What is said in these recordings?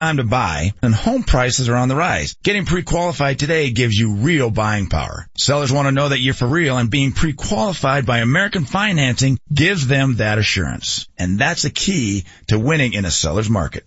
time to buy and home prices are on the rise. Getting pre-qualified today gives you real buying power. Sellers want to know that you're for real and being pre-qualified by American Financing gives them that assurance. And that's the key to winning in a seller's market.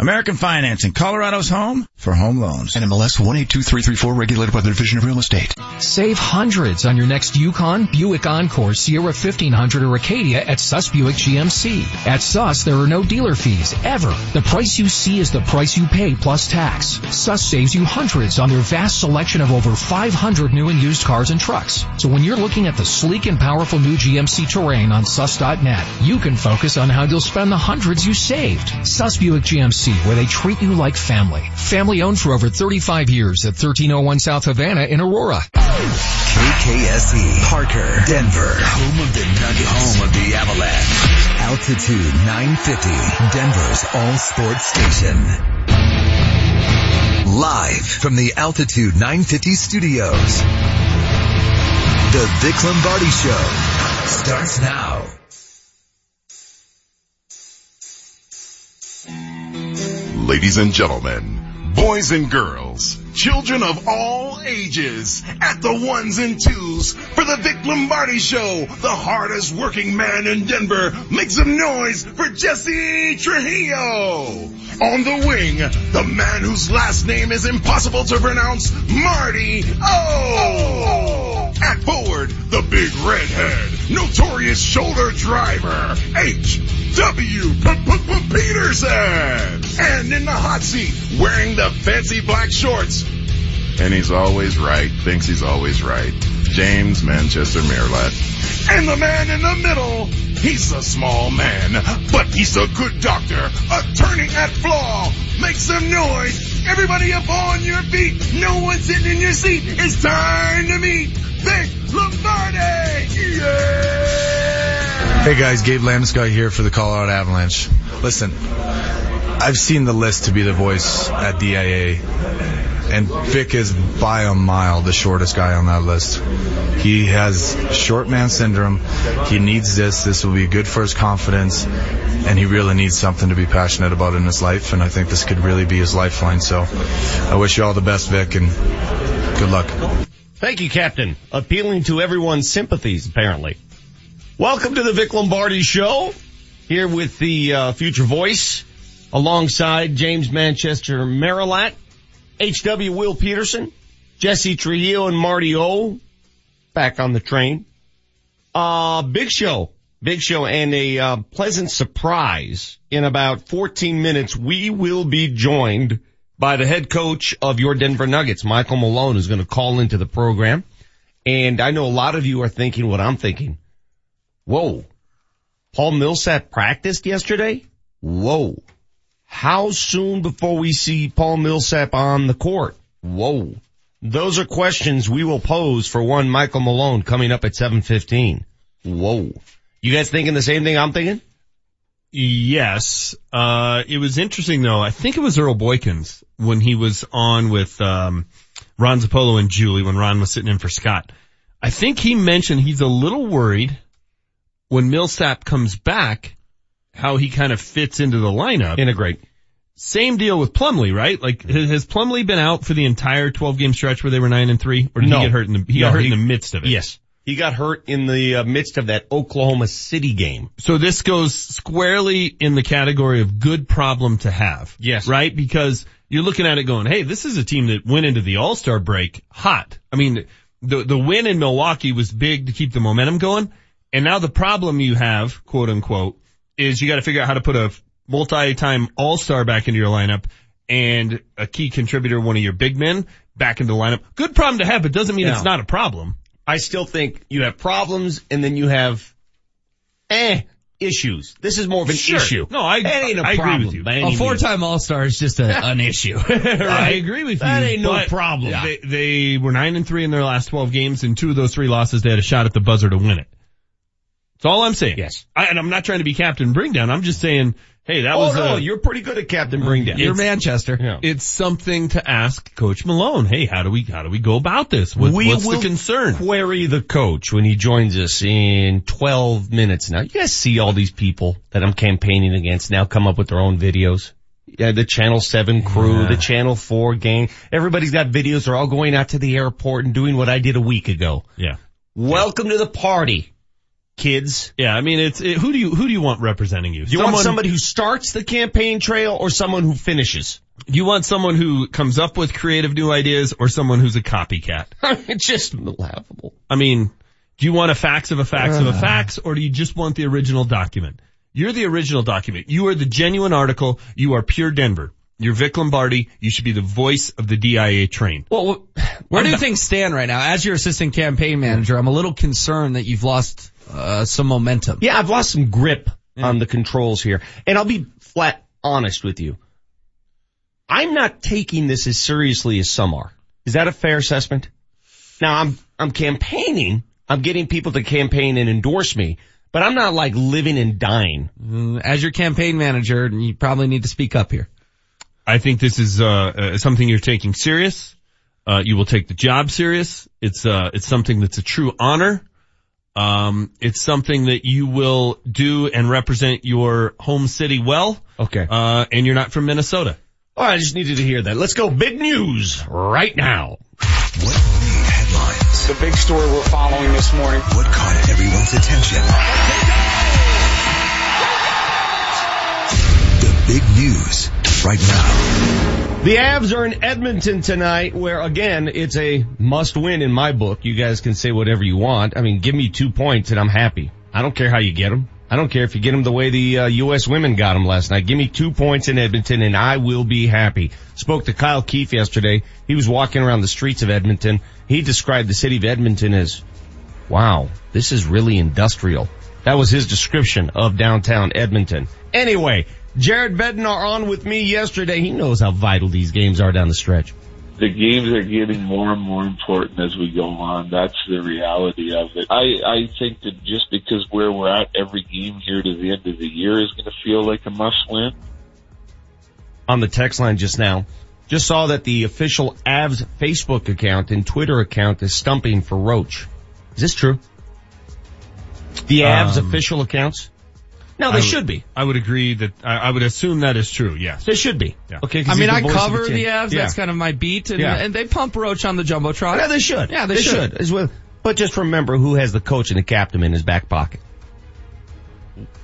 American Financing, Colorado's home for home loans. NMLS 182334 regulated by the Division of Real Estate. Save hundreds on your next Yukon, Buick Encore, Sierra 1500 or Acadia at Suss Buick GMC. At Suss, there are no dealer fees, ever. The price you see is the price you pay plus tax. Suss saves you hundreds on their vast selection of over 500 new and used cars and trucks. So when you're looking at the sleek and powerful new GMC Terrain on Sus.net, you can focus on how you'll spend the hundreds you saved. Suss Buick GMC where they treat you like family. Family owned for over 35 years at 1301 South Havana in Aurora. KKSE, Parker, Denver, home of the Nuggets, home of the Avalanche. Altitude 950, Denver's all sports station. Live from the Altitude 950 studios. The Vic Lombardi Show starts now. Ladies and gentlemen, boys and girls, children of all ages, at the ones and twos, for the Vic Lombardi Show, the hardest working man in Denver, make some noise for Jesse Trujillo. On the wing, the man whose last name is impossible to pronounce, Marty O. At forward, the big redhead, notorious shoulder driver, H.W. Peterson. And in the hot seat, wearing the fancy black shorts. And he's always right, thinks he's always right. James Manchester Merilatt. And the man in the middle, he's a small man, but he's a good doctor, attorney at flaw. Make some noise. Everybody up on your feet. No one sitting in your seat. It's time to meet Vic Lombardi. Yeah! Hey guys, Gabe Landeskog here for the Colorado Avalanche. Listen, I've seen the list to be the voice at DIA, and Vic is by a mile the shortest guy on that list. He has short man syndrome. He needs this. This will be good for his confidence, and he really needs something to be passionate about in his life, and I think this could really be his lifeline. So I wish you all the best, Vic, and good luck. Thank you, Captain. Appealing to everyone's sympathies, apparently. Welcome to the Vic Lombardi Show. Here with the uh, future voice, alongside James Manchester Merilatt, H.W. Will Peterson, Jesse Trujillo, and Marty O. Back on the train. Uh, big show. Big show and a uh, pleasant surprise. In about 14 minutes, we will be joined by the head coach of your Denver Nuggets, Michael Malone, who's going to call into the program. And I know a lot of you are thinking what I'm thinking. Whoa. Paul Millsap practiced yesterday? Whoa. How soon before we see Paul Millsap on the court? Whoa. Those are questions we will pose for one Michael Malone coming up at 715. Whoa. You guys thinking the same thing I'm thinking? Yes. Uh, it was interesting though. I think it was Earl Boykins when he was on with, um, Ron Zappolo and Julie when Ron was sitting in for Scott. I think he mentioned he's a little worried when Millsap comes back, how he kind of fits into the lineup. Integrate. Same deal with Plumlee, right? Like, has Plumlee been out for the entire 12 game stretch where they were 9 and 3? Or did No. he get hurt in the, he No, got hurt he- in the midst of it? Yes. He got hurt in the uh, midst of that Oklahoma City game. So this goes squarely in the category of good problem to have. Yes. Right? Because you're looking at it going, hey, this is a team that went into the All-Star break hot. I mean, the, the win in Milwaukee was big to keep the momentum going. And now the problem you have, quote unquote, is you got to figure out how to put a multi-time All-Star back into your lineup and a key contributor, one of your big men back into the lineup. Good problem to have, but doesn't mean Yeah. it's not a problem. I still think you have problems and then you have, eh, issues. This is more of an Sure. issue. No, I- It ain't a I agree with you. by A any A four-time All-Star is just a, an issue. I agree with you. That ain't no but problem. They, they were nine and three in their last 12 games and two of those three losses they had a shot at the buzzer to win it. That's all I'm saying. Yes. I, and I'm not trying to be Captain Bring Down. I'm just saying, hey, that Oh was no, a, you're pretty good at Captain Bring Down. You're Manchester. Yeah. it's something to ask Coach Malone. Hey, how do we, how do we go about this? What, we what's will the concern? query the coach when he joins us in 12 minutes now. You guys see all these people that I'm campaigning against now come up with their own videos. Yeah, the Channel 7 crew, the Channel 4 gang. Everybody's got videos. They're all going out to the airport and doing what I did a week ago. Yeah. Welcome to the party, kids. Yeah, I mean, it's, it, who do you, who do you want representing you? Do you want somebody who starts the campaign trail or someone who finishes? you want someone who comes up with creative new ideas or someone who's a copycat? it's just laughable. I mean, do you want a fax of a fax of a fax or do you just want the original document? You're the original document. You are the genuine article. You are pure Denver. You're Vic Lombardi. You should be the voice of the DIA train. Well, Where do things stand right now? As your assistant campaign manager, I'm a little concerned that you've lost uh, some momentum. Yeah, I've lost some grip on the controls here. And I'll be flat honest with you. I'm not taking this as seriously as some are. Is that a fair assessment? Now I'm, I'm campaigning. I'm getting people to campaign and endorse me, but I'm not like living and dying. Mm, As your campaign manager, you probably need to speak up here. I think this is, uh, uh something you're taking serious. Uh, you will take the job serious. It's, uh, it's something that's a true honor. Um, it's something that you will do and represent your home city well. Okay. Uh, and you're not from Minnesota. Oh, I just needed to hear that. Let's go. Big news right now. What made headlines? The big story we're following this morning. What caught everyone's attention? The big news right now. The Avs are in Edmonton tonight where again, it's a must win in my book. You guys can say whatever you want. I mean, give me two points and I'm happy. I don't care how you get them. I don't care if you get them the way the uh, U.S. women got them last night. Give me two points in Edmonton and I will be happy. Spoke to Kyle Keefe yesterday. He was walking around the streets of Edmonton. He described the city of Edmonton as, wow, this is really industrial. That was his description of downtown Edmonton. Anyway, Jared Bednar on with me yesterday. He knows how vital these games are down the stretch. the games are getting more and more important as we go on. That's the reality of it. I, I think that just because where we're at, every game here to the end of the year is going to feel like a must win. On the text line just now, just saw that the official Avs Facebook account and Twitter account is stumping for Roach. Is this true? The Avs Um, official accounts? No, they I- should be. I would agree that, I, I would assume that is true, yes. They should be. Yeah. Okay. 'cause I mean, I the voice of cover team. the Avs. Yeah. That's kind of my beat, and, Yeah. and they pump Roach on the jumbotron. Yeah, they should. Yeah, they should. As well. But just remember who has the coach and the captain in his back pocket.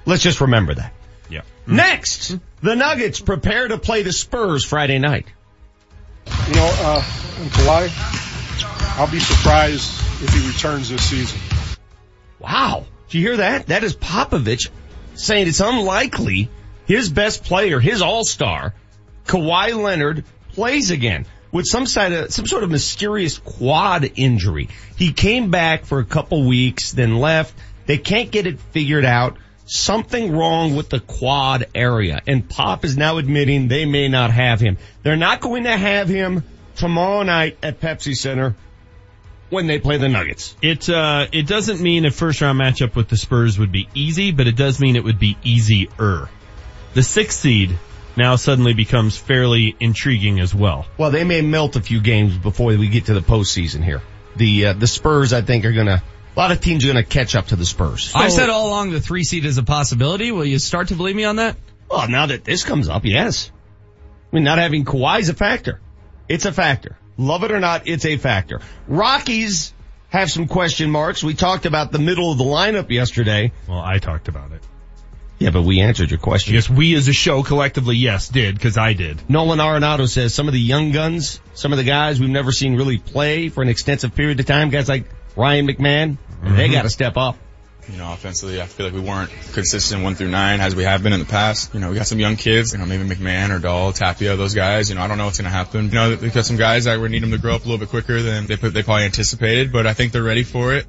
Let's just remember that. Yeah. Next, the Nuggets prepare to play the Spurs Friday night. You know, uh, and Kawhi, I'll be surprised if he returns this season. Wow. Do you hear that? That is Popovich saying it's unlikely his best player, his all-star, Kawhi Leonard, plays again with some side of, some sort of mysterious quad injury. He came back for a couple weeks, then left. They can't get it figured out. Something wrong with the quad area. And Pop is now admitting they may not have him. They're not going to have him tomorrow night at Pepsi Center when they play the Nuggets. It, uh, it doesn't mean a first round matchup with the Spurs would be easy, but it does mean it would be easier. The sixth seed now suddenly becomes fairly intriguing as well. Well, they may melt a few games before we get to the postseason here. The uh, the Spurs, I think, are gonna. A lot of teams are gonna catch up to the Spurs. I've said all along the three seed is a possibility. Will you start to believe me on that? Well, now that this comes up, yes. I mean, not having Kawhi is a factor. It's a factor. Love it or not, it's a factor. Rockies have some question marks. We talked about the middle of the lineup yesterday. Well, I talked about it. Yeah, but we answered your question. Yes, we as a show collectively, yes, did, because I did. Nolan Arenado says some of the young guns, some of the guys we've never seen really play for an extensive period of time, guys like Ryan McMahon, they mm-hmm. gotta step up. You know, offensively, I feel like we weren't consistent one through nine as we have been in the past. You know, we got some young kids, you know, maybe McMahon or Dahl, Tapia, those guys. You know, I don't know what's going to happen. You know, we got some guys that we need them to grow up a little bit quicker than they, they probably anticipated, but I think they're ready for it.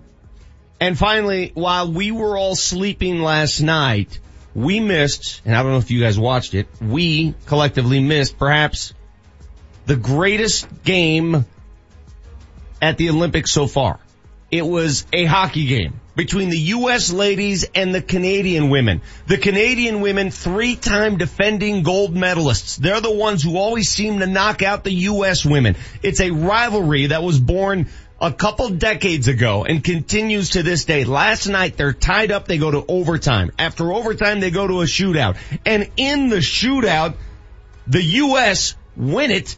And finally, while we were all sleeping last night, we missed, and I don't know if you guys watched it, we collectively missed perhaps the greatest game at the Olympics so far. It was a hockey game between the U.S. ladies and the Canadian women. The Canadian women, three-time defending gold medalists. They're the ones who always seem to knock out the U.S. women. It's a rivalry that was born a couple decades ago and continues to this day. Last night they're tied up, they go to overtime. After overtime they go to a shootout. And in the shootout, the U.S. win it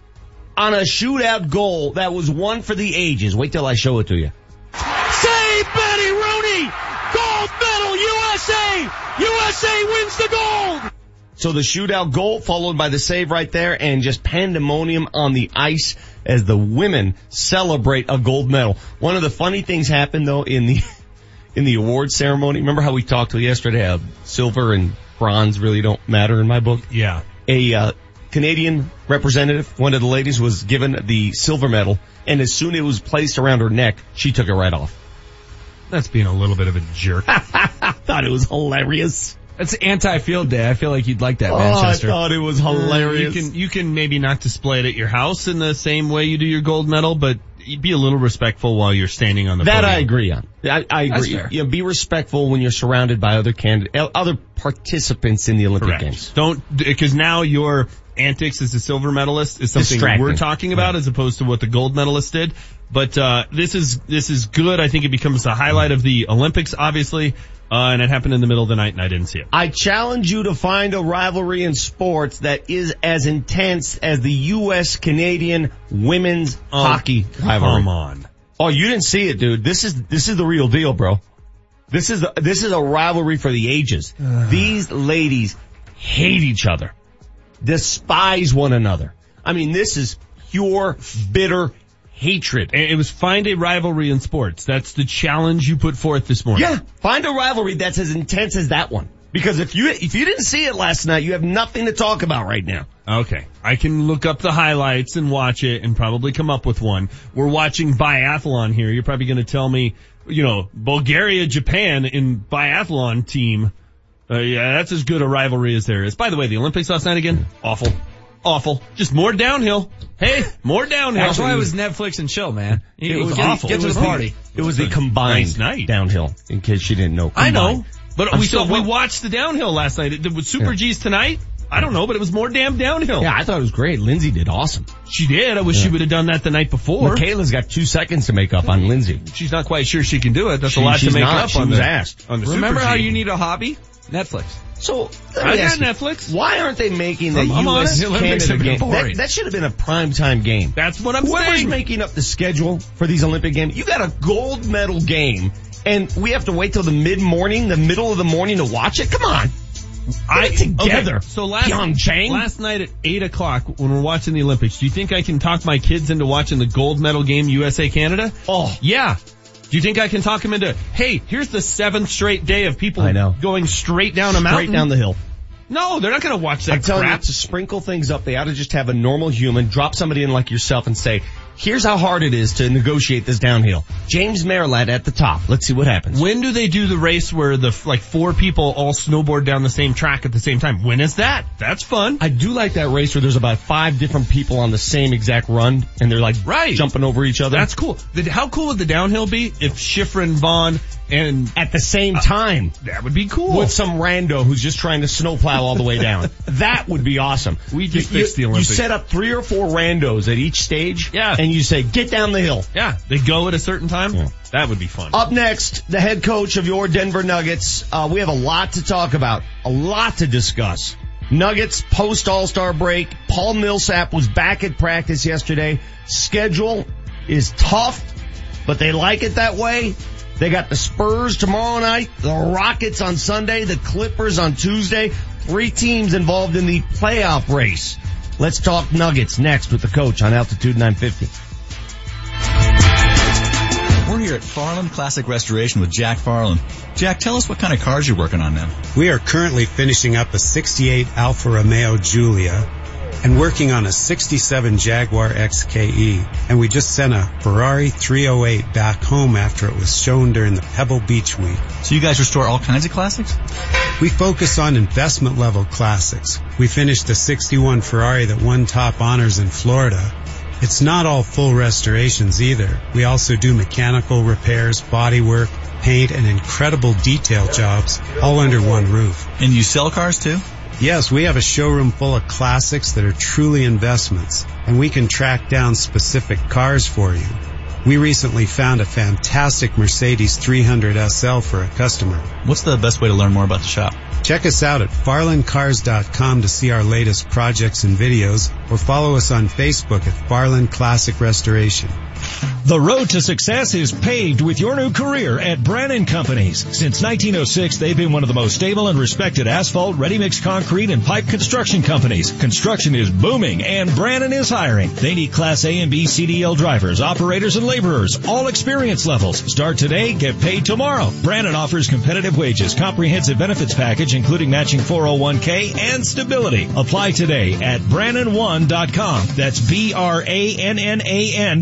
on a shootout goal that was one for the ages. Wait till I show it to you. Save Betty Rooney! Gold medal USA! USA wins the gold! So the shootout goal followed by the save right there and just pandemonium on the ice as the women celebrate a gold medal. One of the funny things happened though in the, in the award ceremony. Remember how we talked to yesterday? Uh, silver and bronze really don't matter in my book. Yeah. A, uh, Canadian representative, one of the ladies was given the silver medal and as soon as it was placed around her neck, she took it right off. That's being a little bit of a jerk. I thought it was hilarious. That's anti-field day. I feel like you'd like that, Oh, Manchester. I thought it was hilarious. You can you can maybe not display it at your house in the same way you do your gold medal, but be a little respectful while you're standing on the podium That podium. I agree on. I, I agree. fair. You know, be respectful when you're surrounded by other candid- uh, other participants in the Olympic Correct. Games. Don't because now your antics as a silver medalist is something we're talking about as opposed to what the gold medalist did. But uh, this is this is good. I think it becomes the highlight of the Olympics, obviously. Uh, and it happened in the middle of the night, and I didn't see it. I challenge you to find a rivalry in sports that is as intense as the U.S. Canadian women's hockey rivalry. Come on. Oh, you didn't see it, dude. This is this is the real deal, bro. This is this is a rivalry for the ages. These ladies hate each other, despise one another. I mean, this is pure bitter hatred. It was find a rivalry in sports. That's the challenge you put forth this morning. Yeah, find a rivalry that's as intense as that one. Because if you if you didn't see it last night, you have nothing to talk about right now. Okay. I can look up the highlights and watch it and probably come up with one. We're watching biathlon here. You're probably going to tell me, you know, Bulgaria, Japan in biathlon team. Uh, yeah, that's as good a rivalry as there is. By the way, the Olympics last night again, awful. Awful. Just more downhill. Hey, more downhill. That's why it was Netflix and chill, man. It You was get, awful. Get It to was the party. It was the combined Nice night. downhill. In case you didn't know, I know. But I'm we still saw, we watched the downhill last night. It- With Super Yeah. G's tonight, I don't know, but it was more damn downhill. Yeah, I thought it was great. Lindsay did awesome. She did. I wish she would have done that the night before. Mikaela's got two seconds to make up on Lindsay. She's not quite sure she can do it. That's She- a lot to make not. up She on was the, asked. on the Remember Super how G. you need a hobby? Netflix. So I got Netflix. Why aren't they making the I'm- I'm U.S. Canada game? That, that should have been a primetime game. That's what I'm Whoever's saying. making up the schedule for these Olympic games, you got a gold medal game, and we have to wait till the mid morning, the middle of the morning to watch it. Come on, I together. Okay, so last Pyeongchang. last night at eight o'clock when we're watching the Olympics, do you think I can talk my kids into watching the gold medal game USA Canada? Oh. yeah. Do you think I can talk him into? Hey, here's the seventh straight day of people I know. going straight down a mountain? straight down the hill. no, they're not going to watch that I'm telling you, crap. to sprinkle things up, they ought to just have a normal human drop somebody in like yourself and say, here's how hard it is to negotiate this downhill. James Merilatt at the top. Let's see what happens. When do they do the race where the like four people all snowboard down the same track at the same time? When is that? That's fun. I do like that race where there's about five different people on the same exact run and they're like Right. jumping over each other. That's cool. The- How cool would the downhill be if Shiffrin, Vonn, and at the same time. that would be cool. With some rando who's just trying to snowplow all the way down. that would be awesome. We just you, fixed the Olympics. You set up three or four randos at each stage. Yeah. And you say, get down the hill. Yeah, they go at a certain time. That would be fun. Up next, the head coach of your Denver Nuggets. Uh, we have a lot to talk about, a lot to discuss. Nuggets post All-Star break. Paul Millsap was back at practice yesterday. Schedule is tough, but they like it that way. They got the Spurs tomorrow night, the Rockets on Sunday, the Clippers on Tuesday. Three teams involved in the playoff race. Let's talk Nuggets next with the coach on Altitude 950. We're here at Farland Classic Restoration with Jack Farland. Jack, tell us what kind of cars you're working on now. We are currently finishing up a 68 Alfa Romeo Giulia and working on a 67 Jaguar XKE. And we just sent a Ferrari 308 back home after it was shown during the Pebble Beach week. So you guys restore all kinds of classics? We focus on investment level classics. We finished a 61 Ferrari that won top honors in Florida. It's not all full restorations either. We also do mechanical repairs, body work, paint, and incredible detail jobs all under one roof. And you sell cars too? Yes, we have a showroom full of classics that are truly investments, and we can track down specific cars for you. We recently found a fantastic Mercedes 300 SL for a customer. What's the best way to learn more about the shop? Check us out at farlandcars.com to see our latest projects and videos, or follow us on Facebook at Farland Classic Restoration. The road to success is paved with your new career at Brannan Companies. Since 1906, they've been one of the most stable and respected asphalt, ready-mix concrete, and pipe construction companies. Construction is booming, and Brannan is hiring. They need Class A and B CDL drivers, operators, and laborers, all experience levels. Start today, get paid tomorrow. Brannan offers competitive wages, comprehensive benefits package, including matching 401k and stability. Apply today at Brannan1.com. That's B-R-A-N-N-A-N,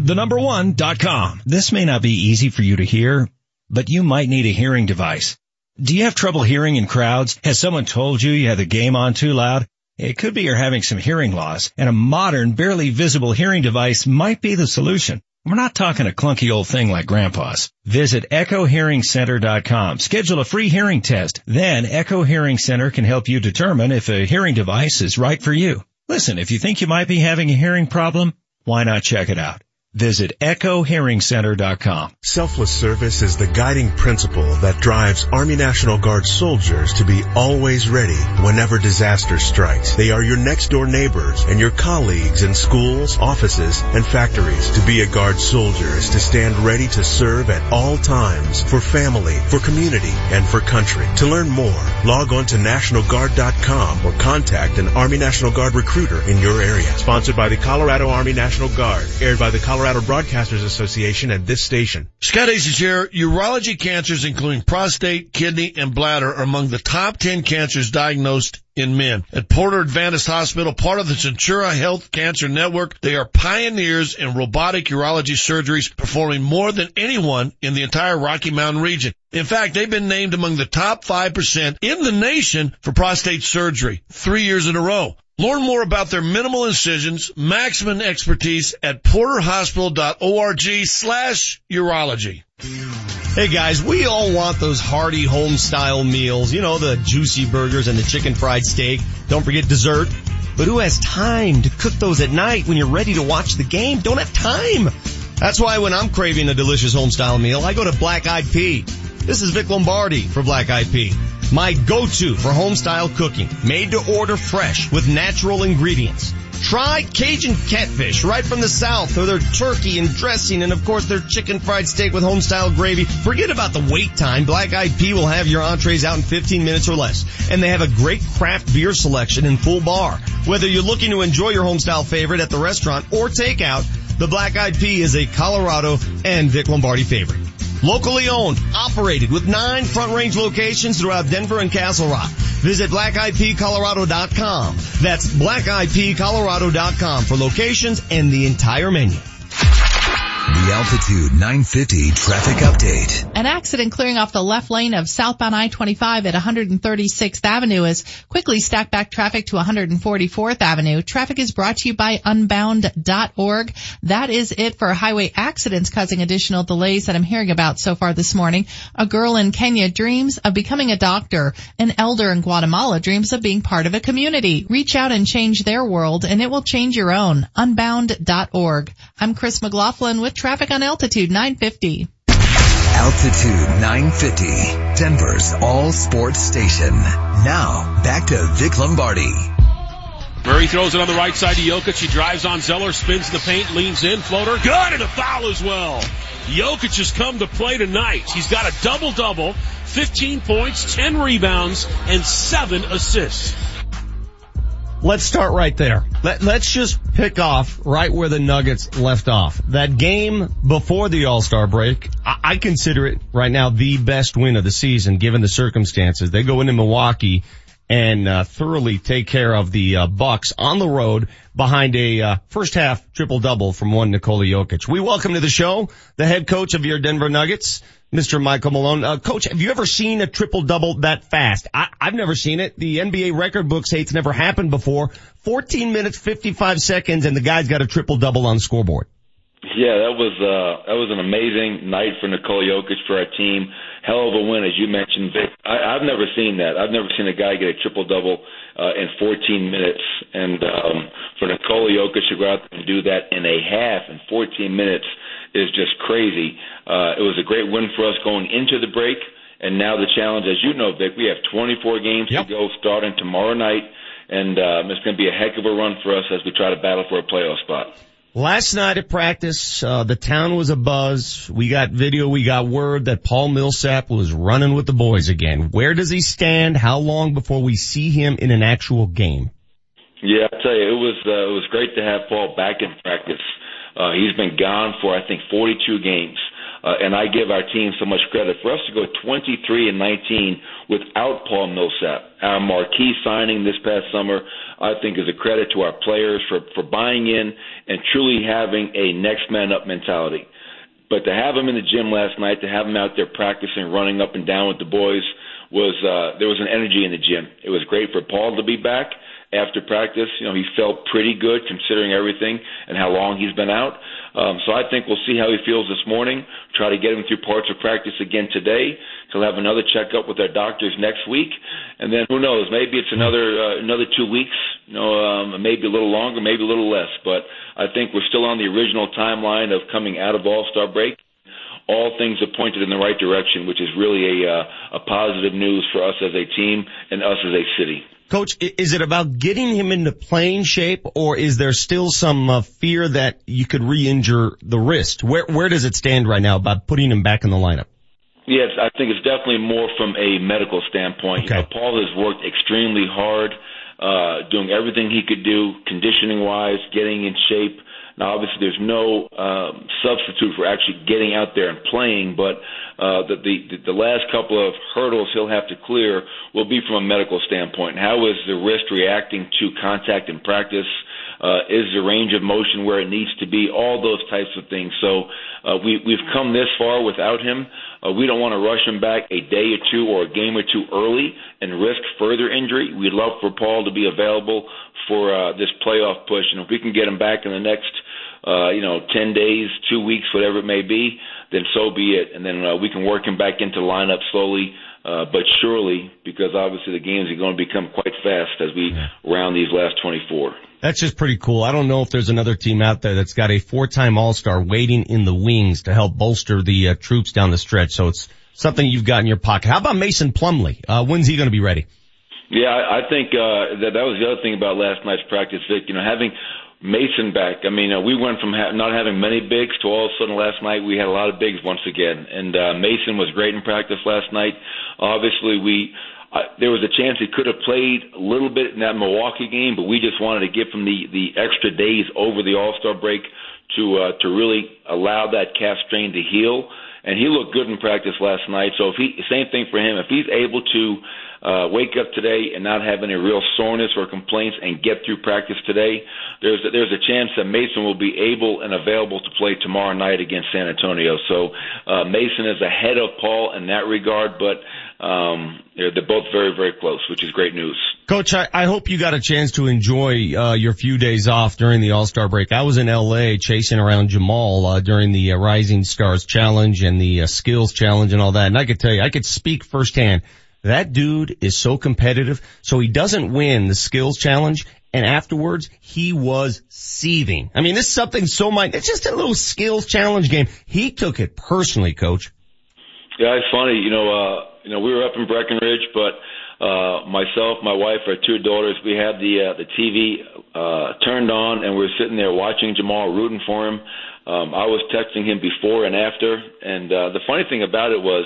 the number one dot com. This may not be easy for you to hear, but you might need a hearing device. Do you have trouble hearing in crowds? Has someone told you you have the game on too loud? It could be you're having some hearing loss and a modern, barely visible hearing device might be the solution. We're not talking a clunky old thing like grandpa's. Visit echohearingcenter.com. Schedule a free hearing test. Then Echo Hearing Center can help you determine if a hearing device is right for you. Listen, if you think you might be having a hearing problem, why not check it out? Visit echohearingcenter.com. Selfless service is the guiding principle that drives Army National Guard soldiers to be always ready whenever disaster strikes. They are your next door neighbors and your colleagues in schools, offices, and factories. To be a Guard soldier is to stand ready to serve at all times for family, for community, and for country. To learn more, log on to NationalGuard.com or contact an Army National Guard recruiter in your area. Sponsored by the Colorado Army National Guard. Aired by the Colorado Broadcasters Association and this station. Scott here. Urology cancers, including prostate, kidney, and bladder, are among the top 10 cancers diagnosed in men. At Porter Adventist Hospital, part of the Centura Health Cancer Network, they are pioneers in robotic urology surgeries, performing more than anyone in the entire Rocky Mountain region. In fact, they've been named among the top 5% in the nation for prostate surgery three years in a row. Learn more about their minimal incisions, maximum expertise at porterhospital.org slash urology. Hey guys, we all want those hearty home style meals. You know, the juicy burgers and the chicken fried steak. Don't forget dessert. But who has time to cook those at night when you're ready to watch the game? Don't have time. That's why when I'm craving a delicious home style meal, I go to Black Eyed Pea. This is Vic Lombardi for Black Eyed Pea. My go-to for home style cooking, made to order fresh with natural ingredients. Try Cajun catfish right from the south or their turkey and dressing and of course their chicken fried steak with home style gravy. Forget about the wait time. Black Eyed Pea will have your entrees out in 15 minutes or less. And they have a great craft beer selection in full bar. Whether you're looking to enjoy your home style favorite at the restaurant or takeout, the Black Eyed Pea is a Colorado and Vic Lombardi favorite. Locally owned, operated with nine front range locations throughout Denver and Castle Rock. Visit blackeyedpeacolorado.com. That's blackeyedpeacolorado.com for locations and the entire menu. The Altitude 950 traffic update. An accident clearing off the left lane of southbound I-25 at 136th Avenue is quickly stacked back traffic to 144th Avenue. Traffic is brought to you by unbound.org. That is it for highway accidents causing additional delays that I'm hearing about so far this morning. A girl in Kenya dreams of becoming a doctor. An elder in Guatemala dreams of being part of a community. Reach out and change their world and it will change your own. Unbound.org. I'm Chris McLaughlin with traffic on Altitude 950. Altitude 950, Denver's all sports station. Now, back to Vic Lombardi. Murray throws it on the right side to Jokic. She drives on Zeller, spins the paint, leans in, floater. Good, and a foul as well. Jokic has come to play tonight. He's got a double-double, 15 points, 10 rebounds, and 7 assists. Let's start right there. Let, let's just pick off right where the Nuggets left off. That game before the All-Star break, I, I consider it right now the best win of the season given the circumstances. They go into Milwaukee and uh, thoroughly take care of the uh, Bucks on the road behind a uh, first half triple double from one Nikola Jokic. We welcome to the show the head coach of your Denver Nuggets, Mr. Michael Malone. Uh, coach, have you ever seen a triple double that fast? I, I've never seen it. The NBA record book say it's never happened before. 14 minutes, 55 seconds, and the guy's got a triple double on the scoreboard. Yeah, that was uh that was an amazing night for Nikola Jokic for our team. Hell of a win, as you mentioned, Vic. I, I've never seen that. I've never seen a guy get a triple double uh, in 14 minutes, and um, for Nikola Jokic to go out and do that in a half in 14 minutes is just crazy. Uh, it was a great win for us going into the break, and now the challenge, as you know, Vic, we have 24 games yep. to go starting tomorrow night, and um, it's going to be a heck of a run for us as we try to battle for a playoff spot. Last night at practice, uh, the town was a buzz. We got video, we got word that Paul Millsap was running with the boys again. Where does he stand? How long before we see him in an actual game? Yeah, I tell you, it was uh, it was great to have Paul back in practice. Uh, he's been gone for I think 42 games. Uh, and I give our team so much credit for us to go 23 and 19 without Paul Millsap. Our marquee signing this past summer, I think, is a credit to our players for for buying in and truly having a next man up mentality. But to have him in the gym last night, to have him out there practicing, running up and down with the boys, was uh, there was an energy in the gym. It was great for Paul to be back after practice. You know, he felt pretty good considering everything and how long he's been out. Um, so I think we'll see how he feels this morning. Try to get him through parts of practice again today. He'll have another checkup with our doctors next week, and then who knows? Maybe it's another uh, another two weeks. You know, um, maybe a little longer, maybe a little less. But I think we're still on the original timeline of coming out of All Star break all things are pointed in the right direction, which is really a uh, a positive news for us as a team and us as a city. Coach, is it about getting him into playing shape, or is there still some uh, fear that you could re-injure the wrist? Where where does it stand right now about putting him back in the lineup? Yes, I think it's definitely more from a medical standpoint. Okay. You know, Paul has worked extremely hard, uh, doing everything he could do, conditioning wise, getting in shape. Now, obviously, there's no um, substitute for actually getting out there and playing, but uh, the, the the last couple of hurdles he'll have to clear will be from a medical standpoint. How is the wrist reacting to contact in practice? Uh, is the range of motion where it needs to be? All those types of things. So uh, we we've come this far without him. Uh, we don't want to rush him back a day or two or a game or two early and risk further injury. We'd love for Paul to be available for uh, this playoff push, and if we can get him back in the next uh, you know, 10 days, two weeks, whatever it may be, then so be it. And then uh, we can work him back into the lineup slowly, uh, but surely, because obviously the games are going to become quite fast as we round these last 24. That's just pretty cool. I don't know if there's another team out there that's got a four-time All-Star waiting in the wings to help bolster the uh, troops down the stretch. So it's something you've got in your pocket. How about Mason Plumlee? Uh, when's he going to be ready? Yeah, I think uh, that that was the other thing about last night's practice, Vic. You know, having Mason back. I mean, uh, we went from ha- not having many bigs to all of a sudden last night we had a lot of bigs once again. And uh, Mason was great in practice last night. Obviously, we uh, there was a chance he could have played a little bit in that Milwaukee game, but we just wanted to give him the the extra days over the All Star break to uh, to really allow that calf strain to heal. And he looked good in practice last night. So if he same thing for him, if he's able to uh, wake up today and not have any real soreness or complaints and get through practice today, there's a, there's a chance that Mason will be able and available to play tomorrow night against San Antonio. So uh, Mason is ahead of Paul in that regard, but um, they're, they're both very very close, which is great news. Coach, I, I hope you got a chance to enjoy uh, your few days off during the All Star break. I was in L.A. chasing around Jamal uh, during the uh, Rising Stars Challenge and the uh, Skills Challenge and all that, and I could tell you, I could speak firsthand that dude is so competitive. So he doesn't win the skills challenge. And afterwards, he was seething. I mean, this is something so mind, it's just a little skills challenge game. He took it personally, coach. Yeah, it's funny. You know, uh, you know, we were up in Breckenridge, but, uh, myself, my wife, our two daughters, we had the, uh, the TV, uh, turned on and we were sitting there watching Jamal, rooting for him. Um, I was texting him before and after. And, uh, the funny thing about it was,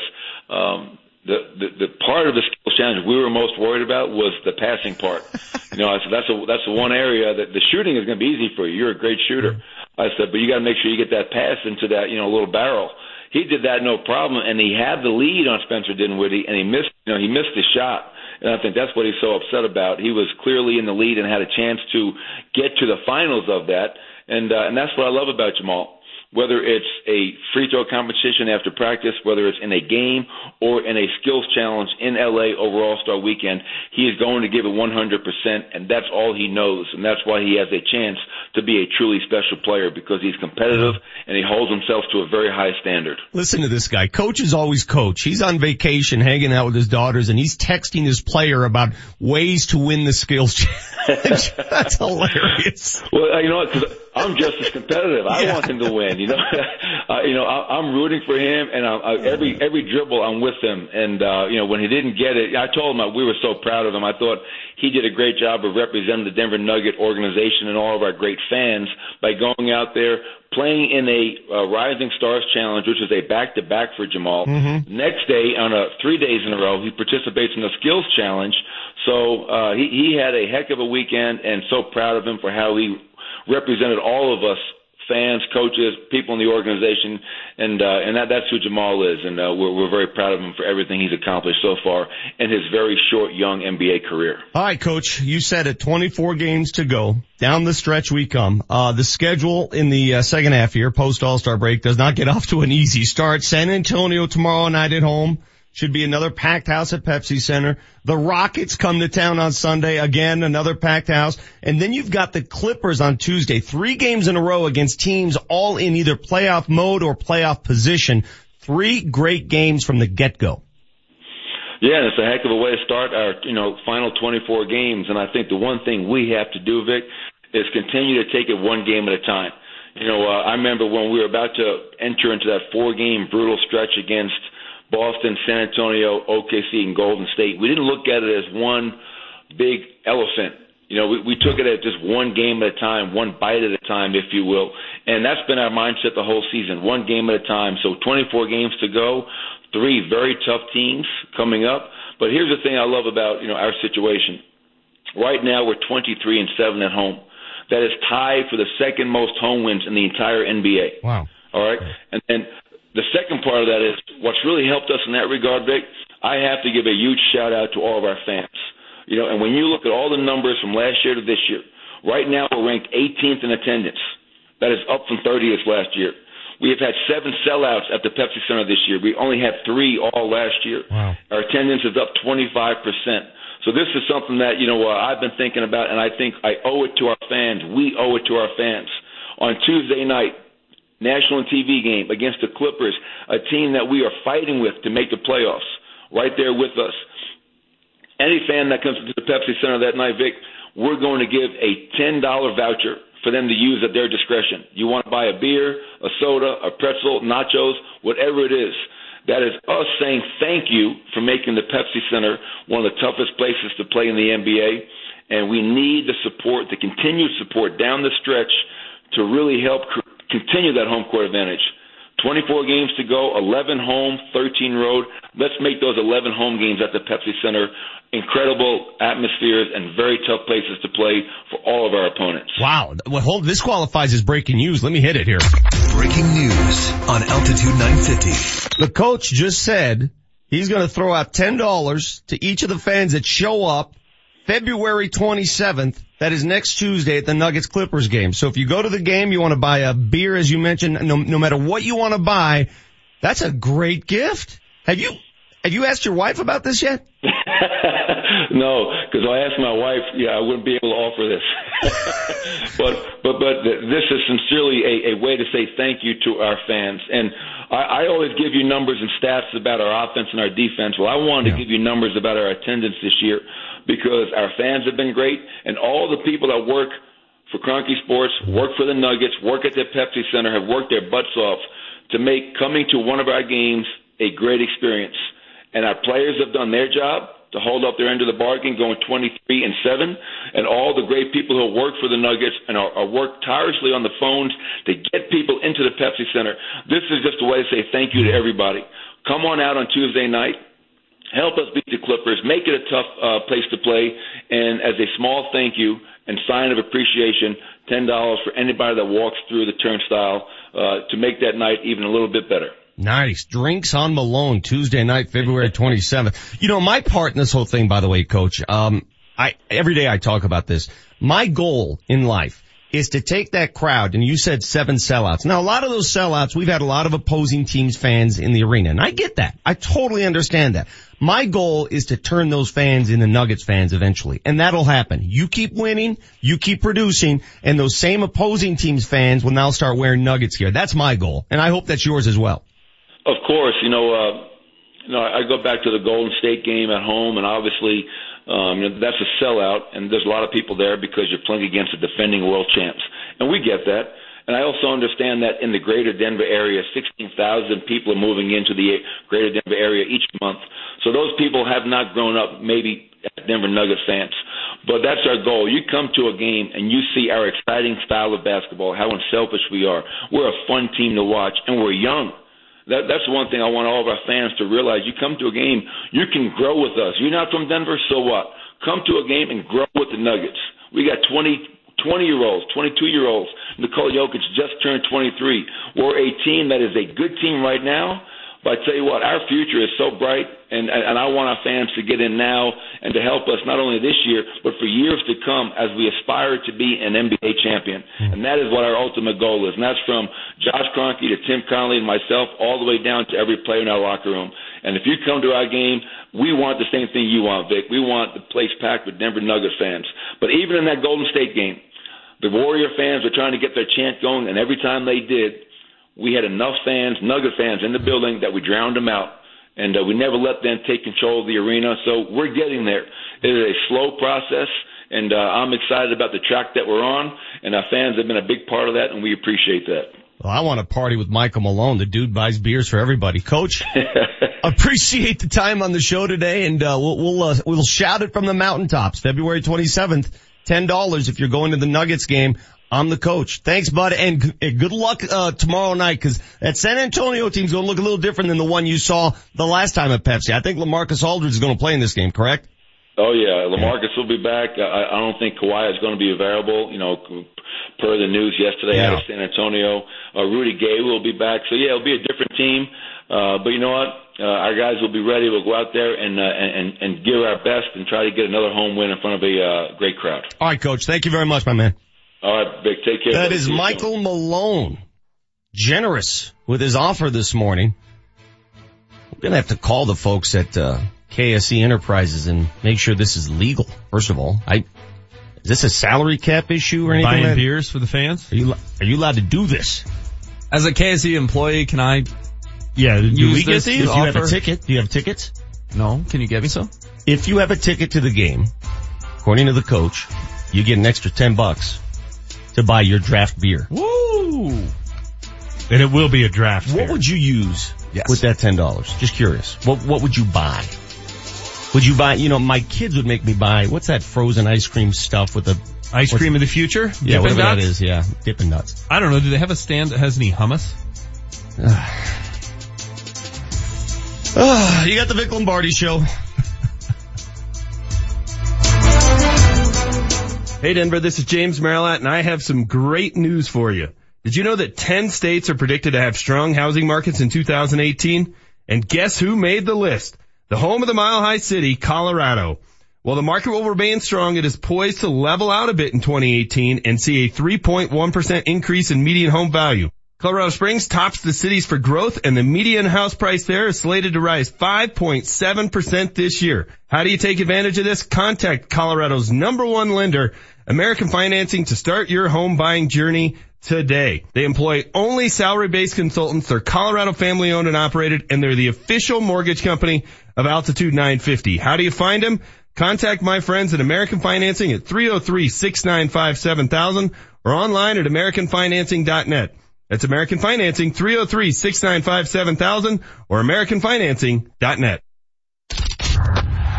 um, the, the the part of the skills challenge we were most worried about was the passing part. you know, I said that's a that's the one area that the shooting is going to be easy for you. You're a great shooter. I said, but you got to make sure you get that pass into that you know little barrel. He did that no problem, and he had the lead on Spencer Dinwiddie, and he missed you know he missed the shot. And I think that's what he's so upset about. He was clearly in the lead and had a chance to get to the finals of that. And, uh, and that's what I love about Jamal whether it's a free throw competition after practice, whether it's in a game or in a skills challenge in LA over All Star Weekend, he is going to give it 100%, and that's all he knows, and that's why he has a chance to be a truly special player because he's competitive and he holds himself to a very high standard. Listen to this guy. Coach is always coach. He's on vacation, hanging out with his daughters, and he's texting his player about ways to win the skills challenge. that's hilarious. Well, you know what? I'm just as competitive. I yeah. want him to win. You know, uh, you know, I, I'm rooting for him, and I, I, every every dribble I'm with him. And uh, you know, when he didn't get it, I told him I, we were so proud of him. I thought he did a great job of representing the Denver Nugget organization and all of our great fans by going out there, playing in a uh, Rising Stars Challenge, which is a back-to-back for Jamal. Mm-hmm. Next day, on a three days in a row, he participates in the Skills Challenge. So uh, he, he had a heck of a weekend, and so proud of him for how he represented all of us fans, coaches, people in the organization, and uh, and that that's who Jamal is, and uh, we're we're very proud of him for everything he's accomplished so far in his very short young NBA career. All right, coach, you said it. 24 games to go. Down the stretch we come. Uh, the schedule in the uh, second half here, post All Star break, does not get off to an easy start. San Antonio tomorrow night at home. Should be another packed house at Pepsi Center. The Rockets come to town on Sunday. Again, another packed house. And then you've got the Clippers on Tuesday. Three games in a row against teams all in either playoff mode or playoff position. Three great games from the get-go. Yeah, it's a heck of a way to start our, you know, final 24 games. And I think the one thing we have to do, Vic, is continue to take it one game at a time. You know, uh, I remember when we were about to enter into that four game brutal stretch against Boston, San Antonio, OKC, and Golden State. We didn't look at it as one big elephant. You know, we, we took it as just one game at a time, one bite at a time, if you will. And that's been our mindset the whole season, one game at a time. So 24 games to go, three very tough teams coming up. But here's the thing I love about, you know, our situation. Right now we're 23 and 7 at home. That is tied for the second most home wins in the entire NBA. Wow. All right. And then the second part of that is what's really helped us in that regard, Vic. I have to give a huge shout out to all of our fans. You know, and when you look at all the numbers from last year to this year, right now we're ranked 18th in attendance. That is up from 30th last year. We have had seven sellouts at the Pepsi Center this year. We only had three all last year. Wow. Our attendance is up 25%. So this is something that, you know, uh, I've been thinking about, and I think I owe it to our fans. We owe it to our fans. On Tuesday night, national TV game against the Clippers, a team that we are fighting with to make the playoffs, right there with us. Any fan that comes to the Pepsi Center that night, Vic, we're going to give a $10 voucher for them to use at their discretion. You want to buy a beer, a soda, a pretzel, nachos, whatever it is. That is us saying thank you for making the Pepsi Center one of the toughest places to play in the NBA. And we need the support, the continued support down the stretch to really help continue that home court advantage. 24 games to go, 11 home, 13 road. Let's make those 11 home games at the Pepsi Center incredible atmospheres and very tough places to play for all of our opponents. Wow. Well, hold, this qualifies as breaking news. Let me hit it here. Breaking news on Altitude 950. The coach just said he's going to throw out $10 to each of the fans that show up February 27th. That is next Tuesday at the Nuggets Clippers game. So if you go to the game, you want to buy a beer, as you mentioned, no, no matter what you want to buy, that's a great gift. Have you, have you asked your wife about this yet? no, because I asked my wife, yeah, I wouldn't be able to offer this. but but but this is sincerely a, a way to say thank you to our fans. And I, I always give you numbers and stats about our offense and our defense. Well, I wanted yeah. to give you numbers about our attendance this year because our fans have been great, and all the people that work for Kroenke Sports, work for the Nuggets, work at the Pepsi Center, have worked their butts off to make coming to one of our games a great experience. And our players have done their job to hold up their end of the bargain, going 23 and 7, and all the great people who work for the Nuggets and are, are work tirelessly on the phones to get people into the Pepsi Center. This is just a way to say thank you to everybody. Come on out on Tuesday night. Help us beat the Clippers. Make it a tough uh, place to play. And as a small thank you and sign of appreciation, ten dollars for anybody that walks through the turnstile uh, to make that night even a little bit better. Nice. Drinks on Malone, Tuesday night, February 27th. You know, my part in this whole thing, by the way, coach, um, I, every day I talk about this. My goal in life is to take that crowd, and you said seven sellouts. Now, a lot of those sellouts, we've had a lot of opposing teams fans in the arena, and I get that. I totally understand that. My goal is to turn those fans into Nuggets fans eventually, and that'll happen. You keep winning, you keep producing, and those same opposing teams fans will now start wearing Nuggets gear. That's my goal, and I hope that's yours as well. Of course, you know, uh, you know, I go back to the Golden State game at home, and obviously, um, you know, that's a sellout, and there's a lot of people there because you're playing against the defending world champs, and we get that. And I also understand that in the greater Denver area, 16,000 people are moving into the greater Denver area each month. So those people have not grown up maybe at Denver Nuggets fans. But that's our goal. You come to a game and you see our exciting style of basketball, how unselfish we are. We're a fun team to watch, and we're young. That, that's one thing I want all of our fans to realize. You come to a game, you can grow with us. You're not from Denver, so what? Come to a game and grow with the Nuggets. We got 20, 20 year olds, 22 year olds. Nikola Jokic just turned 23. We're a team that is a good team right now, but I tell you what, our future is so bright, and, and I want our fans to get in now and to help us not only this year, but for years to come as we aspire to be an NBA champion. Mm-hmm. And that is what our ultimate goal is. And that's from Josh Kroenke to Tim Connelly and myself, all the way down to every player in our locker room. And if you come to our game, we want the same thing you want, Vic. We want the place packed with Denver Nuggets fans. But even in that Golden State game, the Warrior fans were trying to get their chant going, and every time they did, we had enough fans, Nugget fans in the building that we drowned them out. And uh, we never let them take control of the arena. So we're getting there. It is a slow process, and uh, I'm excited about the track that we're on, and our fans have been a big part of that, and we appreciate that. Well, I want to party with Michael Malone. The dude buys beers for everybody. Coach, appreciate the time on the show today, and uh, we'll we'll, uh, we'll shout it from the mountaintops. February 27th, ten dollars if you're going to the Nuggets game. I'm the coach. Thanks, bud, and good luck uh, tomorrow night because that San Antonio team's going to look a little different than the one you saw the last time at Pepsi. I think LaMarcus Aldridge is going to play in this game, correct? Oh yeah, LaMarcus will be back. I, I don't think Kawhi is going to be available. You know, per the news yesterday yeah. out of San Antonio, uh, Rudy Gay will be back. So yeah, it'll be a different team. Uh, but you know what? Uh, our guys will be ready. We'll go out there and, uh, and and give our best and try to get another home win in front of a uh, great crowd. All right, coach. Thank you very much, my man. All right, Vic. Take care. That is Michael Malone. Generous with his offer this morning. I'm gonna have to call the folks at uh, KSE Enterprises and make sure this is legal. First of all, I is this a salary cap issue or anything? Buying like beers for the fans? Are you are you allowed to do this? As a KSE employee, can I? Yeah, do we get these? If you have a ticket, do you have tickets? No. Can you get me some? If you have a ticket to the game, according to the coach, you get an extra ten bucks to buy your draft beer. Woo! And it will be a draft. What beer. would you use yes. with that ten dollars? Just curious. What what would you buy? Would you buy? You know, my kids would make me buy. What's that frozen ice cream stuff with the ice cream of the future? Yeah, Dippin' whatever nuts? that is. Yeah, dipping nuts. I don't know. Do they have a stand that has any hummus? you got the Vic Lombardi show. Hey Denver, this is James Merilatt and I have some great news for you. Did you know that 10 states are predicted to have strong housing markets in 2018? And guess who made the list? The home of the Mile High City, Colorado. While the market will remain strong, it is poised to level out a bit in 2018 and see a 3.1% increase in median home value. Colorado Springs tops the cities for growth and the median house price there is slated to rise 5.7% this year. How do you take advantage of this? Contact Colorado's number one lender, American Financing to start your home buying journey today. They employ only salary-based consultants. They're Colorado family owned and operated and they're the official mortgage company of Altitude 950. How do you find them? Contact my friends at American Financing at 303-695-7000 or online at AmericanFinancing.net. That's American Financing, 303-695-7000 or AmericanFinancing.net.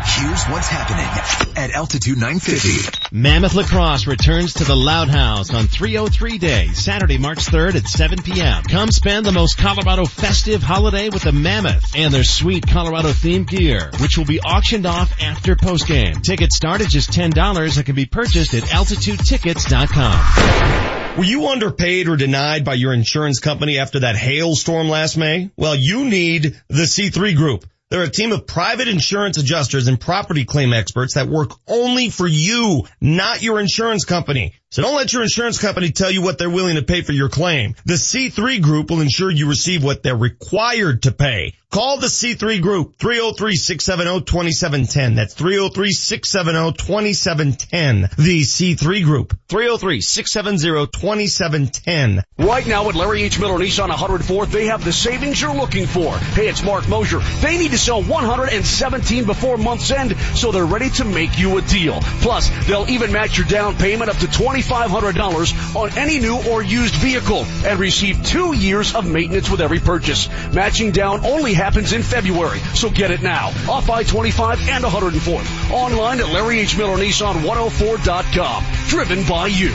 Here's what's happening at Altitude 950. Mammoth Lacrosse returns to the Loud House on 303 Day, Saturday, March 3rd at 7 p.m. Come spend the most Colorado festive holiday with the Mammoth and their sweet Colorado themed gear, which will be auctioned off after postgame. Tickets start at just $10 and can be purchased at altitudetickets.com. Were you underpaid or denied by your insurance company after that hailstorm last May? Well, you need the C3 Group. They're a team of private insurance adjusters and property claim experts that work only for you, not your insurance company. So don't let your insurance company tell you what they're willing to pay for your claim. The C3 Group will ensure you receive what they're required to pay. Call the C3 Group, 303-670-2710. That's 303-670-2710. The C3 Group, 303-670-2710. Right now at Larry H. Miller Nissan 104th, they have the savings you're looking for. Hey, it's Mark Mosier. They need to sell 117 before month's end, so they're ready to make you a deal. Plus, they'll even match your down payment up to $2,500 on any new or used vehicle and receive two years of maintenance with every purchase. Matching down only happens in February, so get it now. Off I-25 and 104th. Online at Larry H. Miller Nissan 104.com. Driven by you.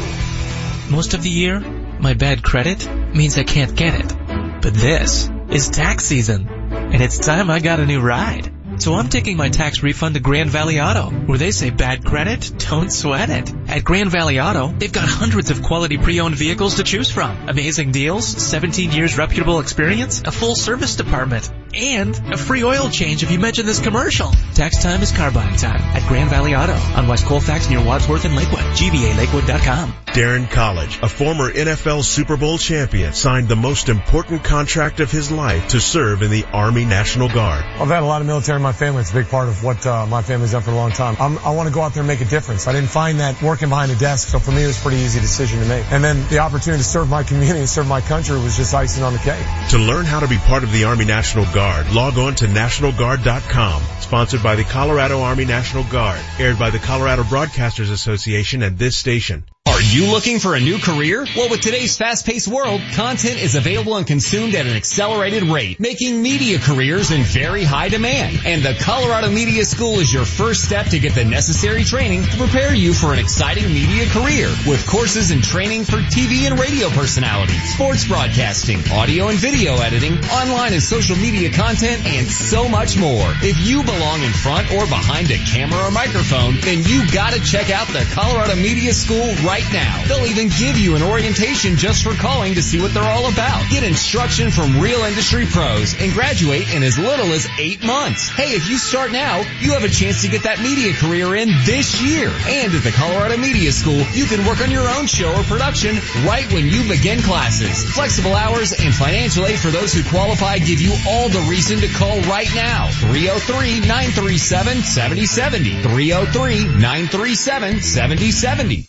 Most of the year, my bad credit means I can't get it. But this is tax season, and it's time I got a new ride. So I'm taking my tax refund to Grand Valley Auto, where they say bad credit, don't sweat it. At Grand Valley Auto, they've got hundreds of quality pre-owned vehicles to choose from. Amazing deals, 17 years reputable experience, a full service department, and a free oil change if you mention this commercial. Tax time is car buying time at Grand Valley Auto on West Colfax near Wadsworth and Lakewood. GVALakewood.com. Darren College, a former NFL Super Bowl champion, signed the most important contract of his life to serve in the Army National Guard. I've had a lot of military in my family. It's a big part of what uh, my family's done for a long time. I'm, i want to go out there and make a difference. I didn't find that working behind a desk, so for me it was a pretty easy decision to make. And then the opportunity to serve my community and serve my country was just icing on the cake. To learn how to be part of the Army National Guard, log on to nationalguard.com. Sponsored by the Colorado Army National Guard. Aired by the Colorado Broadcasters Association and this station. Are you looking for a new career? Well, with today's fast-paced world, content is available and consumed at an accelerated rate, making media careers in very high demand. And the Colorado Media School is your first step to get the necessary training to prepare you for an exciting media career with courses and training for TV and radio personalities, sports broadcasting, audio and video editing, online and social media content, and so much more. If you belong in front or behind a camera or microphone, then you gotta check out the Colorado Media School right now. They'll even give you an orientation just for calling to see what they're all about. Get instruction from real industry pros and graduate in as little as eight months. Hey, if you start now, you have a chance to get that media career in this year. And at the Colorado Media School, you can work on your own show or production right when you begin classes. Flexible hours and financial aid for those who qualify give you all the reason to call right now. 303-937-7070. 303-937-7070.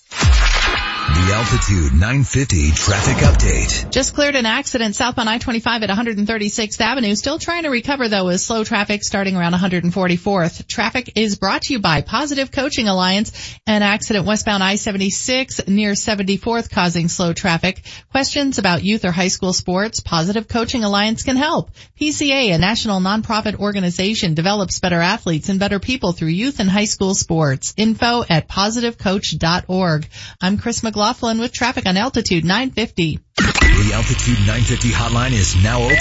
The Altitude 950 traffic update. Just cleared an accident southbound I-25 at 136th Avenue. Still trying to recover though with slow traffic starting around 144th. Traffic is brought to you by Positive Coaching Alliance. An accident westbound I-76 near 74th causing slow traffic. Questions about youth or high school sports? Positive Coaching Alliance can help. PCA, a national nonprofit organization, develops better athletes and better people through youth and high school sports. Info at positivecoach.org. I'm Chris McLaughlin with traffic on Altitude 950. The Altitude 950 hotline is now open.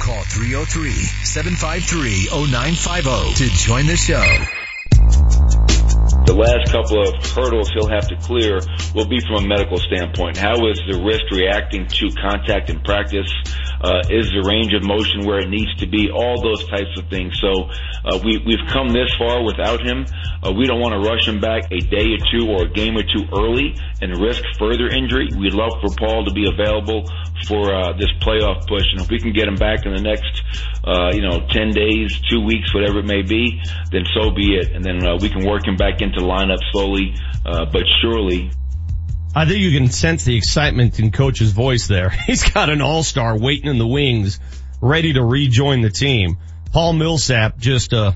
Call 303-753-0950 to join the show. The last couple of hurdles he'll have to clear will be from a medical standpoint. How is the wrist reacting to contact in practice? Uh, is the range of motion where it needs to be? All those types of things. So uh, we, we've come this far without him. Uh, we don't want to rush him back a day or two or a game or two early and risk further injury. We'd love for Paul to be available for uh, this playoff push, and if we can get him back in the next, uh, you know, ten days, two weeks, whatever it may be, then so be it, and then uh, we can work him back into the lineup slowly uh, but surely. I think you can sense the excitement in coach's voice there. He's got an all-star waiting in the wings, ready to rejoin the team. Paul Millsap just, uh,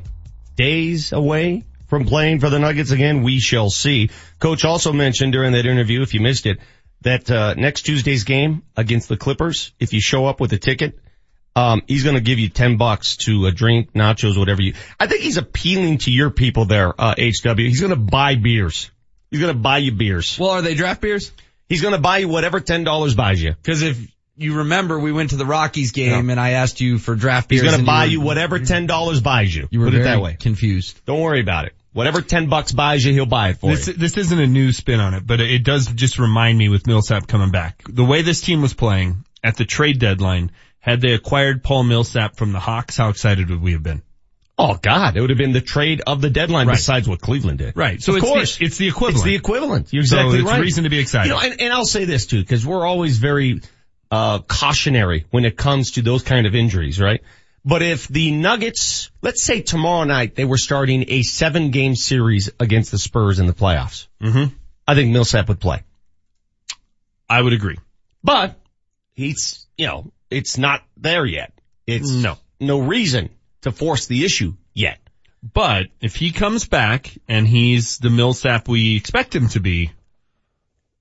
days away from playing for the Nuggets again. We shall see. Coach also mentioned during that interview, if you missed it, that, uh, next Tuesday's game against the Clippers, if you show up with a ticket, um, he's going to give you 10 bucks to a drink, nachos, whatever you, I think he's appealing to your people there, uh, HW. He's going to buy beers. He's going to buy you beers. Well, are they draft beers? He's going to buy you whatever $10 buys you. Cause if you remember, we went to the Rockies game yeah. and I asked you for draft beers. He's going to buy you, were, you whatever $10 buys you. You were Put it that way. confused. Don't worry about it. Whatever 10 bucks buys you, he'll buy it for This, you. this isn't a new spin on it, but it does just remind me with Millsap coming back. The way this team was playing at the trade deadline, had they acquired Paul Millsap from the Hawks, how excited would we have been? Oh God, it would have been the trade of the deadline Right. besides what Cleveland did. Right. So of it's course. the, it's the equivalent. It's the equivalent. You're So exactly it's right. reason to be excited. You know, and, and I'll say this too, because we're always very uh, cautionary when it comes to those kind of injuries, right? But if the Nuggets, let's say tomorrow night they were starting a seven game series against the Spurs in the playoffs, mm-hmm. I think Millsap would play. I would agree. But he's, you know, it's not there yet. It's No. no reason to force the issue yet. But if he comes back and he's the Millsap we expect him to be,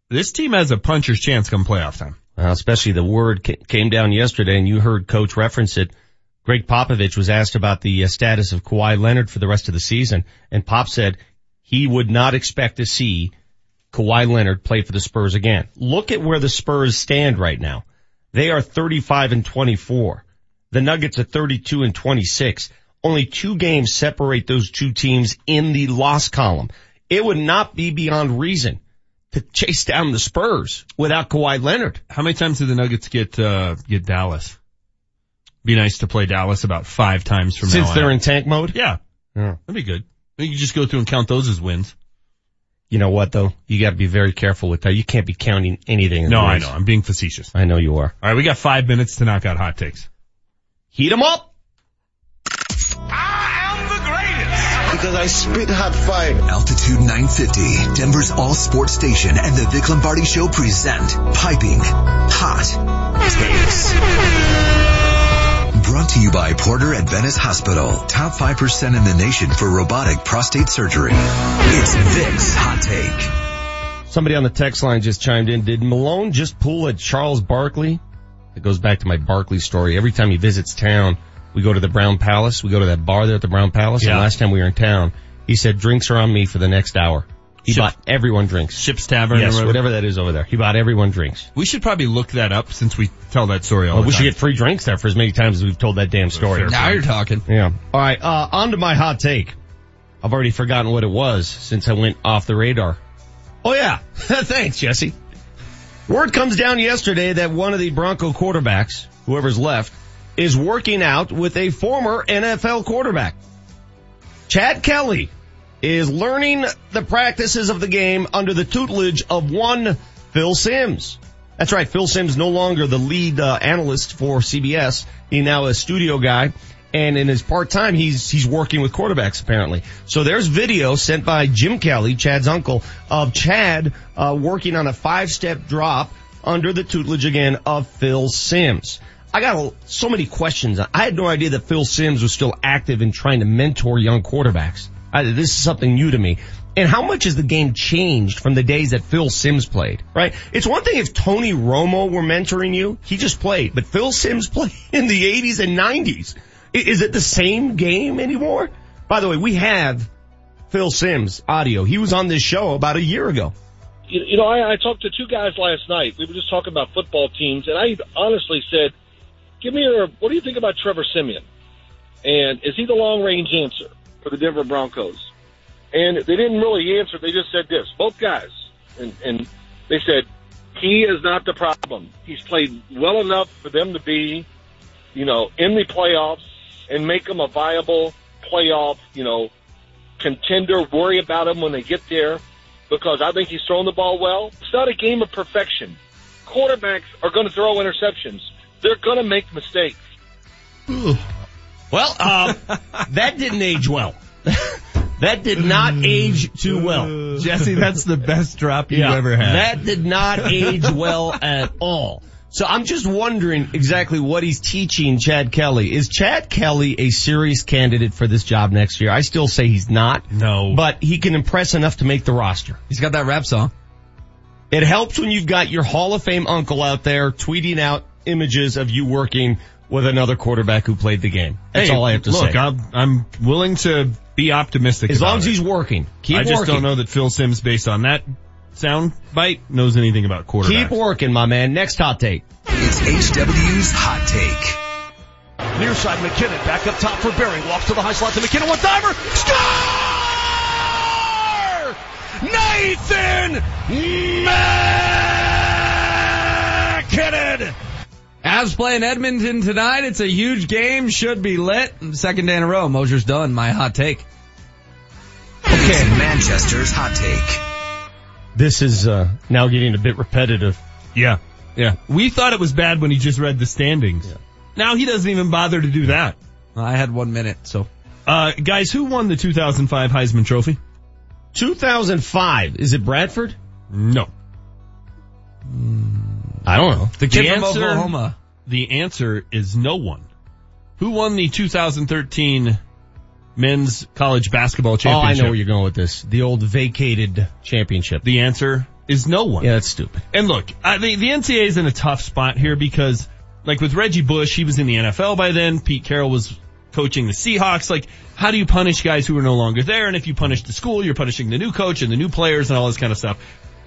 this team has a puncher's chance come playoff time. Uh, especially the word ca- came down yesterday and you heard coach reference it. Gregg Popovich was asked about the uh, status of Kawhi Leonard for the rest of the season and Pop said he would not expect to see Kawhi Leonard play for the Spurs again. Look at where the Spurs stand right now. They are 35 and 24. The Nuggets are 32 and 26. Only two games separate those two teams in the loss column. It would not be beyond reason to chase down the Spurs without Kawhi Leonard. How many times did the Nuggets get, uh, get Dallas? Be nice to play Dallas about five times from Since now Since they're in tank mode? Yeah. Yeah. That'd be good. You can just go through and count those as wins. You know what though? You gotta be very careful with that. You can't be counting anything. as No, I know. I'm being facetious. I know you are. All right, we got five minutes to knock out hot takes. Heat them up! I am the greatest! Because I spit hot fire. Altitude 950, Denver's all sports station and the Vic Lombardi Show present Piping Hot Takes. Brought to you by Porter Adventist Hospital. Top 5% in the nation for robotic prostate surgery. It's Vic's Hot Take. Somebody on the text line just chimed in. Did Malone just pull at Charles Barkley? It goes back to my Barkley story. Every time he visits town, we go to the Brown Palace. We go to that bar there at the Brown Palace. Yeah. And last time we were in town, he said drinks are on me for the next hour. He Ship- bought everyone drinks. Ship's Tavern or Yes, whatever. whatever that is over there. He bought everyone drinks. We should probably look that up since we tell that story all Well, we time. should get free drinks there for as many times as we've told that damn story. Now you're talking. Yeah. All right. Uh, on to my hot take. I've already forgotten what it was since I went off the radar. Oh yeah. Thanks, Jesse. Word comes down yesterday that one of the Bronco quarterbacks, whoever's left, is working out with a former NFL quarterback. Chad Kelly is learning the practices of the game under the tutelage of one Phil Simms. That's right. Phil Simms no longer the lead uh, analyst for CBS. He's now a studio guy. And in his part time, he's, he's working with quarterbacks apparently. So there's video sent by Jim Kelly, Chad's uncle, of Chad, uh, working on a five step drop under the tutelage again of Phil Simms. I got so many questions. I had no idea that Phil Simms was still active in trying to mentor young quarterbacks. I, this is something new to me. And how much has the game changed from the days that Phil Simms played, right? It's one thing if Tony Romo were mentoring you, he just played, but Phil Simms played in the 80s and 90s. Is it the same game anymore? By the way, we have Phil Simms audio. He was on this show about a year ago. you, know, I, I talked to two guys last night. We were just talking about football teams, and I honestly said, "Give me your what do you think about Trevor Siemian? And is he the long range answer for the Denver Broncos?" And they didn't really answer. They just said this, both guys, and and they said he is not the problem. He's played well enough for them to be, you know, in the playoffs and make them a viable playoff, you know, contender. Worry about him when they get there because I think he's throwing the ball well. It's not a game of perfection. Quarterbacks are going to throw interceptions. They're going to make mistakes. Well, um, that didn't age well. that did not age too well. Jesse, that's the best drop you've Yeah, ever had. That did not age well at all. So I'm just wondering exactly what he's teaching Chad Kelly. Is Chad Kelly a serious candidate for this job next year? I still say he's not. No. But he can impress enough to make the roster. He's got that rap song. It helps when you've got your Hall of Fame uncle out there tweeting out images of you working with another quarterback who played the game. That's Hey, all I have to look, say. I'm, I'm willing to be optimistic. as long about as it. he's working. Keep I just working. don't know that Phil Simms, based on that sound bite, knows anything about quarterbacks. Keep working, my man. Next hot take. It's HW's Hot Take. Near side MacKinnon back up top for Barrie. Walks to the high slot to MacKinnon. One timer. Score! Nathan MacKinnon. Avs playing Edmonton tonight. It's a huge game. Should be lit. Second day in a row. Mosier's done. My hot take. Okay, Manchester's hot take. This is uh, now getting a bit repetitive. Yeah. Yeah. We thought it was bad when he just read the standings. Now he doesn't even bother to do that. I had one minute, so. Uh, guys, who won the 2005 Heisman Trophy? 2005. Is it Bradford? No. I don't know. The kid The from answer- Oklahoma. The answer is no one. Who won the 2013 men's college basketball championship? Oh, I know where you're going with this. The old vacated championship. The answer is no one. Yeah, that's stupid. And look, I think the NCAA is in a tough spot here because, like with Reggie Bush, he was in the NFL by then. Pete Carroll was coaching the Seahawks. Like, how do you punish guys who are no longer there? And if you punish the school, you're punishing the new coach and the new players and all this kind of stuff.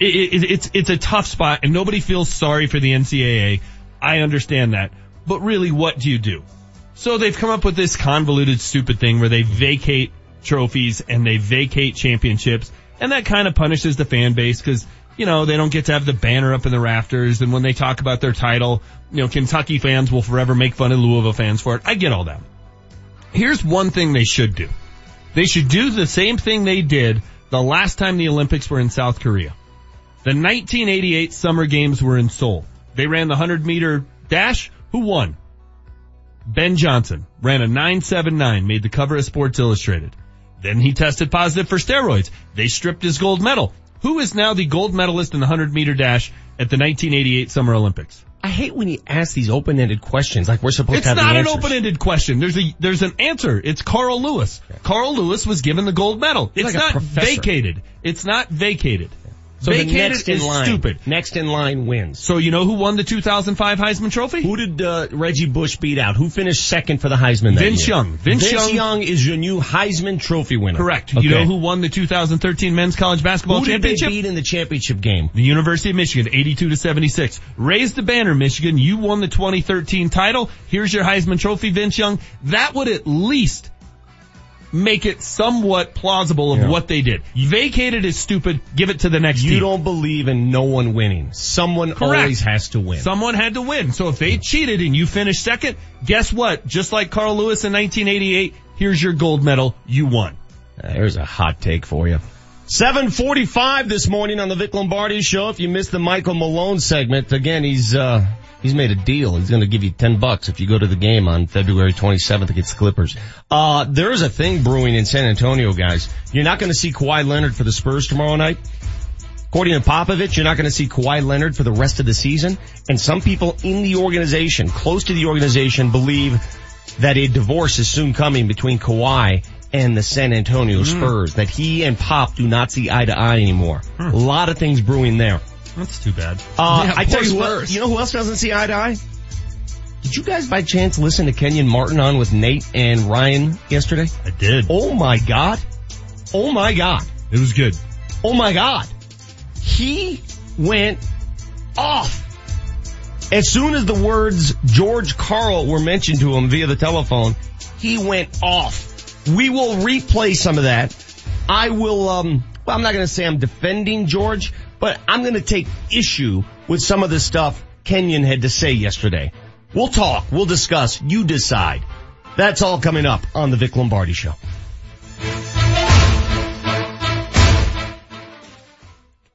It, it, it's it's a tough spot, and nobody feels sorry for the NCAA. I understand that, but really, what do you do? So they've come up with this convoluted, stupid thing where they vacate trophies and they vacate championships, and that kind of punishes the fan base because you know they don't get to have the banner up in the rafters, and when they talk about their title, you know Kentucky fans will forever make fun of Louisville fans for it. I get all that. Here's one thing they should do. They should do the same thing they did the last time the Olympics were in South Korea. The 1988 Summer Games were in Seoul. They ran the 100 meter dash. Who won? Ben Johnson ran a 979, made the cover of Sports Illustrated. Then he tested positive for steroids. They stripped his gold medal. Who is now the gold medalist in the 100 meter dash at the 1988 Summer Olympics? I hate when you ask these open-ended questions like we're supposed It's to have not the an open-ended question. There's a there's an answer. It's Carl Lewis. Carl Lewis was given the gold medal. It's like not vacated. It's not vacated. So the vacated next in line, stupid. Next in line wins. So you know who won the 2005 Heisman Trophy? Who did uh, Reggie Bush beat out? Who finished second for the Heisman? That Vince year? Young. Vince Young- Young is your new Heisman Trophy winner. Correct. Okay. You know who won the 2013 men's college basketball Who did they championship? beat in the championship game? The University of Michigan, 82 to 76. Raise the banner, Michigan. You won the 2013 title. Here's your Heisman Trophy, Vince Young. That would at least make it somewhat plausible of Yeah. what they did. Vacated is stupid. Give it to the next You team. don't believe in no one winning. Someone Correct. always has to win. Someone had to win. So if they cheated and you finished second, guess what? Just like Carl Lewis in 1988, here's your gold medal. You won. There's a hot take for you. 745 this morning on the Vic Lombardi show. If you missed the Michael Malone segment, again, he's, uh, he's made a deal. He's going to give you 10 bucks if you go to the game on February 27th against the Clippers. Uh, there is a thing brewing in San Antonio, guys. You're not going to see Kawhi Leonard for the Spurs tomorrow night. According to Popovich, you're not going to see Kawhi Leonard for the rest of the season. And some people in the organization, close to the organization, believe that a divorce is soon coming between Kawhi and the San Antonio Spurs. That he and Pop do not see eye to eye anymore. A lot of things brewing there. That's too bad. Uh, Yeah, I tell you what, you know who else doesn't see eye to eye? Did you guys by chance listen to Kenyon Martin on with Nate and Ryan yesterday? I did. Oh my god. Oh my god. It was good. Oh my god. He went off. As soon as the words George Karl were mentioned to him via the telephone, he went off. We will replay some of that. I will, um, well, I'm not going to say I'm defending George, but I'm going to take issue with some of the stuff Kenyon had to say yesterday. We'll talk. We'll discuss. You decide. That's all coming up on the Vic Lombardi Show.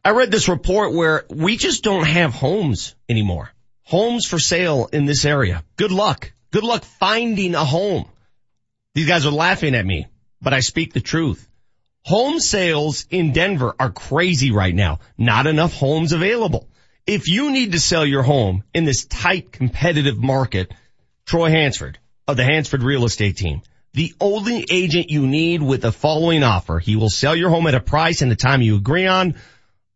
I read this report where we just don't have homes anymore. Homes for sale in this area. Good luck. Good luck finding a home. These guys are laughing at me, but I speak the truth. Home sales in Denver are crazy right now. Not enough homes available. If you need to sell your home in this tight competitive market, Troy Hansford of the Hansford Real Estate Team, the only agent you need with the following offer. He will sell your home at a price and the time you agree on,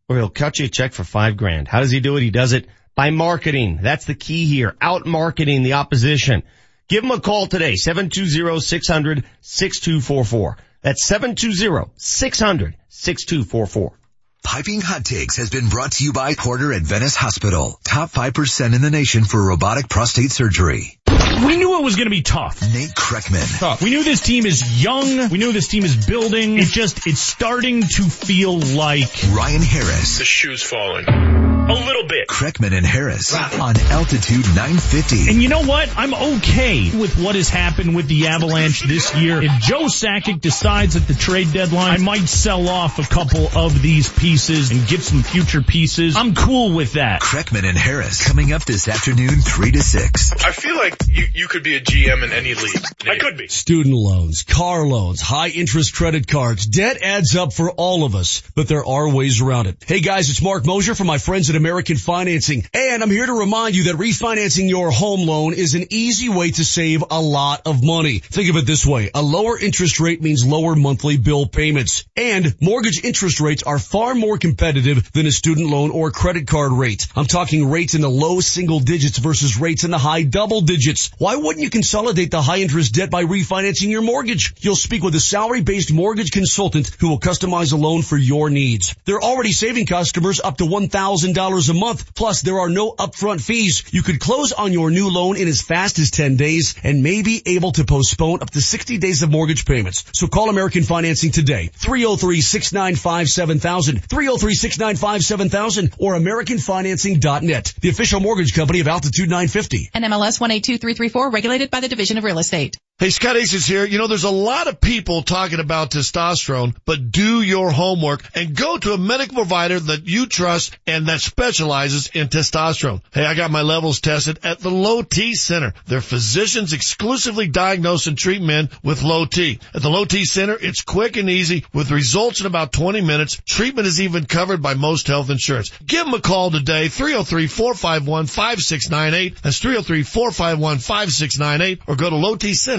or he'll cut you a check for five grand. How does he do it? He does it by marketing. That's the key here. Out marketing the opposition. Give him a call today, 720-600-6244. That's 720-600-6244. Piping Hot Takes has been brought to you by Porter Adventist Hospital. Top 5% in the nation for robotic prostate surgery. We knew it was going to be tough. Nate Kreckman. We knew this team is young. We knew this team is building. It just, it's starting to feel like Ryan Harris. The shoe's falling. A little bit. Kreckman and Harris on Altitude 950. And you know what? I'm okay with what has happened with the Avalanche this year. If Joe Sakic decides at the trade deadline, I might sell off a couple of these pieces and get some future pieces. I'm cool with that. Kreckman and Harris coming up this afternoon, 3 to 6. I feel like you, you could be a GM in any league. I could be. Student loans, car loans, high interest credit cards. Debt adds up for all of us, but there are ways around it. Hey guys, it's Mark Mosier from my friends at American Financing, and I'm here to remind you that refinancing your home loan is an easy way to save a lot of money. Think of it this way. A lower interest rate means lower monthly bill payments, and mortgage interest rates are far more competitive than a student loan or credit card rate. I'm talking rates in the low single digits versus rates in the high double digits. Why wouldn't you consolidate the high interest debt by refinancing your mortgage? You'll speak with a salary based mortgage consultant who will customize a loan for your needs. They're already saving customers up to $1,000 a month. Plus there are no upfront fees. You could close on your new loan in as fast as 10 days and may be able to postpone up to 60 days of mortgage payments. So call American Financing today. 303-695-7000, 303-695-7000 or AmericanFinancing.net. The official mortgage company of Altitude 950. NMLS 182334 regulated by the Division of Real Estate. Hey, Scott Ace is here. You know, there's a lot of people talking about testosterone, but do your homework and go to a medical provider that you trust and that specializes in testosterone. Hey, I got my levels tested at the Low T Center. Their physicians exclusively diagnose and treat men with low T. At the Low T Center, it's quick and easy with results in about 20 minutes. Treatment is even covered by most health insurance. Give them a call today, 303-451-5698. That's 303-451-5698 or go to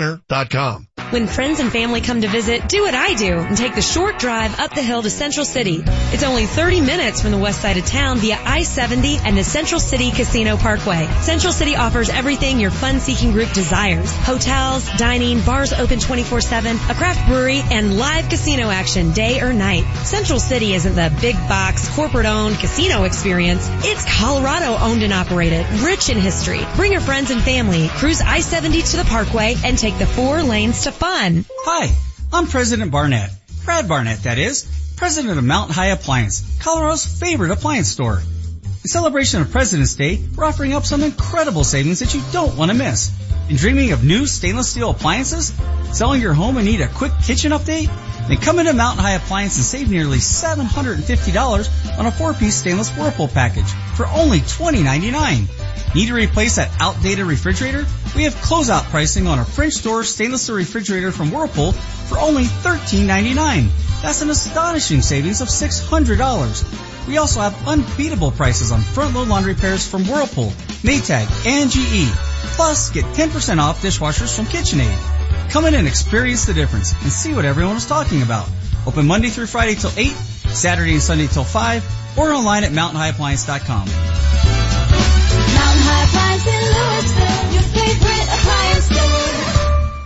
lowtcenter.com. When friends and family come to visit, do what I do and take the short drive up the hill to Central City. It's only 30 minutes from the west side of town via I-70 and the Central City Casino Parkway. Central City offers everything your fun-seeking group desires. Hotels, dining, bars open 24-7, a craft brewery, and live casino action day or night. Central City isn't the big box, corporate-owned casino experience. It's Colorado owned and operated, rich in history. Bring your friends and family, cruise I-70 to the Parkway, and take the four lanes to fun. Hi, I'm President Barnett. Brad Barnett, that is. President of Mountain High Appliance, Colorado's favorite appliance store. In celebration of President's Day, we're offering up some incredible savings that you don't want to miss. In dreaming of new stainless steel appliances? Selling your home and need a quick kitchen update? Then come into Mountain High Appliance and save nearly $750 on a four-piece stainless Whirlpool package for only $20.99. Need to replace that outdated refrigerator? We have closeout pricing on a French door stainless steel refrigerator from Whirlpool for only $13.99. That's an astonishing savings of $600. We also have unbeatable prices on front load laundry pairs from Whirlpool, Maytag, and GE. Plus, get 10% off dishwashers from KitchenAid. Come in and experience the difference and see what everyone is talking about. Open Monday through Friday till 8, Saturday and Sunday till 5, or online at mountainhighappliance.com.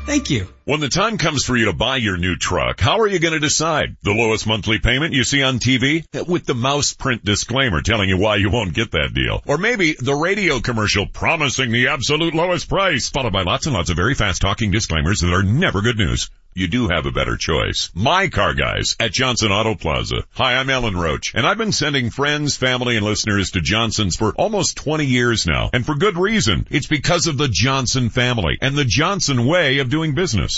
Thank you. When the time comes for you to buy your new truck, how are you going to decide? The lowest monthly payment you see on TV? With the mouse print disclaimer telling you why you won't get that deal. Or maybe the radio commercial promising the absolute lowest price, followed by lots and lots of very fast talking disclaimers that are never good news. You do have a better choice. My car guys at Johnson Auto Plaza. Hi, I'm Ellen Roach, and I've been sending friends, family, and listeners to Johnson's for almost 20 years now. And for good reason. It's because of the Johnson family and the Johnson way of doing business.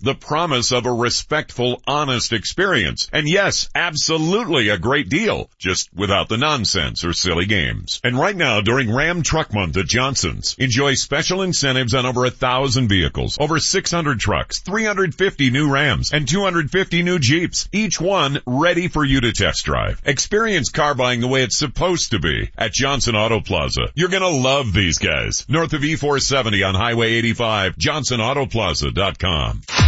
The promise of a respectful, honest experience. And yes, absolutely a great deal. Just without the nonsense or silly games. And right now, during Ram Truck Month at Johnson's, enjoy special incentives on over a thousand vehicles, over 600 trucks, 350 new Rams, and 250 new Jeeps. Each one ready for you to test drive. Experience car buying the way it's supposed to be at Johnson Auto Plaza. You're gonna love these guys. North of E470 on Highway 85, johnsonautoplaza.com.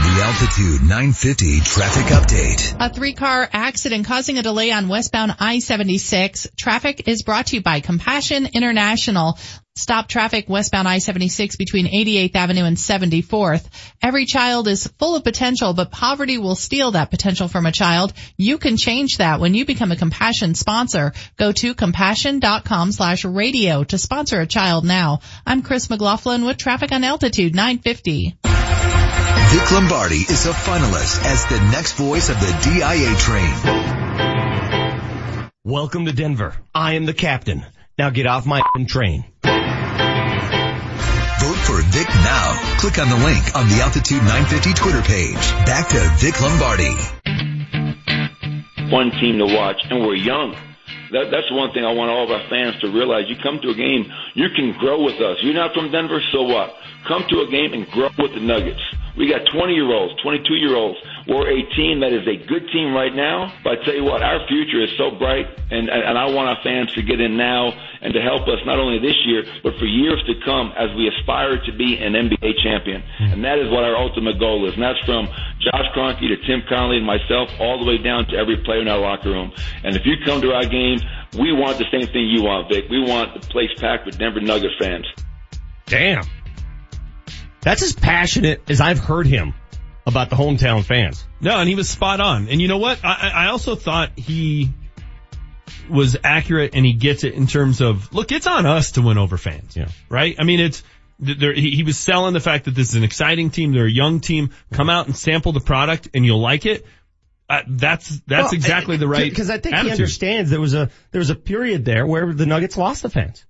The Altitude 950 traffic update. A three-car accident causing a delay on westbound I-76. Traffic is brought to you by Compassion International. Stop traffic westbound I-76 between 88th Avenue and 74th. Every child is full of potential, but poverty will steal that potential from a child. You can change that when you become a Compassion sponsor. Go to compassion.com slash radio to sponsor a child now. I'm Chris McLaughlin with traffic on Altitude 950. Vic Lombardi is a finalist as the next voice of the DIA train. Welcome to Denver. I am the captain. Now get off my train. Vote for Vic now. Click on the link on the Altitude 950 Twitter page. Back to Vic Lombardi. One team to watch, and we're young. That, that's one thing I want all of our fans to realize. You come to a game, you can grow with us. You're not from Denver, so what? Come to a game and grow with the Nuggets. We got 20 year olds, 22 year olds. We're a team that is a good team right now. But I tell you what, our future is so bright, and, and I want our fans to get in now and to help us not only this year, but for years to come as we aspire to be an NBA champion. Hmm. And that is what our ultimate goal is. And that's from Josh Kroenke to Tim Connelly and myself, all the way down to every player in our locker room. And if you come to our games, we want the same thing you want, Vic. We want the place packed with Denver Nuggets fans. Damn. That's as passionate as I've heard him about the hometown fans. No, and he was spot on. And you know what? I, I also thought he was accurate and he gets it in terms of, look, it's on us to win over fans. Yeah. Right? I mean, it's, there, he, he was selling the fact that this is an exciting team. They're a young team. Come out and sample the product and you'll like it. Uh, that's, that's Well, exactly the right Because I think attitude. he understands there was a there was a period there where the Nuggets lost the fans.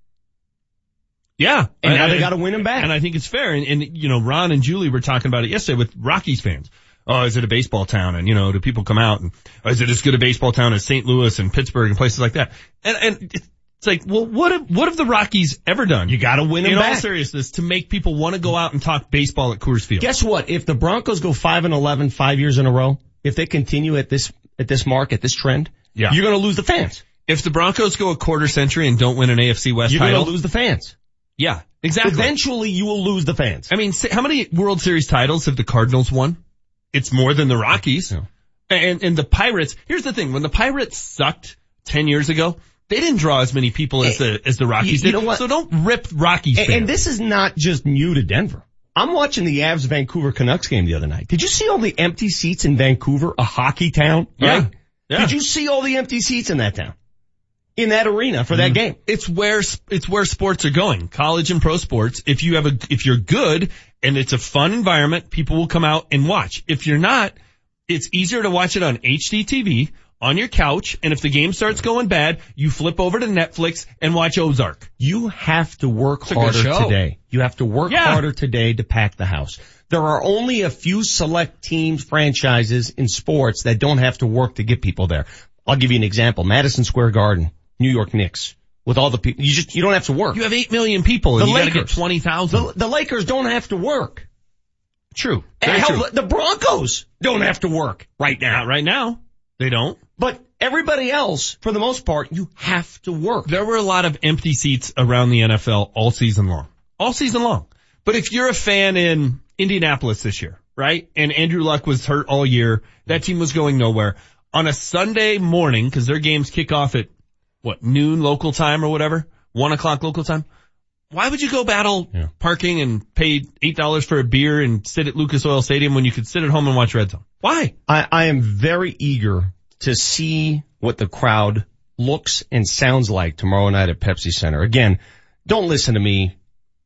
Yeah. And now they gotta win 'em back. And I think it's fair. And, and, you know, Ron and Julie were talking about it yesterday with Rockies fans. Oh, is it a baseball town? And, you know, do people come out and, oh, is it as good a baseball town as St. Louis and Pittsburgh and places like that? And, and it's like, well, what have, what have the Rockies ever done? You gotta win them In all seriousness, to make people want to go out and talk baseball at Coors Field. Guess what? If the Broncos go five and 11 five years in a row, if they continue at this at this mark at this trend, Yeah. you're going to lose the fans. If the Broncos go a quarter century and don't win an AFC West You're title, going to lose the fans. Yeah, exactly. Eventually, you will lose the fans. I mean, how many World Series titles have the Cardinals won? It's more than the Rockies. And, and the Pirates, here's the thing, when the Pirates sucked 10 years ago, they didn't draw as many people as eh, the, as the Rockies you- you did. So don't rip Rockies And, fans. and this is not just new to Denver. I'm watching the Avs Vancouver Canucks game the other night. Did you see all the empty seats in Vancouver, a hockey town? Yeah. Yeah. Did you see all the empty seats in that town? In that arena for that mm-hmm. game? It's where, it's where sports are going. College and pro sports. If you have a, if you're good and it's a fun environment, people will come out and watch. If you're not, it's easier to watch it on HDTV, on your couch, and if the game starts going bad, you flip over to Netflix and watch Ozark. You have to work It's harder today. You have to work Yeah. harder today to pack the house. There are only a few select teams, franchises in sports that don't have to work to get people there. I'll give you an example. Madison Square Garden, New York Knicks. With all the people, you just, you don't have to work. You have 8 million people and The you gotta get Lakers. 20,000. The, the Lakers don't have to work. True. And hell, true. the Broncos don't have to work right now. Not right now. They don't. But everybody else, for the most part, you have to work. There were a lot of empty seats around the NFL all season long. All season long. But if you're a fan in Indianapolis this year, right? And Andrew Luck was hurt all year. That team was going nowhere. On a Sunday morning, cause their games kick off at what, noon local time or whatever? One o'clock local time? Why would you go battle parking and pay $8 for a beer and sit at Lucas Oil Stadium when you could sit at home and watch Red Zone? Why? I, I am very eager to see what the crowd looks and sounds like tomorrow night at Pepsi Center. Again, don't listen to me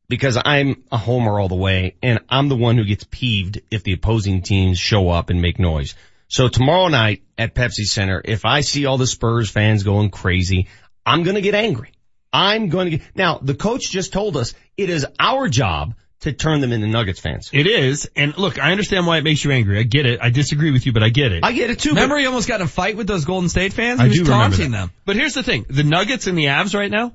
because I'm a homer all the way and I'm the one who gets peeved if the opposing teams show up and make noise. So tomorrow night at Pepsi Center, if I see all the Spurs fans going crazy, I'm going to get angry. I'm going to get, now the coach just told us it is our job to turn them into Nuggets fans. It is. And look, I understand why it makes you angry. I get it. I disagree with you, but I get it. I get it too. but- Remember he almost got in a fight with those Golden State fans? I He was do remember taunting that. them. But here's the thing. The Nuggets and the Avs right now,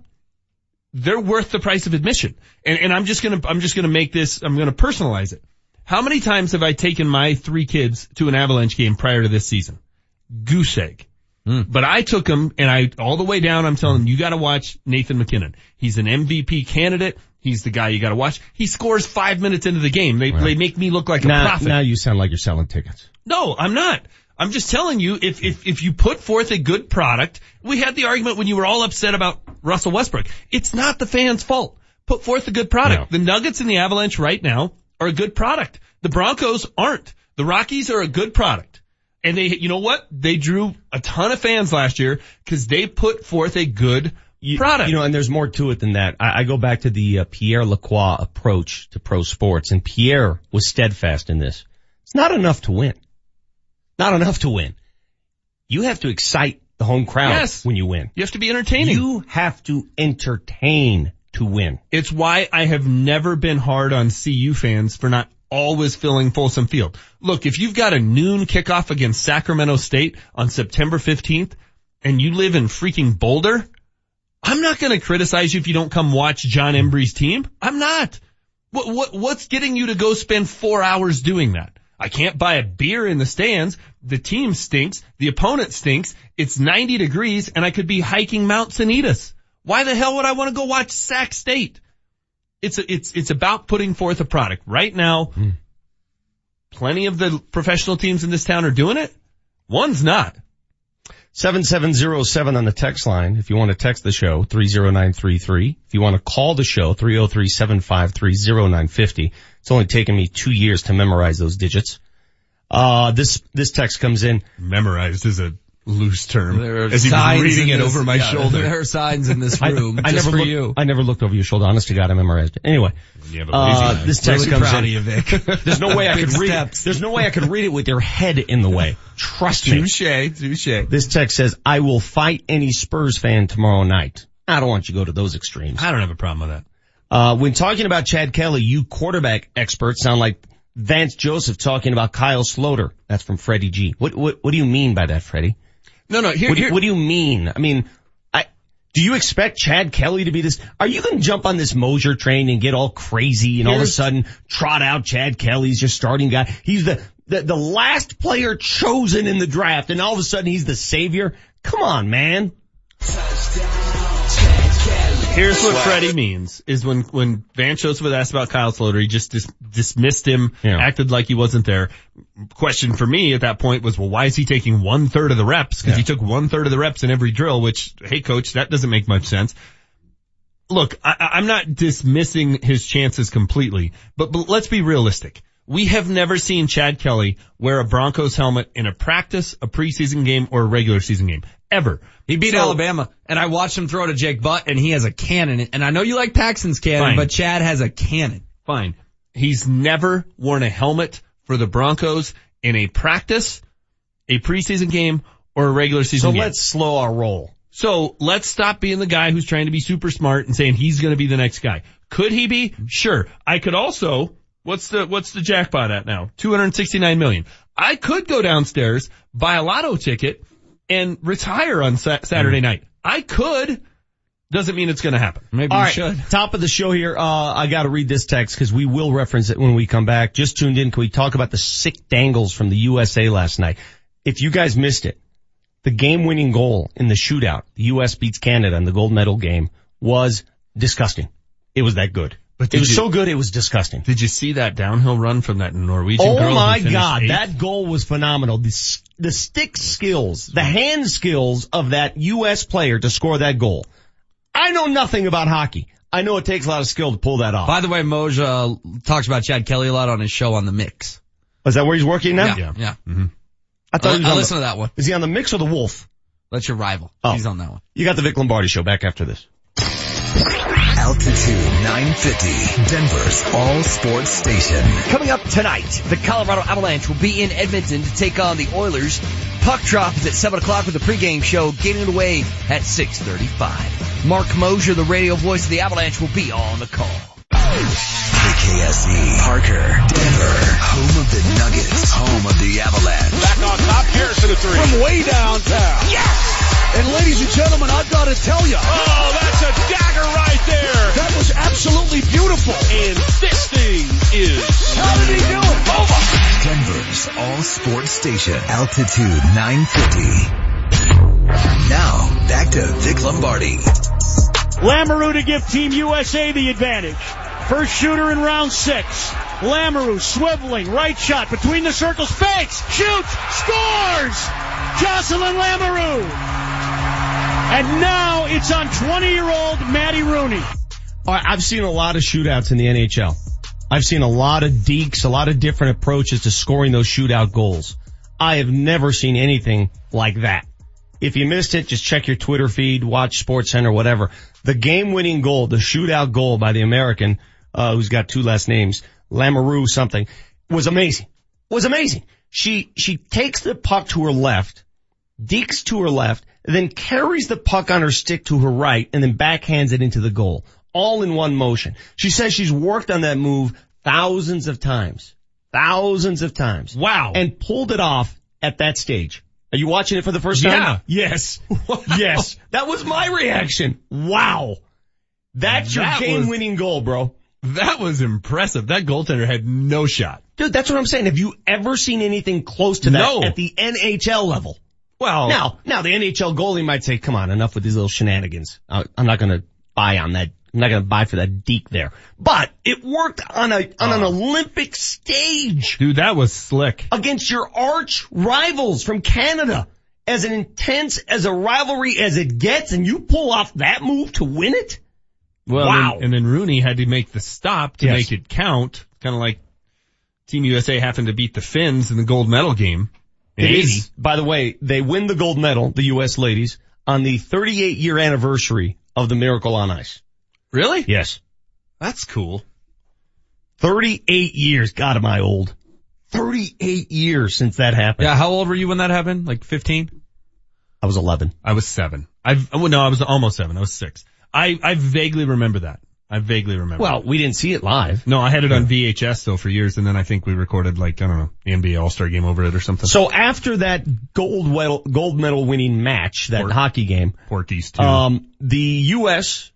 they're worth the price of admission. And, and I'm just gonna, I'm just gonna make this, I'm gonna personalize it. How many times have I taken my three kids to an Avalanche game prior to this season? Goose egg. Hmm. But I took them and I, all the way down, I'm telling them, you gotta watch Nathan MacKinnon. He's an MVP candidate. he's the guy you gotta watch. He scores five minutes into the game. They, they make me look like a now, prophet. now you sound like you're selling tickets. No, I'm not. I'm just telling you, if, if, if you put forth a good product, we had the argument when you were all upset about Russell Westbrook. It's not the fans' fault. Put forth a good product. The Nuggets and the Avalanche right now are a good product. The Broncos aren't. The Rockies are a good product. And they, you know what? They drew a ton of fans last year because they put forth a good product. You know, and there's more to it than that. I, I go back to the uh, Pierre Lacroix approach to pro sports, and Pierre was steadfast in this. It's not enough to win. Not enough to win. You have to excite the home crowd Yes. when you win. You have to be entertaining. You have to entertain to win. It's why I have never been hard on CU fans for not always filling Folsom Field. Look, if you've got a noon kickoff against Sacramento State on September 15th and you live in freaking Boulder, I'm not going to criticize you if you don't come watch Jon Embree's team. I'm not. What, what, what's getting you to go spend four hours doing that? I can't buy a beer in the stands. The team stinks. The opponent stinks. It's 90 degrees and I could be hiking Mount Sanitas. Why the hell would I want to go watch Sac State? It's a, it's it's about putting forth a product. Right now, plenty of the professional teams in this town are doing it. One's not. 7707 on the text line. If you want to text the show, 30933. If you want to call the show, 303-753-0950. It's only taken me two years to memorize those digits. Uh, this, this text comes in. Memorized is a loose term. There are As he was reading it this- over my yeah, shoulder. There are signs in this room I, just never for looked, you. I never looked over your shoulder. Honest to God, I memorized it. Anyway. Yeah, Uh, this text Really comes proud in. of you, Vic. There's no way I could read it. There's no way I could read it with your head in the way. Trust me. Touche, touche. This text says, I will fight any Spurs fan tomorrow night. I don't want you to go to those extremes. I don't have a problem with that. Uh, when talking about Chad Kelly, you quarterback experts sound like Vance Joseph talking about Kyle Sloter. That's from Freddie G. What, what, what do you mean by that, Freddie? No, no, here, What, do- here, what do you mean? I mean, I, do you expect Chad Kelly to be this? Are you going to jump on this Mosier train and get all crazy and all of a sudden trot out Chad Kelly's your starting guy? He's the, the, the last player chosen in the draft and all of a sudden he's the savior? Come on, man. Here's what Freddie means is when, when Vance Joseph was asked about Kyle Sloter, he just dis- dismissed him, Yeah. acted like he wasn't there. Question for me at that point was, well, why is he taking one third of the reps? Cause he took one third of the reps in every drill, which, hey coach, that doesn't make much sense. Look, I, I- I'm not dismissing his chances completely, but, but let's be realistic. We have never seen Chad Kelly wear a Broncos helmet in a practice, a preseason game, or a regular season game. Ever. He beat So- Alabama, and I watched him throw to Jake Butt, and he has a cannon. And I know you like Paxton's cannon, Fine. but Chad has a cannon. Fine. He's never worn a helmet for the Broncos in a practice, a preseason game, or a regular season So game. let's slow our roll. So let's stop being the guy who's trying to be super smart and saying he's going to be the next guy. Could he be? Sure. I could also, what's the, what's the jackpot at now? 269 million. I could go downstairs, buy a lotto ticket and retire on sa- Saturday night. I could. Doesn't mean it's going to happen. Maybe All you should. top of the show here. Uh, I got to read this text because we will reference it when we come back. Just tuned in. Can we talk about the sick dangles from the USA last night? If you guys missed it, the game-winning goal in the shootout, the U.S. beats Canada in the gold medal game, was disgusting. It was that good. But it was you- so good, it was disgusting. Did you see that downhill run from that Norwegian oh girl? Oh my God, eighth? that goal was phenomenal. The, the stick skills, the hand skills of that U.S. player to score that goal. I know nothing about hockey. I know it takes a lot of skill to pull that off. By the way, Moja uh, talks about Chad Kelly a lot on his show on the Mix. Is that where he's working now? Yeah, yeah. Mm-hmm. Mm-hmm. I thought I, he was I on listen the, to that one. Is he on the mix or the wolf? That's your rival. Oh. He's on that one. You got the Vic Lombardi show back after this. Altitude 950, Denver's all sports station. Coming up tonight, the Colorado Avalanche will be in Edmonton to take on the Oilers. Puck drop is at 7 o'clock with the pregame show getting it away at 6.35. Mark Mosier, the radio voice of the Avalanche, will be on the call. KKSE, Parker, Denver, home of the Nuggets, home of the Avalanche. Back on top, Harrison a three. From way downtown. Yes! And ladies and gentlemen, I've got to tell you. Oh, that's a dagger right there. That was absolutely beautiful. And this thing is. How did he do it? Over. Denver's all sports station, Altitude 950. Now, back to Vic Lombardi. Lamoureux to give Team USA the advantage. First shooter in round six. Lamoureux swiveling, right shot between the circles, fakes, shoots, scores! Jocelyn Lamoureux! And now it's on 20 year old Maddie Rooney. I've seen a lot of shootouts in the NHL. I've seen a lot of dekes, a lot of different approaches to scoring those shootout goals. I have never seen anything like that. If you missed it, just check your Twitter feed, watch Sports Center, whatever. The game-winning goal, the shootout goal by the American, uh, who's got two last names, Lamoureux something, was amazing. Was amazing. She, she takes the puck to her left, dekes to her left, then carries the puck on her stick to her right, and then backhands it into the goal. All in one motion. She says she's worked on that move thousands of times. Thousands of times. Wow. And pulled it off at that stage. Are you watching it for the first time? Yeah. Yes. Yes. That was my reaction. Wow. That's your That was- game winning goal, bro. That was impressive. That goaltender had no shot. Dude, that's what I'm saying. Have you ever seen anything close to that No. at the NHL level? Well, Now, now the NHL goalie might say, come on, enough with these little shenanigans. I'm not gonna buy on that. I'm not gonna buy for that deke there. But it worked on a, on an ah. Olympic stage dude, that was slick. against your arch rivals from Canada. As intense as a rivalry as it gets and you pull off that move to win it? Well, Wow. And, and then Rooney had to make the stop to Yes. make it count. Kind of like Team USA having to beat the Finns in the gold medal game. It 80. By the way, they win the gold medal, the U.S. ladies, on the 38 year anniversary of the Miracle on Ice. Really? Yes. That's cool. 38 years. God, am I old. 38 years since that happened. Yeah, how old were you when that happened? Like 15? I was 11. I was seven. I well, oh, no, I was almost seven. I was six. I I vaguely remember that. I vaguely remember. Well, we didn't see it live. no, I had it on VHS though for years, and then I think we recorded like I don't know the NBA All Star game over it or something. So after that gold medal, gold medal winning match, that Port- hockey game, Porties too. um, the U.S.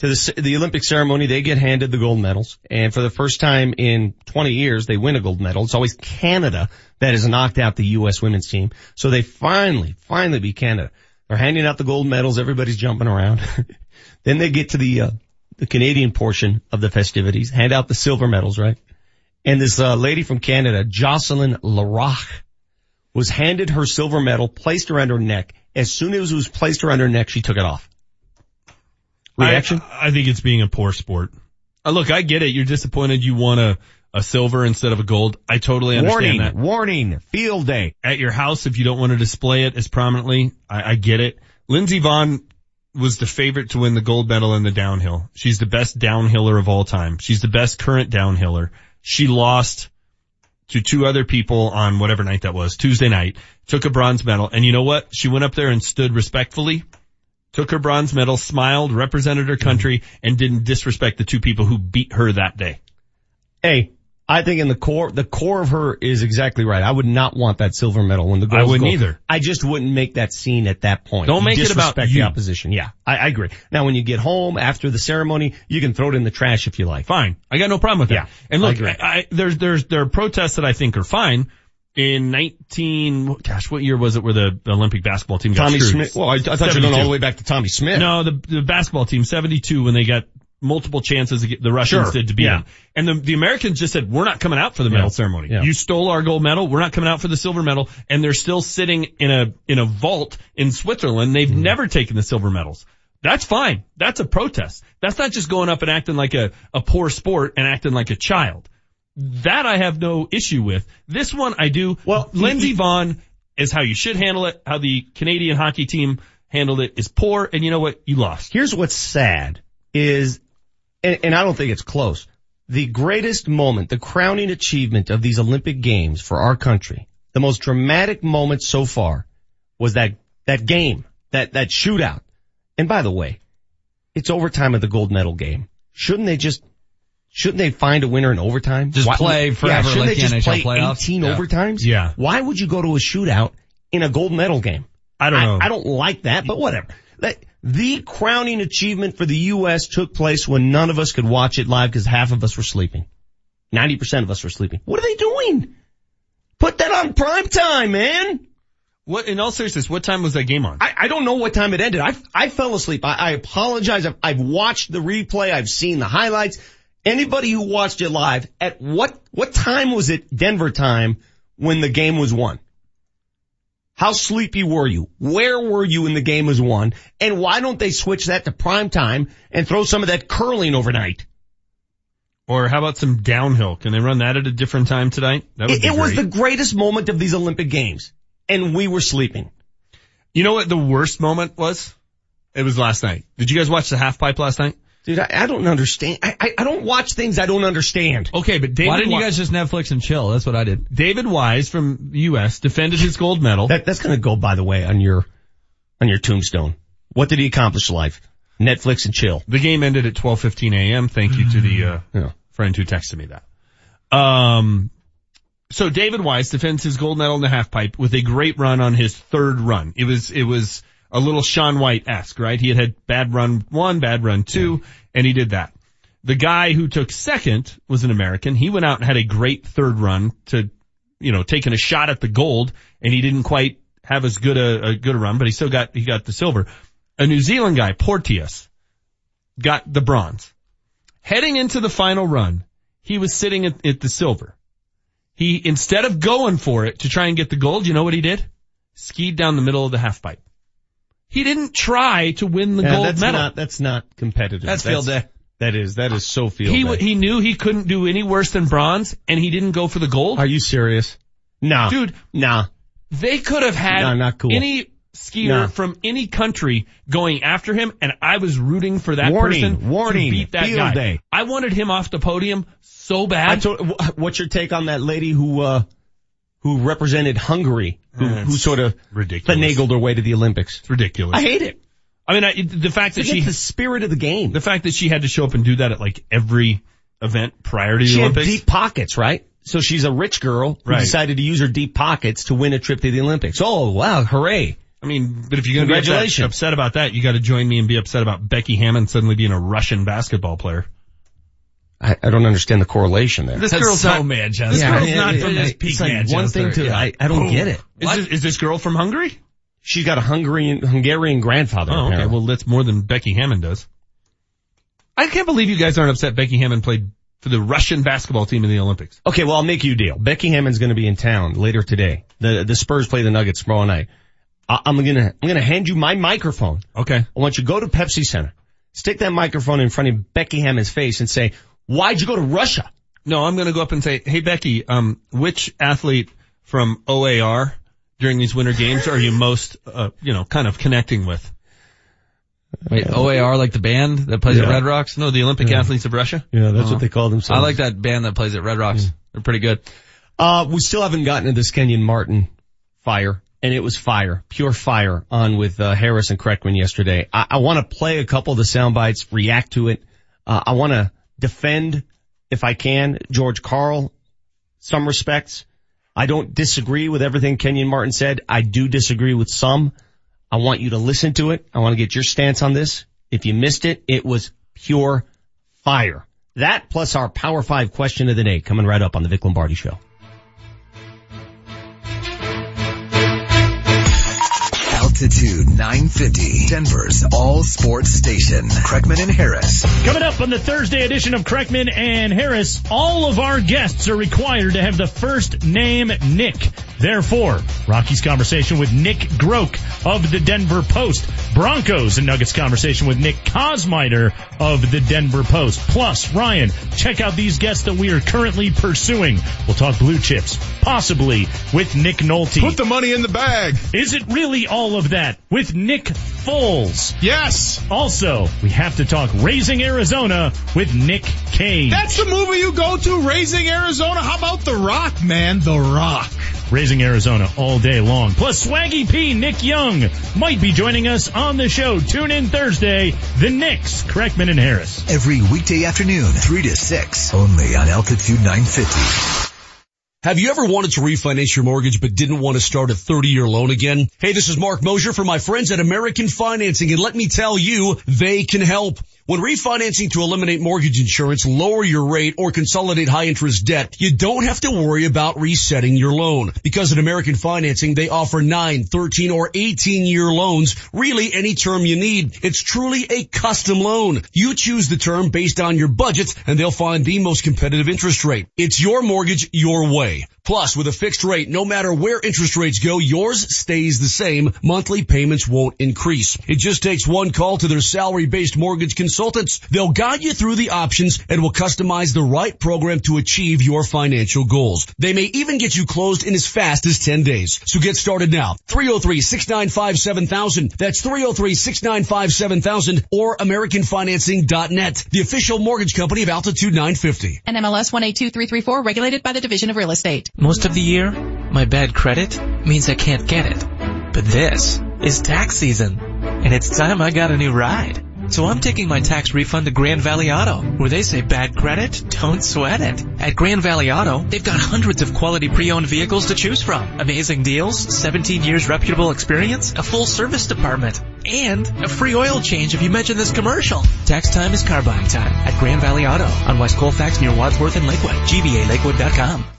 to the, the Olympic ceremony, they get handed the gold medals. And for the first time in 20 years, they win a gold medal. It's always Canada that has knocked out the U.S. women's team. So they finally, finally beat Canada. They're handing out the gold medals. Everybody's jumping around. then they get to the, uh, the Canadian portion of the festivities, hand out the silver medals, right? And this, uh, lady from Canada, Jocelyn Larocque, was handed her silver medal, placed around her neck. As soon as it was placed around her neck, she took it off. Reaction? I, I think it's being a poor sport. Uh, look, I get it. You're disappointed you won a, a silver instead of a gold. I totally understand warning, that. warning, field day. At your house, if you don't want to display it as prominently, I, I get it. Lindsey Vonn was the favorite to win the gold medal in the downhill. She's the best downhiller of all time. She's the best current downhiller. She lost to two other people on whatever night that was, Tuesday night, took a bronze medal. And you know what? She went up there and stood respectfully, took her bronze medal, smiled, represented her country, and didn't disrespect the two people who beat her that day. Hey, I think in the core, the core of her is exactly right. I would not want that silver medal when the I wouldn't either. I just wouldn't make that scene at that point. Don't You make it about disrespect you. the opposition. Yeah, I, I agree. Now when you get home after the ceremony, you can throw it in the trash if you like. Fine. I got no problem with that. Yeah, And look. I, I, there's, there's, there are protests that I think are fine. In 19, gosh, what year was it where the Olympic basketball team got Tommy screwed? Smith. Well, I, I thought you were going all the way back to Tommy Smith. No, the, the basketball team, 72, when they got multiple chances, the Russians Sure. did to beat Yeah. them. And the, the Americans just said, we're not coming out for the medal ceremony. Yeah. You stole our gold medal. We're not coming out for the silver medal. And they're still sitting in a, in a vault in Switzerland. They've Mm-hmm. never taken the silver medals. That's fine. That's a protest. That's not just going up and acting like a, a poor sport and acting like a child. That I have no issue with. This one I do. Well, Lindsey Vonn is how you should handle it. How the Canadian hockey team handled it is poor. And you know what? You lost. Here's what's sad is, and, and I don't think it's close. The greatest moment, the crowning achievement of these Olympic games for our country, the most dramatic moment so far was that, that game, that, that shootout. And by the way, it's overtime of the gold medal game. Shouldn't they just, shouldn't they find a winner in overtime? Just play forever yeah, shouldn't like they just NHL play playoffs? 18 Yeah. overtimes? Yeah. Why would you go to a shootout in a gold medal game? I don't know. I, don't like that, but whatever. That- the crowning achievement for the U.S. took place when none of us could watch it live because half of us were sleeping. 90% of us were sleeping. What are they doing? Put that on prime time, man. What, in all seriousness, what time was that game on? I, I don't know what time it ended. I, I fell asleep. I, I apologize. I've, I've watched the replay. I've seen the highlights. Anybody who watched it live, at what, what time was it Denver time when the game was won? How sleepy were you? Where were you when the game was won? And why don't they switch that to prime time and throw some of that curling overnight? Or how about some downhill? Can they run that at a different time tonight? It, it was the greatest moment of these Olympic games and we were sleeping. You know what the worst moment was? It was last night. Did you guys watch the half pipe last night? Dude, I, I don't understand. I, I, I don't watch things I don't understand. Okay, but David Why didn't you guys just Netflix and chill? That's what I did. David Wise from U.S. defended his gold medal. That, that's gonna go, by the way, on your, on your tombstone. What did he accomplish in life? Netflix and chill. The game ended at 12:15 a.m. Thank you to the uh, Yeah. friend who texted me that. Um, so David Wise defends his gold medal in the halfpipe with a great run on his third run. It was it was a little Shaun White-esque, right? He had had bad run one, bad run two, and he did that. The guy who took second was an American. He went out and had a great third run to, you know, taking a shot at the gold, and he didn't quite have as good a, a good a run, but he still got he got the silver. A New Zealand guy, Porteous, got the bronze. Heading into the final run, he was sitting at, at the silver. He, instead of going for it to try and get the gold, you know what he did? Skied down the middle of the half pipe. He didn't try to win the Yeah, gold that's medal. not, that's not competitive. That's field day. That is, that is so field he, day. he knew he couldn't do any worse than bronze and he didn't go for the gold. Are you serious? Nah. Dude, Nah. they could have had No, not cool. any skier No. from any country going after him and I was rooting for that Warning, person warning, to beat that field guy. day. I wanted him off the podium so bad. I told, what's your take on that lady who, uh, who represented Hungary, who, mm-hmm. who sort of ridiculous. finagled her way to the Olympics? It's ridiculous. I hate it. I mean, I, the fact that she, the spirit of the game. the fact that she had to show up and do that at like every event prior to the she had Olympics. deep pockets, right? So she's a rich girl who Right. decided to use her deep pockets to win a trip to the Olympics. Oh wow, hooray. I mean, but if you're going to be upset, Congratulations. upset about that, you got to join me and be upset about Becky Hammon suddenly being a Russian basketball player. I, I don't understand the correlation there. This That's girl's so not, Manchester. This Yeah, girl's yeah, not yeah, from yeah. this peak like Manchester. one thing to, yeah. I, I don't get it. Is this, is this girl from Hungary? She's got a Hungarian, Hungarian grandfather. Oh, okay. apparently. Well, that's more than Becky Hammon does. I can't believe you guys aren't upset Becky Hammon played for the Russian basketball team in the Olympics. Okay, well, I'll make you a deal. Becky Hammon's going to be in town later today. The the Spurs play the Nuggets tomorrow night. I, I'm gonna I'm gonna hand you my microphone. Okay. I want you to go to Pepsi Center, stick that microphone in front of Becky Hammon's face, and say, "Why'd you go to Russia?" No, I'm going to go up and say, hey Becky, um, which athlete from OAR during these winter games are you most, uh, you know, kind of connecting with? Wait, OAR like the band that plays at Red Rocks? No, the Olympic athletes of Russia. Yeah, that's Uh-huh. what they call themselves. I like that band that plays at Red Rocks. They're pretty good. Uh, we still haven't gotten to this Kenyon Martin fire, and it was fire, pure fire on with uh, Harris and Kreckman yesterday. I, I want to play a couple of the sound bites, react to it. Uh, I want to defend, if I can, George Karl, some respects. I don't disagree with everything Kenyon Martin said. I do disagree with some. I want you to listen to it. I want to get your stance on this. If you missed it, it was pure fire. That plus our Power 5 question of the day coming right up on the Vic Lombardi Show. Altitude 950, Denver's all sports station. Kreckman and Harris. Coming up on the Thursday edition of Kreckman and Harris, all of our guests are required to have the first name Nick. Therefore, Rocky's conversation with Nick Groke of the Denver Post. Broncos and Nuggets conversation with Nick Kosmider of the Denver Post. Plus, Ryan, check out these guests that we are currently pursuing. We'll talk blue chips, possibly with Nick Nolte. Put the money in the bag. Is it really all of that with Nick Foles? Yes. Also, we have to talk Raising Arizona with Nick Cage. That's the movie you go to, Raising Arizona. How about The Rock, man? The Rock. Raising Arizona all day long. Plus Swaggy P, Nick Young might be joining us on the show. Tune in Thursday. The Knicks, Kreckman and Harris. Every weekday afternoon, 3 to 6, only on Altitude 950. Have you ever wanted to refinance your mortgage but didn't want to start a 30 year loan again? Hey, this is Mark Mosier for my friends at American Financing and let me tell you, they can help. When refinancing to eliminate mortgage insurance, lower your rate, or consolidate high interest debt, you don't have to worry about resetting your loan. Because at American Financing, they offer 9, 13, or 18 year loans, really any term you need. It's truly a custom loan. You choose the term based on your budget and they'll find the most competitive interest rate. It's your mortgage your way. Plus, with a fixed rate, no matter where interest rates go, yours stays the same. Monthly payments won't increase. It just takes one call to their salary-based mortgage consultants. They'll guide you through the options and will customize the right program to achieve your financial goals. They may even get you closed in as fast as 10 days. So get started now. 303-695-7000. That's 303-695-7000 or AmericanFinancing.net. The official mortgage company of Altitude 950. NMLS 182334 regulated by the Division of Real Estate. Most of the year, my bad credit means I can't get it. But this is tax season, and it's time I got a new ride. So I'm taking my tax refund to Grand Valley Auto, where they say bad credit, don't sweat it. At Grand Valley Auto, they've got hundreds of quality pre-owned vehicles to choose from. Amazing deals, 17 years reputable experience, a full service department, and a free oil change if you mention this commercial. Tax time is car buying time at Grand Valley Auto on West Colfax near Wadsworth and Lakewood. GVALakewood.com.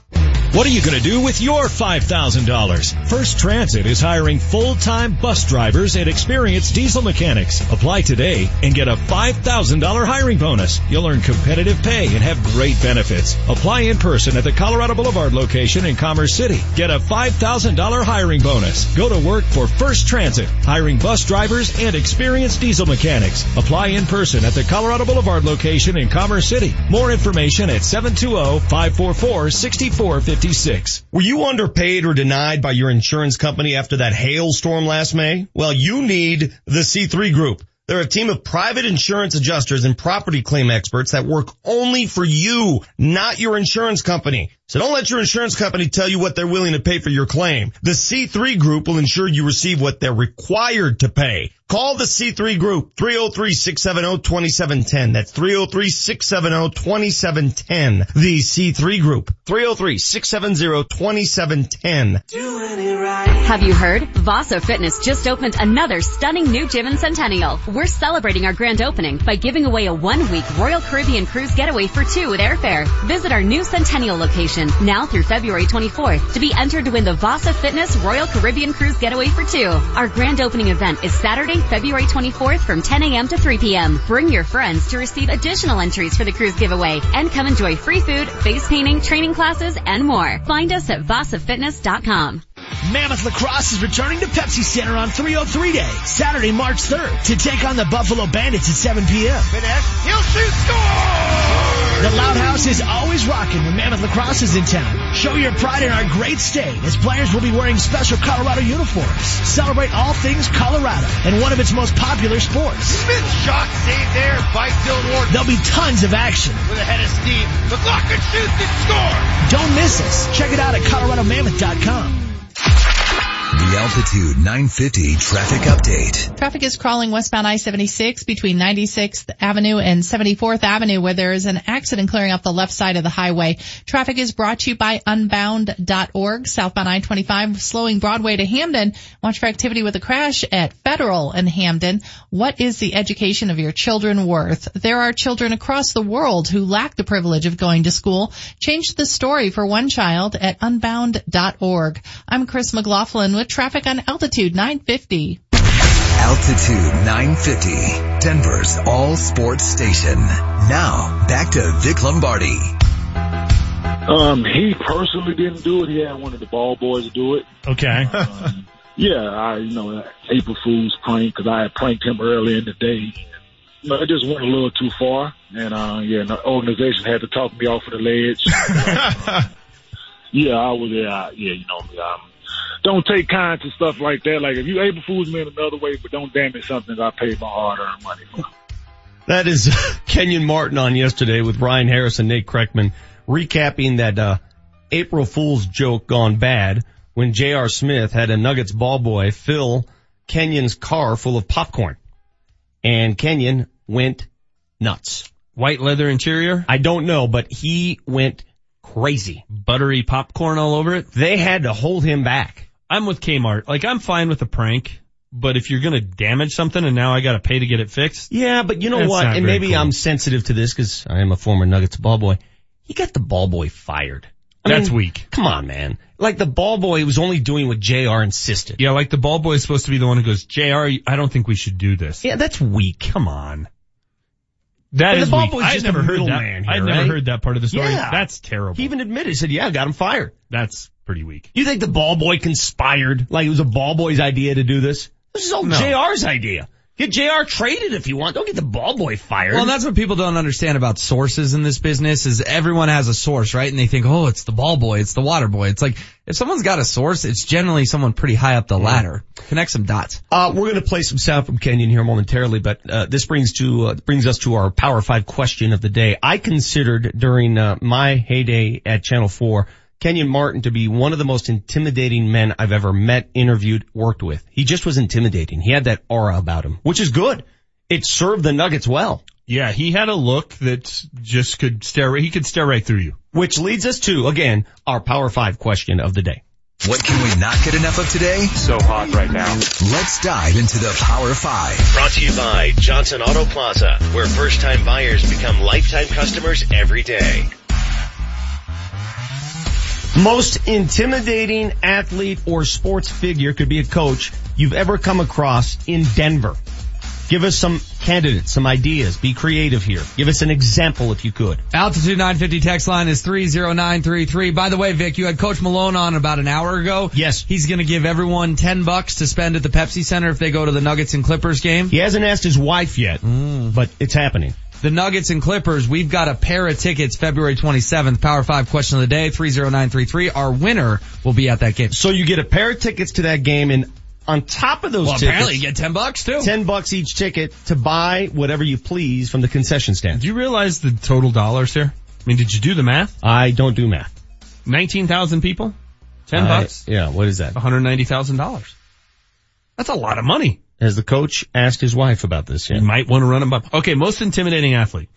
What are you going to do with your $5,000? First Transit is hiring full-time bus drivers and experienced diesel mechanics. Apply today and get a $5,000 hiring bonus. You'll earn competitive pay and have great benefits. Apply in person at the Colorado Boulevard location in Commerce City. Get a $5,000 hiring bonus. Go to work for First Transit, hiring bus drivers and experienced diesel mechanics. Apply in person at the Colorado Boulevard location in Commerce City. More information at 720-544-6450. 56. Were you underpaid or denied by your insurance company after that hailstorm last May? Well, you need the C3 Group. They're a team of private insurance adjusters and property claim experts that work only for you, not your insurance company. So don't let your insurance company tell you what they're willing to pay for your claim. The C3 Group will ensure you receive what they're required to pay. Call the C3 Group, 303-670-2710. That's 303-670-2710. The C3 Group, 303-670-2710. Have you heard? Vasa Fitness just opened another stunning new gym in Centennial. We're celebrating our grand opening by giving away a one-week Royal Caribbean cruise getaway for two with airfare. Visit our new Centennial location now through February 24th to be entered to win the Vasa Fitness Royal Caribbean cruise getaway for two. Our grand opening event is Saturday, February 24th from 10 a.m. to 3 p.m. Bring your friends to receive additional entries for the cruise giveaway and come enjoy free food, face painting, training classes, and more. Find us at VasaFitness.com. Mammoth Lacrosse is returning to Pepsi Center on 303 Day, Saturday, March 3rd, to take on the Buffalo Bandits at 7 p.m. He'll shoot score! The Loud House is always rocking when Mammoth Lacrosse is in town. Show your pride in our great state as players will be wearing special Colorado uniforms. Celebrate all things Colorado and one of its most popular sports. Smith shot saved there by Dillon Ward. There'll be tons of action. With a head of steam. McLaughlin shoots and score! Don't miss us. Check it out at coloradomammoth.com. The Altitude 950 traffic update. Traffic is crawling westbound I-76 between 96th Avenue and 74th Avenue where there is an accident clearing up the left side of the highway. Traffic is brought to you by unbound.org. Southbound I-25 slowing Broadway to Hampden. Watch for activity with a crash at Federal and Hampden. What is the education of your children worth? There are children across the world who lack the privilege of going to school. Change the story for one child at unbound.org. I'm Chris McLaughlin with traffic on Altitude 950. Altitude 950, Denver's all sports station. Now, back to Vic Lombardi. Um, he personally didn't do it. He had one of the ball boys do it. Okay. Um, yeah, I, you know, April Fool's prank because I had pranked him earlier in the day. You know, it just went a little too far. And, uh, yeah, the organization had to talk me off of the ledge. yeah, I was, yeah, yeah, you know, me. um, don't take kind to stuff like that. Like if you April Fool's me in another way, but don't damage something that I paid my hard earned money for. That is Kenyon Martin on yesterday with Ryan Harris and Nate Kreckman recapping that, uh, April Fool's joke gone bad when J.R. Smith had a Nuggets ball boy fill Kenyon's car full of popcorn. And Kenyon went nuts. White leather interior? I don't know, but he went crazy. Buttery popcorn all over it? They had to hold him back. I'm with Kmart. Like I'm fine with a prank. But if you're gonna damage something and now I gotta pay to get it fixed. Yeah, but you know what? And maybe cool. I'm sensitive to this because I am a former Nuggets ball boy. He got the ball boy fired. I That's mean, weak. Come on, man. Like the ball boy was only doing what JR insisted. Yeah, like the ball boy is supposed to be the one who goes, JR, I don't think we should do this. Yeah, that's weak. Come on. That But is the ball weak. boy's just never a heard that. middleman here, I've never right? heard that part of the story. Yeah. That's terrible. He even admitted, he said, yeah, I got him fired. That's pretty weak. You think the ball boy conspired? Like it was a ball boy's idea to do this? This is all No. JR's idea. Get JR traded if you want. Don't get the ball boy fired. Well, that's what people don't understand about sources in this business is everyone has a source, right? And they think, oh, it's the ball boy, it's the water boy. It's like, if someone's got a source, it's generally someone pretty high up the ladder. Connect some dots. Uh, we're going to play some sound from Kenyon here momentarily, but uh, this brings to uh, brings us to our Power Five question of the day. I considered during uh, my heyday at Channel Four Kenyon Martin to be one of the most intimidating men I've ever met, interviewed, worked with. He just was intimidating. He had that aura about him, which is good. It served the Nuggets well. Yeah, he had a look that just could stare, he could stare right through you. Which leads us to, again, our Power Five question of the day. What can we not get enough of today? So hot right now. Let's dive into the Power Five. Brought to you by Johnson Auto Plaza, where first time buyers become lifetime customers every day. Most intimidating athlete or sports figure could be a coach you've ever come across in Denver. Give us some candidates, some ideas. Be creative here. Give us an example if you could. Altitude 950 text line is 30933. By the way, Vic, you had Coach Malone on about an hour ago. Yes. He's gonna give everyone 10 bucks to spend at the Pepsi Center if they go to the Nuggets and Clippers game. He hasn't asked his wife yet, Mm. but it's happening. The Nuggets and Clippers, we've got a pair of tickets February 27th. Power 5 question of the day, 30933. Our winner will be at that game. So you get a pair of tickets to that game and on top of those Well, tickets, apparently you get 10 bucks too. 10 bucks each ticket to buy whatever you please from the concession stand. Do you realize the total dollars here? I mean, did you do the math? I don't do math. 19,000 people? 10 I- bucks? Yeah, what is that? $190,000. That's a lot of money. Has the coach asked his wife about this You yet? might want to run him up. Okay, most intimidating athlete.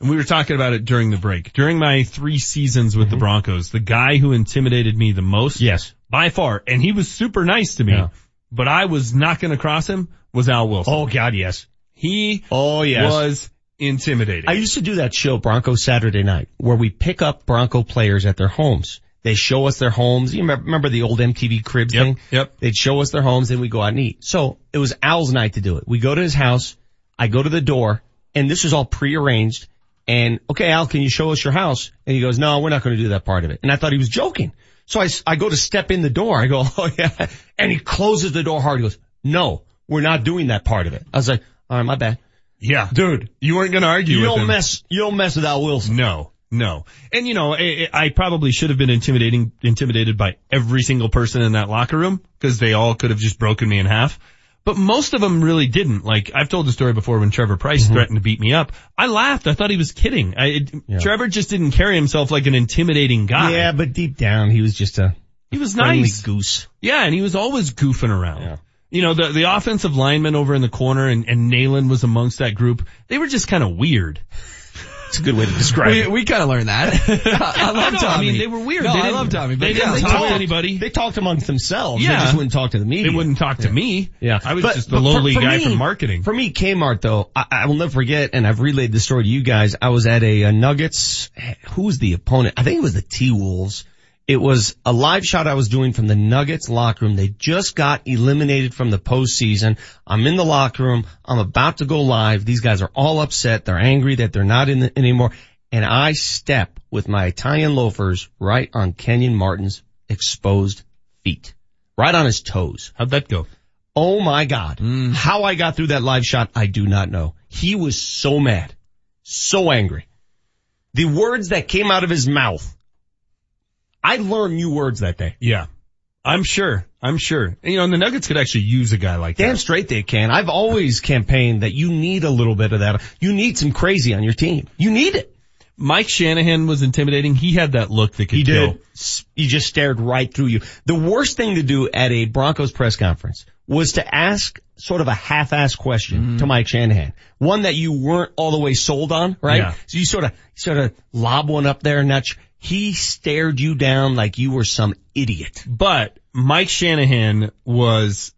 And we were talking about it during the break. During my three seasons with the Broncos, the guy who intimidated me the most, Mm-hmm. Yes. by far, and he was super nice to me, Yeah. but I was not going to cross him, was Al Wilson. Oh God, yes. He Oh yes. was intimidating. I used to do that show, Bronco Saturday Night, where we pick up Bronco players at their homes. They show us their homes. You remember, the old MTV Cribs Yep, thing? yep. They'd show us their homes and we'd go out and eat. So it was Al's night to do it. We go to his house. I go to the door and this was all prearranged. And okay, Al, can you show us your house? And he goes, no, we're not going to do that part of it. And I thought he was joking. So I, s- I go to step in the door. I go, oh yeah. And he closes the door hard. He goes, no, we're not doing that part of it. I was like, all right, my bad. yeah. Dude, you weren't going to argue You with don't him. mess, you don't mess with Al Wilson. No, no. And you know, I, I probably should have been intimidating, intimidated by every single person in that locker room because they all could have just broken me in half. But most of them really didn't. Like I've told the story before when Trevor Pryce mm-hmm. threatened to beat me up. I laughed. I thought he was kidding. I, it, Yeah. Trevor just didn't carry himself like an intimidating guy. Yeah, but deep down he was just a he was nice. goose. Yeah, and he was always goofing around. Yeah. You know, the, the offensive lineman over in the corner and, and Nalen was amongst that group. They were just kind of weird. It's a good way to describe We, it. we kind of learned that. I love know, Tommy. I mean, they were weird. No, They I didn't- love Tommy. But they didn't let's talk go. to anybody. They talked amongst themselves. Yeah. They just wouldn't talk to the media. They wouldn't talk to me. Yeah. I was But- just the but for- lowly for guy me- from marketing. For me, Kmart though, I, I will never forget, and I've relayed this story to you guys. I was at a, uh Nuggets. Who was the opponent? I think it was the T Wolves. It was a live shot I was doing from the Nuggets locker room. They just got eliminated from the postseason. I'm in the locker room. I'm about to go live. These guys are all upset. They're angry that they're not in the, anymore. And I step with my Italian loafers right on Kenyon Martin's exposed feet. Right on his toes. How'd that go? Oh my God. Mm. How I got through that live shot, I do not know. He was so mad. So angry. The words that came out of his mouth. I learned new words that day. Yeah. I'm sure. I'm sure. And, you know, and the Nuggets could actually use a guy like Damn that. Damn straight they can. I've always campaigned that you need a little bit of that. You need some crazy on your team. You need it. Mike Shanahan was intimidating. He had that look that could He kill. did. He just stared right through you. The worst thing to do at a Broncos press conference was to ask sort of a half-assed question Mm-hmm. to Mike Shanahan. One that you weren't all the way sold on, right? Yeah. So you sort of, sort of lob one up there and not, he stared you down like you were some idiot. But Mike Shanahan was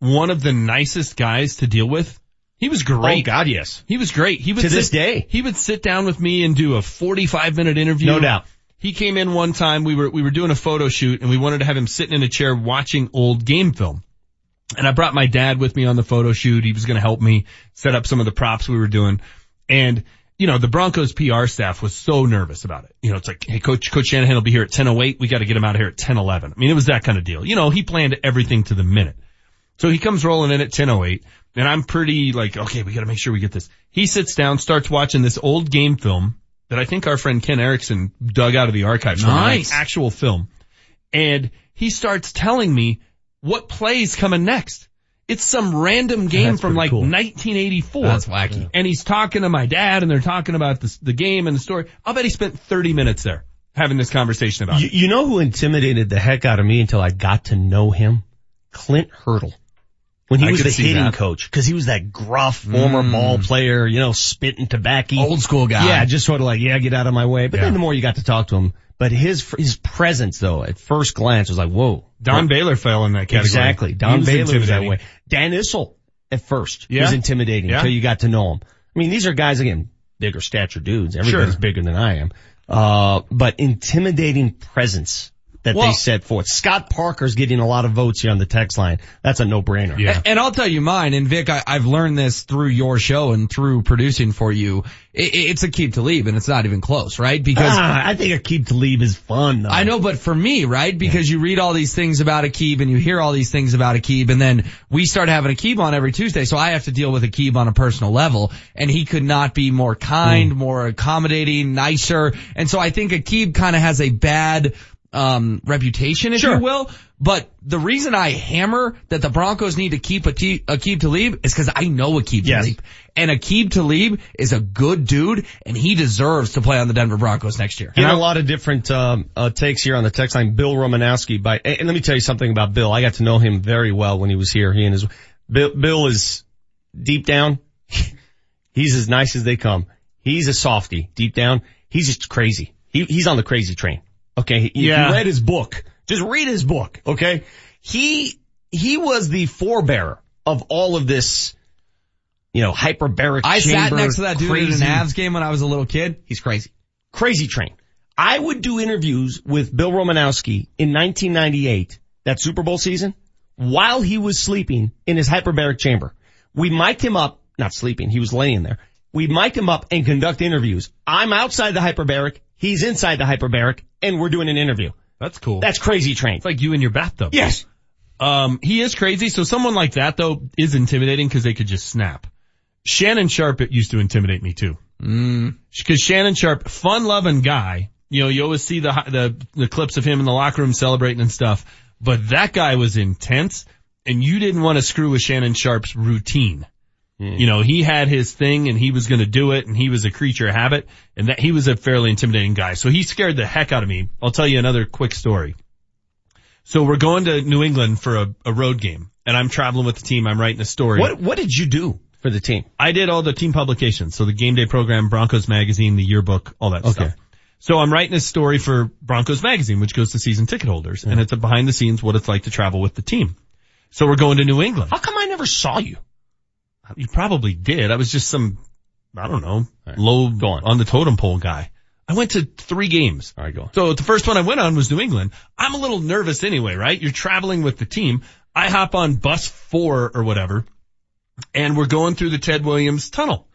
one of the nicest guys to deal with. He was great. Oh God, yes. He was great. He would To sit, this day. He would sit down with me and do a 45 minute interview. No doubt. He came in one time, we were, we were doing a photo shoot and we wanted to have him sitting in a chair watching old game film. And I brought my dad with me on the photo shoot. He was going to help me set up some of the props we were doing. And, you know, the Broncos PR staff was so nervous about it. You know, it's like, hey, coach, coach Shanahan will be here at 10.08. We got to get him out of here at 10.11. I mean, it was that kind of deal. You know, he planned everything to the minute. So he comes rolling in at 10.08 and I'm pretty like, okay, we got to make sure we get this. He sits down, starts watching this old game film that I think our friend Ken Erickson dug out of the archives from, like actual film. And he starts telling me what play's coming next. It's some random game That's from like cool. 1984. That's wacky. And he's talking to my dad and they're talking about this, the game and the story. I'll bet he spent 30 minutes there having this conversation about You, it. you know who intimidated the heck out of me until I got to know him? Clint Hurdle. When he I was the hitting that. coach, cause he was that gruff mm. former ball player, you know, spitting tobacco. Old school guy. Yeah, just sort of like, yeah, get out of my way. But Yeah. then the more you got to talk to him, but his, his presence though, at first glance was like, whoa. Don Baylor fell in that category. Exactly. Don was Baylor was that way. Dan Issel at first Yeah. was intimidating Yeah. until you got to know him. I mean, these are guys again, bigger stature dudes. Everybody's Sure. bigger than I am. Uh, but intimidating presence that Well- they set forth. Scott Parker's getting a lot of votes here on the text line. That's a no-brainer. Yeah. And I'll tell you mine, and Vic, I, I've learned this through your show and through producing for you. It, it's Aqib Talib, and it's not even close, right? Because Ah, I think Aqib Talib is fun though. I know, but for me, right? Because you read all these things about Aqib and you hear all these things about Aqib and then we start having Aqib on every Tuesday. So I have to deal with Aqib on a personal level and he could not be more kind, more accommodating, nicer. And so I think Aqib kind of has a bad, um, reputation, if Sure. you will. But the reason I hammer that the Broncos need to keep Aqib, Aqib Talib is because I know Aqib Yes. Talib. And Aqib Talib is a good dude and he deserves to play on the Denver Broncos next year. Getting a lot of different um, uh, takes here on the text line. Bill Romanowski. By and let me tell you something about Bill. I got to know him very well when he was here. He and his Bill, Bill is deep down. He's as nice as they come. He's a softy deep down. He's just crazy. He, he's on the crazy train. Okay. If Yeah. you read his book, just read his book. Okay. He he was the forebearer of all of this. You know, hyperbaric. I sat next to that dude crazy, at an Avs game when I was a little kid. He's crazy. crazy train. I would do interviews with Bill Romanowski in 1998, that Super Bowl season, while he was sleeping in his hyperbaric chamber. We mic'd him up, not sleeping, he was laying there. We mic'd him up and conduct interviews. I'm outside the hyperbaric, he's inside the hyperbaric, and we're doing an interview. That's cool. That's crazy train. It's like you in your bathtub. Yes. Um, he is crazy. So someone like that though is intimidating because they could just snap. Shannon Sharpe used to intimidate me too. Mm. Cause Shannon Sharpe, fun loving guy. You know, you always see the, the, the clips of him in the locker room celebrating and stuff, but that guy was intense and you didn't want to screw with Shannon Sharpe's routine. Hmm. You know, he had his thing and he was going to do it and he was a creature of habit and that he was a fairly intimidating guy. So he scared the heck out of me. I'll tell you another quick story. So we're going to New England for a, a road game and I'm traveling with the team. I'm writing a story. What, what did you do for the team? I did all the team publications. So the game day program, Broncos magazine, the yearbook, all that Okay. stuff. So I'm writing a story for Broncos magazine, which goes to season ticket holders hmm. and it's a behind the scenes what it's like to travel with the team. So we're going to New England. How come I never saw you? You probably did. I was just some, I don't know, low on on the totem pole guy. I went to three games. All right, go. So the first one I went on was New England. I'm a little nervous anyway, right? You're traveling with the team. I hop on bus four or whatever and we're going through the Ted Williams tunnel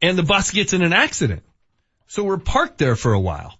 and the bus gets in an accident. So we're parked there for a while.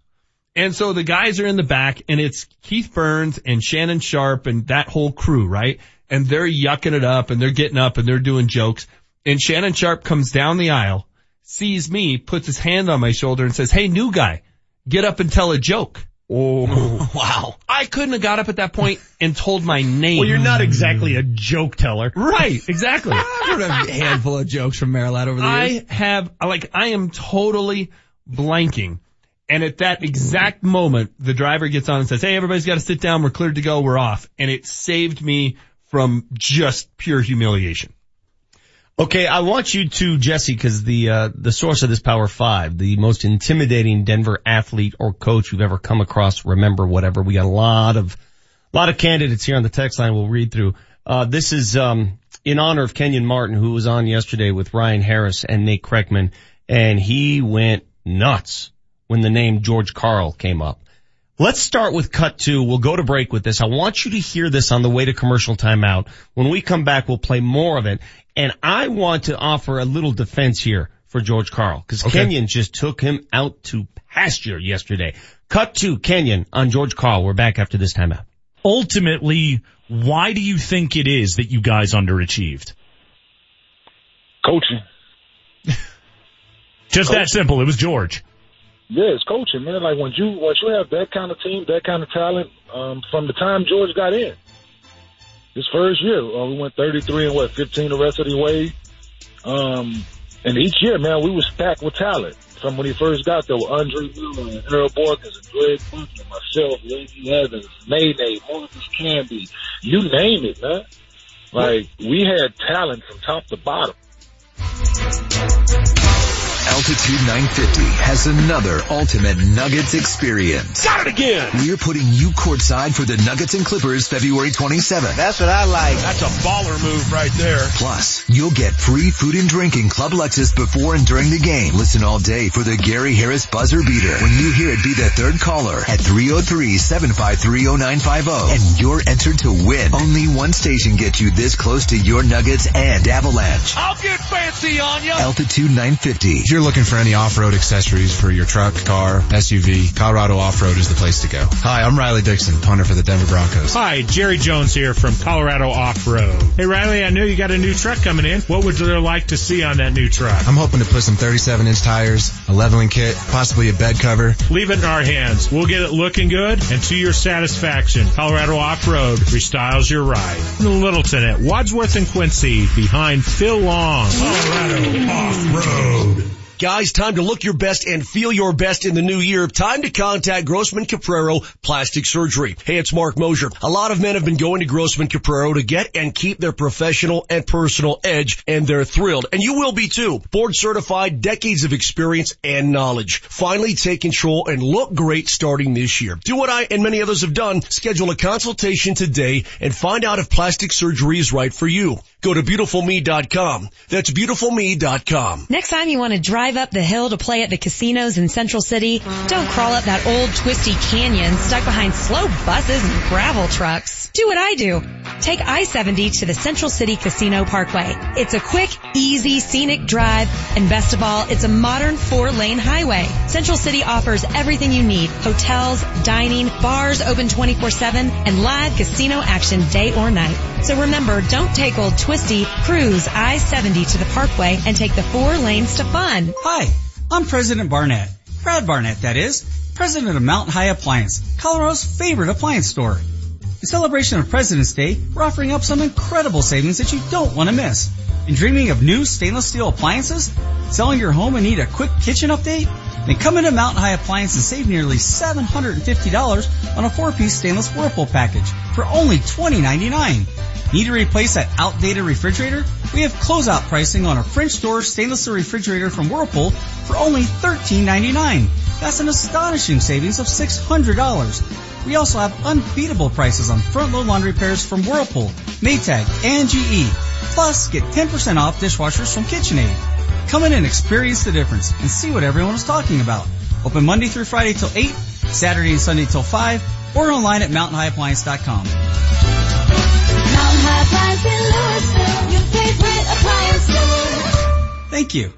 And so the guys are in the back and it's Keith Burns and Shannon Sharpe and that whole crew, right? And they're yucking it up and they're getting up and they're doing jokes. And Shannon Sharpe comes down the aisle, sees me, puts his hand on my shoulder and says, Hey, new guy, get up and tell a joke. Oh, wow. I couldn't have got up at that point and told my name. Well, you're not exactly a joke teller. Right, exactly. I've heard a handful of jokes from Merilatt over the years. I have, like, I am totally blanking. And at that exact moment, the driver gets on and says, Hey, everybody's got to sit down. We're cleared to go. We're off. And it saved me from just pure humiliation. Okay, I want you to, Jesse, because the uh, the source of this Power Five, the most intimidating Denver athlete or coach you've ever come across, remember whatever. We got a lot of a lot of candidates here on the text line. We'll read through. Uh, this is um, in honor of Kenyon Martin, who was on yesterday with Ryan Harris and Nate Kreckman, and he went nuts when the name George Karl came up. Let's start with cut two. We'll go to break with this. I want you to hear this on the way to commercial timeout. When we come back, we'll play more of it. And I want to offer a little defense here for George Karl because Okay. Kenyon just took him out to pasture yesterday. Cut to Kenyon on George Karl. We're back after this timeout. Ultimately, why do you think it is that you guys underachieved? Coaching. Just that simple. It was George. Yeah, it's coaching, man. Like when you once you have that kind of team, that kind of talent, um, from the time George got in, his first year, uh, we went 33 and what 15 the rest of the way. Um, and each year, man, we was stacked with talent. From when he first got there, with Andre Miller and Earl Boykins and Greg Buckner, myself, Reggie Evans, Nene, Marcus Camby, you name it, man. Like we had talent from top to bottom. Altitude 950 has another ultimate Nuggets experience. Got it again. We're putting you courtside for the Nuggets and Clippers February 27th. That's what I like. That's a baller move right there. Plus, you'll get free food and drink in Club Lexus before and during the game. Listen all day for the Gary Harris buzzer beater. When you hear it, be the third caller at 303-753-0950 and you're entered to win. Only one station gets you this close to your Nuggets and Avalanche. I'll get fancy on you. Altitude 950. If you're looking for any off-road accessories for your truck, car, SUV, Colorado Off-Road is the place to go. Hi, I'm Riley Dixon, punter for the Denver Broncos. Hi, Jerry Jones here from Colorado Off Road. Hey Riley, I know you got a new truck coming in. What would you like to see on that new truck? I'm hoping to put some 37 inch tires, a leveling kit, possibly a bed cover. Leave it in our hands. We'll get it looking good and to your satisfaction. Colorado Off Road restyles your ride. In Littleton at Wadsworth and Quincy behind Phil Long. Colorado Off Road. Guys, time to look your best and feel your best in the new year. Time to contact Grossman Capraro Plastic Surgery. Hey, it's Mark Mosier. A lot of men have been going to Grossman Capraro to get and keep their professional and personal edge, and they're thrilled. And you will be too. Board certified, decades of experience and knowledge. Finally take control and look great starting this year. Do what I and many others have done. Schedule a consultation today and find out if plastic surgery is right for you. Go to beautifulme.com. That's beautifulme.com. Next time you want to drive up the hill to play at the casinos in Central City, don't crawl up that old twisty canyon stuck behind slow buses and gravel trucks. Do what I do. Take I-70 to the Central City Casino Parkway. It's a quick, easy, scenic drive, and best of all, it's a modern four-lane highway. Central City offers everything you need. Hotels, dining, bars open 24-7, and live casino action day or night. So remember, don't take old twisty, cruise I-70 to the Parkway and take the four lanes to fun. Hi, I'm President Barnett. Brad Barnett, that is. President of Mountain High Appliance, Colorado's favorite appliance store. In celebration of President's Day, we're offering up some incredible savings that you don't want to miss. And dreaming of new stainless steel appliances? Selling your home and need a quick kitchen update? Then come into Mountain High Appliance and save nearly $750 on a four-piece stainless Whirlpool package for only $20.99. Need to replace that outdated refrigerator? We have closeout pricing on a French door stainless steel refrigerator from Whirlpool for only $13.99. That's an astonishing savings of $600. We also have unbeatable prices on front load laundry pairs from Whirlpool, Maytag, and GE. Plus, get 10% off dishwashers from KitchenAid. Come in and experience the difference and see what everyone is talking about. Open Monday through Friday till 8, Saturday and Sunday till 5, or online at mountainhighappliance.com. Mountain High Appliance in your favorite appliance store. Thank you.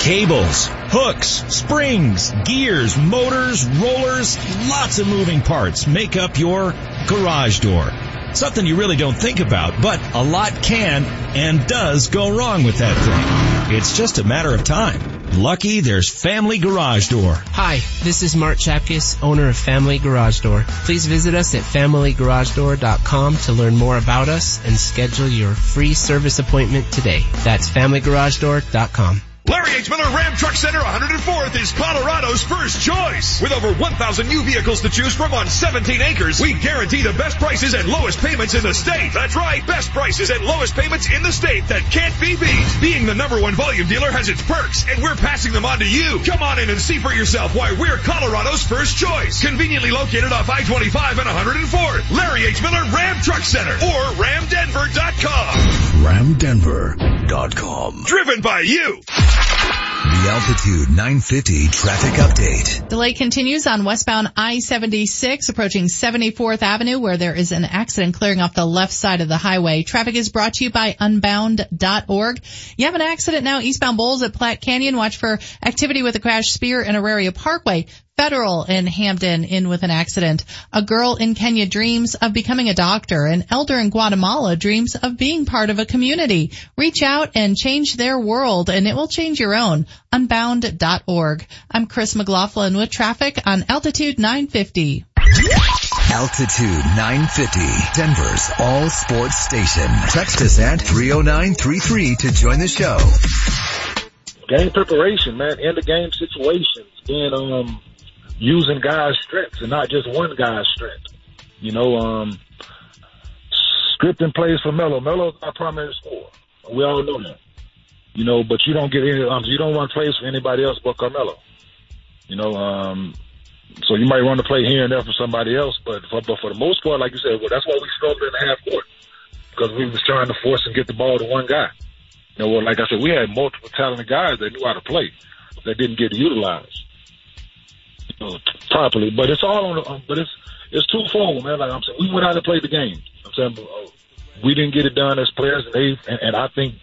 Cables, hooks, springs, gears, motors, rollers, lots of moving parts make up your garage door. Something you really don't think about, but a lot can and does go wrong with that thing. It's just a matter of time. Lucky there's Family Garage Door. Hi, this is Mark Chapkus, owner of Family Garage Door. Please visit us at FamilyGarageDoor.com to learn more about us and schedule your free service appointment today. That's FamilyGarageDoor.com. Larry H. Miller Ram Truck Center 104th is Colorado's first choice. With over 1,000 new vehicles to choose from on 17 acres, we guarantee the best prices and lowest payments in the state. That's right, best prices and lowest payments in the state that can't be beat. Being the number one volume dealer has its perks, and we're passing them on to you. Come on in and see for yourself why we're Colorado's first choice. Conveniently located off I-25 and 104th. Larry H. Miller Ram Truck Center or ramdenver.com. SlamDenver.com. Driven by you. The Altitude 950 traffic update. Delay continues on westbound I-76 approaching 74th Avenue where there is an accident clearing off the left side of the highway. Traffic is brought to you by unbound.org. You have an accident now eastbound Bowles at Platte Canyon. Watch for activity with a crash Speer in Auraria Parkway. Federal in Hampden in with an accident. A girl in Kenya dreams of becoming a doctor. An elder in Guatemala dreams of being part of a community. Reach out and change their world and it will change your own. Unbound.org. I'm Chris McLaughlin with traffic on Altitude 950. Altitude 950, Denver's all sports station. Text us at 30933 to join the show. game preparation, man, end of game situations, and um, using guys' strengths and not just one guy's strength. You know, um, scripting plays for Melo. Melo's our primary scorer. We all know that. You know, but you don't get any. Um, you don't run plays for anybody else but Carmelo. You know, um, so you might run the play here and there for somebody else, but for, but for the most part, like you said, well, that's why we struggled in the half court because we was trying to force and get the ball to one guy. You know, well, like I said, we had multiple talented guys that knew how to play that didn't get utilized properly. But it's all on. The, um, but it's it's twofold, man. Like I'm saying, we went out and played the game. I'm saying uh, we didn't get it done as players, and they and, and I think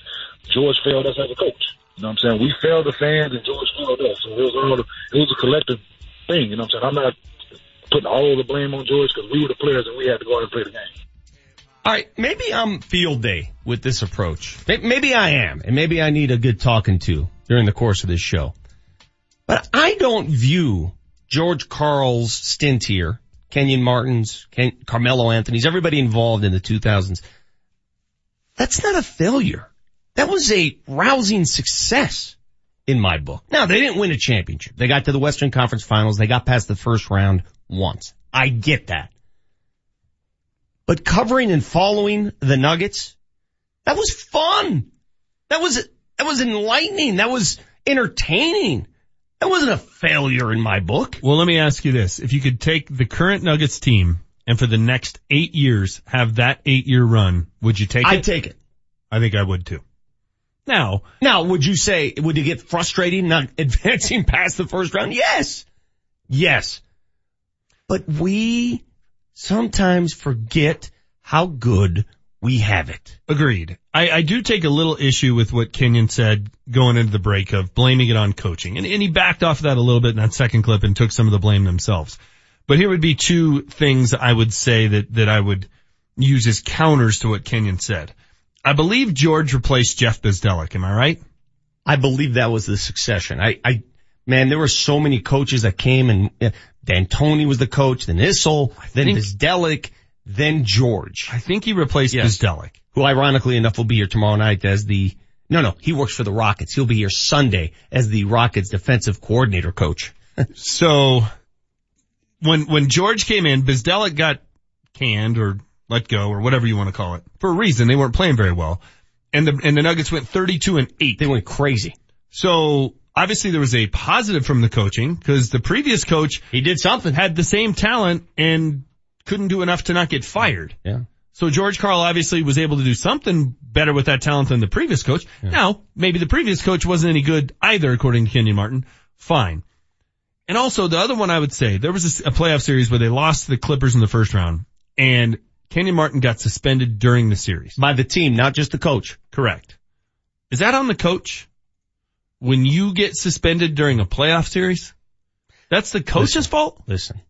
George failed us as a coach. You know what I'm saying? We failed the fans, and George failed us. So it was all it was a collective thing. You know what I'm saying? I'm not putting all the blame on George because we were the players and we had to go out and play the game. All right, maybe I'm field day with this approach. Maybe I am, and maybe I need a good talking to during the course of this show. But I don't view George Karl's stint here, Kenyon Martin's, Ken- Carmelo Anthony's, everybody involved in the 2000s. That's not a failure. That was a rousing success in my book. Now, they didn't win a championship. They got to the Western Conference Finals. They got past the first round once. I get that. But covering and following the Nuggets, that was fun. That was, that was enlightening. That was entertaining. That wasn't a failure in my book. Well, let me ask you this. If you could take the current Nuggets team and for the next eight years have that eight year run, would you take it? I'd take it. I think I would too. Now, Now, would you say, would you get frustrating not advancing past the first round? Yes. Yes. But we sometimes forget how good we have it. Agreed. I, I do take a little issue with what Kenyon said going into the break of blaming it on coaching. And, and he backed off of that a little bit in that second clip and took some of the blame themselves. But here would be two things I would say that, that I would use as counters to what Kenyon said. I believe George replaced Jeff Bzdelik. Am I right? I believe that was the succession. I, I, man, there were so many coaches that came and uh, D'Antoni was the coach, then Issel, then Bzdelik, then George. I think he replaced Yes. Bzdelik. who ironically enough will be here tomorrow night as the, no, no, he works for the Rockets. He'll be here Sunday as the Rockets defensive coordinator coach. So when when George came in, Bzdelik got canned or let go or whatever you want to call it for a reason. They weren't playing very well, and the and the Nuggets went 32 and eight. They went crazy. So obviously there was a positive from the coaching because the previous coach He did something. had the same talent and couldn't do enough to not get fired. Yeah. So George Karl obviously was able to do something better with that talent than the previous coach. Now, maybe the previous coach wasn't any good either, according to Kenyon Martin. Fine. And also the other one I would say, there was a, a playoff series where they lost to the Clippers in the first round and Kenyon Martin got suspended during the series. By the team, not just the coach. Correct. Is that on the coach? When you get suspended during a playoff series? That's the coach's fault? Listen,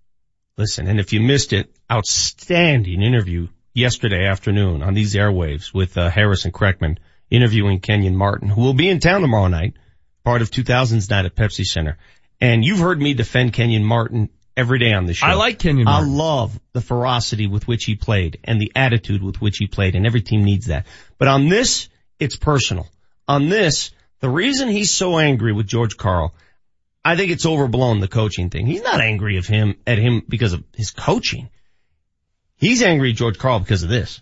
listen, and if you missed it, outstanding interview yesterday afternoon on these airwaves with uh, Harrison Kreckman interviewing Kenyon Martin, who will be in town tomorrow night, part of 2000's night at Pepsi Center. And you've heard me defend Kenyon Martin every day on the show. I like Kenyon I love the ferocity with which he played and the attitude with which he played, and every team needs that. But on this, it's personal. On this, the reason he's so angry with George Karl, I think it's overblown the coaching thing. He's not angry of him at him because of his coaching. He's angry at George Karl because of this.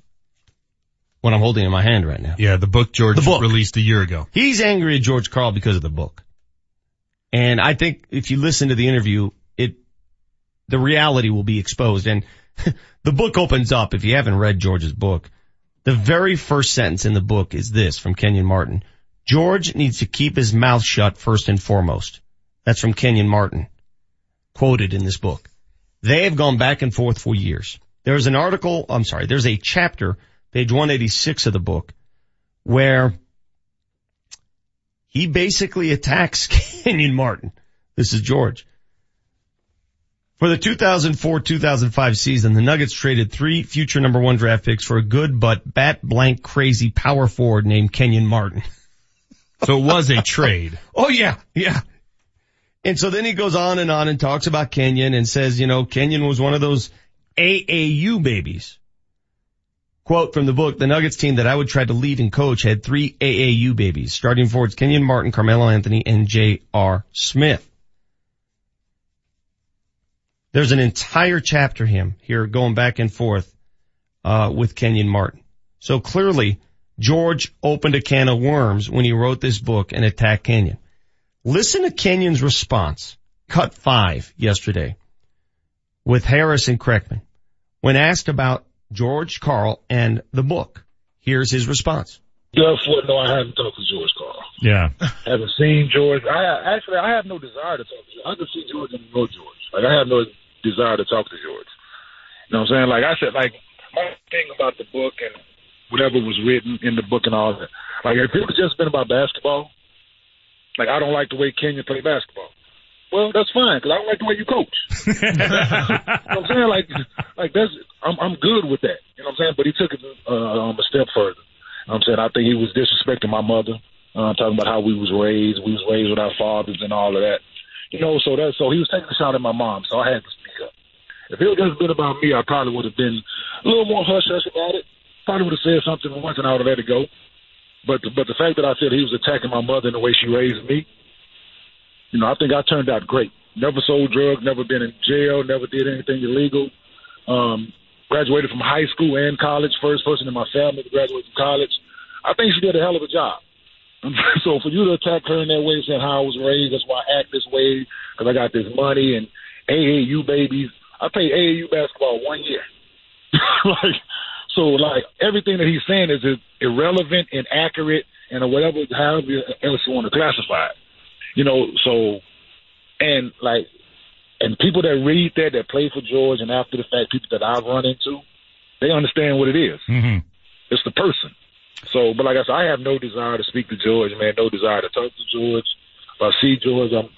What I'm holding in my hand right now. Yeah, the book George The book. released a year ago. He's angry at George Karl because of the book. And I think if you listen to the interview, it, the reality will be exposed. And the book opens up, if you haven't read George's book, The very first sentence in the book is this from Kenyon Martin. George needs to keep his mouth shut first and foremost. That's from Kenyon Martin, quoted in this book. They have gone back and forth for years. There's an article, I'm sorry, there's a chapter, page 186 of the book, where he basically attacks Kenyon Martin. This is George. For the 2004-2005 season, the Nuggets traded three future number one draft picks for a good but bat blank crazy power forward named Kenyon Martin. So it was a trade. oh yeah, yeah. And so then he goes on and on and talks about Kenyon and says, you know, Kenyon was one of those AAU babies. Quote from the book, the Nuggets team that I would try to lead and coach had three AAU babies, starting forwards Kenyon Martin, Carmelo Anthony, and J.R. Smith. There's an entire chapter him here going back and forth, uh, with Kenyon Martin. So clearly George opened a can of worms when he wrote this book and attacked Kenyon. Listen to Kenyon's response, cut five yesterday with Harris and Kreckman when asked about George Karl and the book. Here's his response. Therefore, no, I haven't talked to George Karl. Yeah. haven't seen George. I actually, I have no desire to talk to George. I can see George and know George. Like I have no desire to talk to George. You know what I'm saying? Like I said, like my thing about the book and whatever was written in the book and all that. Like if it was just been about basketball, like I don't like the way Kenyon play basketball. Well, that's fine because I don't like the way you coach. you know what I'm saying? Like, like that's I'm I'm good with that. You know what I'm saying? But he took it uh, um, a step further. You know I'm saying I think he was disrespecting my mother, uh, talking about how we was raised. We was raised with our fathers and all of that. You know, so that so he was taking a shot at my mom, so I had to speak up. If it would just been about me, I probably would have been a little more hush hush about it. Probably would have said something once and I would have let it go. But but the fact that I said he was attacking my mother in the way she raised me, you know, I think I turned out great. Never sold drugs, never been in jail, never did anything illegal. Um, graduated from high school and college, first person in my family to graduate from college. I think she did a hell of a job. so for you to attack her in that way, saying how I was raised, that's why I act this way, because I got this money and AAU babies. I played AAU basketball one year. like, so like everything that he's saying is irrelevant, inaccurate, and whatever, however else you want to classify it. You know, so, and like, and people that read that, that play for George, and after the fact, people that I've run into, they understand what it is. Mm-hmm. It's the person. So, but like I said, I have no desire to speak to George, man. No desire to talk to George. If I see George, I'm,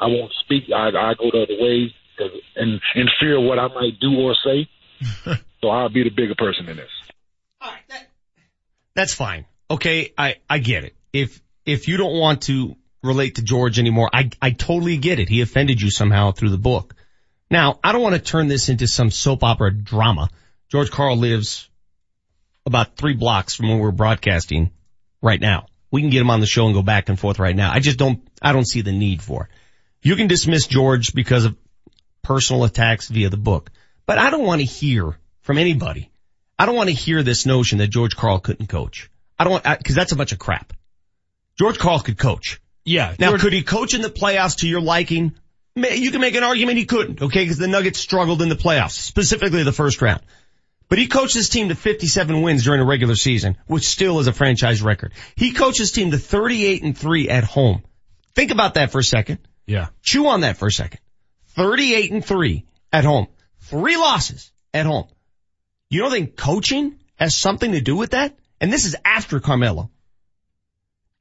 I won't speak. I, I go the other way cause, and in fear of what I might do or say. so I'll be the bigger person in this. All right. That's fine. Okay, I, I get it. If, if you don't want to relate to George anymore, I, I totally get it. He offended you somehow through the book. Now, I don't want to turn this into some soap opera drama. George Karl lives about three blocks from where we're broadcasting right now. We can get him on the show and go back and forth right now. I just don't, I don't see the need for it. You can dismiss George because of personal attacks via the book, but I don't want to hear from anybody. I don't want to hear this notion that George Karl couldn't coach. I don't want, cause that's a bunch of crap. George Karl could coach. Yeah. Now, George- could he coach in the playoffs to your liking? You can make an argument he couldn't, okay, because the Nuggets struggled in the playoffs, specifically the first round. But he coached his team to 57 wins during a regular season, which still is a franchise record. He coached his team to 38 and 3 at home. Think about that for a second. Yeah. Chew on that for a second. 38 and 3 at home. Three losses at home. You don't think coaching has something to do with that? And this is after Carmelo.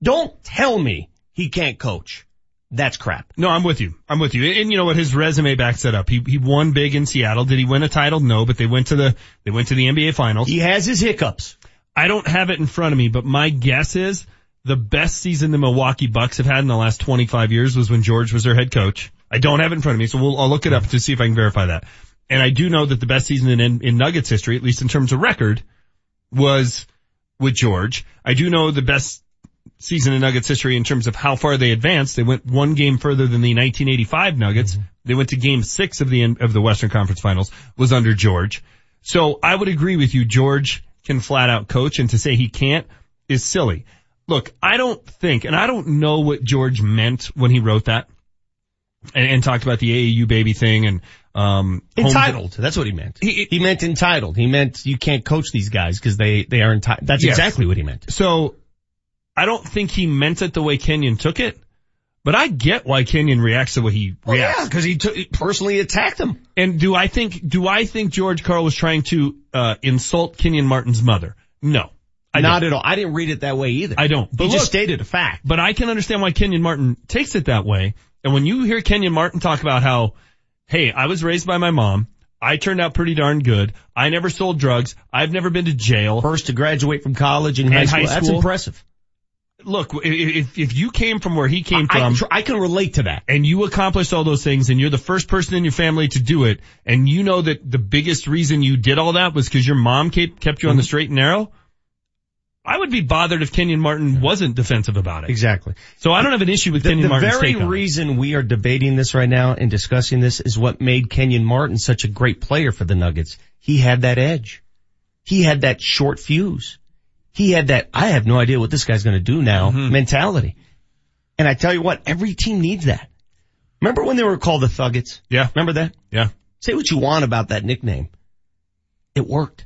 Don't tell me he can't coach. That's crap. No, I'm with you. I'm with you. And you know what? His resume backs that up. He, he won big in Seattle. Did he win a title? No, but they went to the, they went to the NBA finals. He has his hiccups. I don't have it in front of me, but my guess is the best season the Milwaukee Bucks have had in the last 25 years was when George was their head coach. I don't have it in front of me, so we'll, I'll look it up to see if I can verify that. And I do know that the best season in, in Nuggets history, at least in terms of record, was with George. I do know the best season in Nuggets history in terms of how far they advanced. They went one game further than the 1985 Nuggets. Mm-hmm. They went to game six of the, of the Western Conference finals was under George. So I would agree with you. George can flat out coach and to say he can't is silly. Look, I don't think, and I don't know what George meant when he wrote that and, and talked about the AAU baby thing. And Um, entitled. That's what he meant. He, he meant entitled. He meant you can't coach these guys because they, they are entitled. That's Yes. exactly what he meant. So I don't think he meant it the way Kenyon took it, but I get why Kenyon reacts the way he Well, reacts. yeah, because he took, personally attacked him. And do I think, do I think George Karl was trying to, uh, insult Kenyon Martin's mother? No. I Not don't. at all. I didn't read it that way either. I don't. he But just stated a fact. But I can understand why Kenyon Martin takes it that way. And when you hear Kenyon Martin talk about how, hey, I was raised by my mom. I turned out pretty darn good. I never sold drugs. I've never been to jail. First to graduate from college and, high, school. That's impressive. Look, i- if, if you came from where he came I, from. tr- I can relate to that. and you accomplished all those things and you're the first person in your family to do it and you know that the biggest reason you did all that was because your mom kept, kept you on the mm-hmm. straight and narrow, I would be bothered if Kenyon Martin wasn't defensive about it. Exactly. So I don't have an issue with The, Kenyon the Martin's very take on it. reason we are debating this right now and discussing this is what made Kenyon Martin such a great player for the Nuggets. He had that edge. He had that short fuse. He had that, I have no idea what this guy's going to do now Mm-hmm. mentality. And I tell you what, every team needs that. Remember when they were called the Thuggets? Yeah. Remember that? Yeah. Say what you want about that nickname. It worked.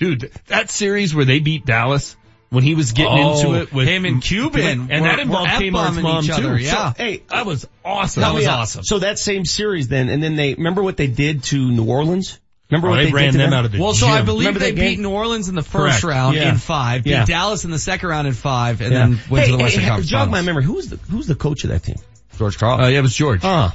Dude, that series where they beat Dallas, when he was getting Oh, into it with him and Cuban and that involved Kmart's F-bombing mom each other, too. yeah. So, hey, that was awesome. That was out. awesome. So that same series then, and then they, remember what they did to New Orleans? Remember Oh, what they they, ran did to them out of the Well, so I believe Remember they beat New Orleans in the first Correct. round Yeah. in five, beat Yeah. Dallas in the second round in five, and Yeah. then went hey, to the Western hey, Conference Jog my memory. Who's the who's the coach of that team? George Karl. Uh, yeah, it was George. Uh,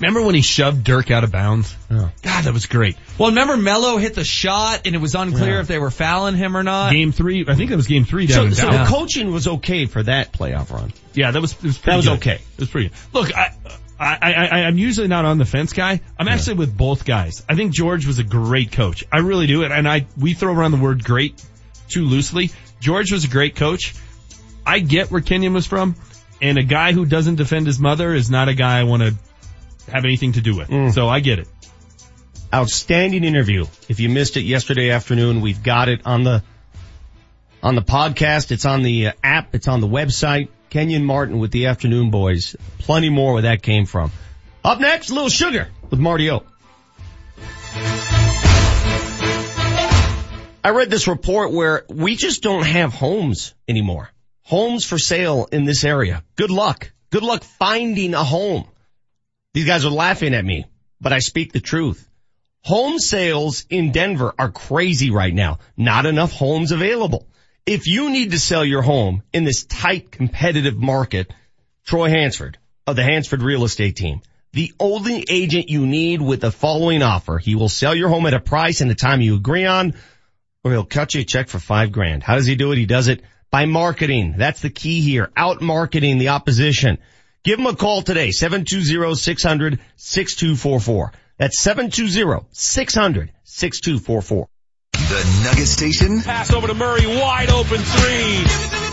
Remember when he shoved Dirk out of bounds? Oh. God, that was great. well, remember Melo hit the shot, and it was unclear Yeah. if they were fouling him or not. Game three, I think that was game three down so, so Dallas. the coaching was okay for that playoff run. Yeah, that was it was pretty That was good. okay. It was pretty good. Look, I, I, I, I I'm usually not on the fence guy. I'm actually with both guys. I think George was a great coach. I really do it, and I we throw around the word great too loosely. George was a great coach. I get where Kenyon was from, and a guy who doesn't defend his mother is not a guy I want to have anything to do with. Mm. So I get it. Outstanding interview. If you missed it yesterday afternoon, we've got it on the on the podcast. It's on the uh, app. It's on the website. Kenyon Martin with the Afternoon Boys. Plenty more where that came from. Up next, Little Sugar with Marty O. I read this report where we just don't have homes anymore. Homes for sale in this area. Good luck. Good luck finding a home. These guys are laughing at me, but I speak the truth. Home sales in Denver are crazy right now. Not enough homes available. If you need to sell your home in this tight competitive market, Troy Hansford of the Hansford Real Estate Team, the only agent you need with the following offer. He will sell your home at a price and the time you agree on, or he'll cut you a check for five grand. How does he do it? He does it by marketing. That's the key here. Out marketing the opposition. Give him a call today, 720-600-6244. That's 720-600-6244. The Nugget Station? Pass over to Murray, wide open three.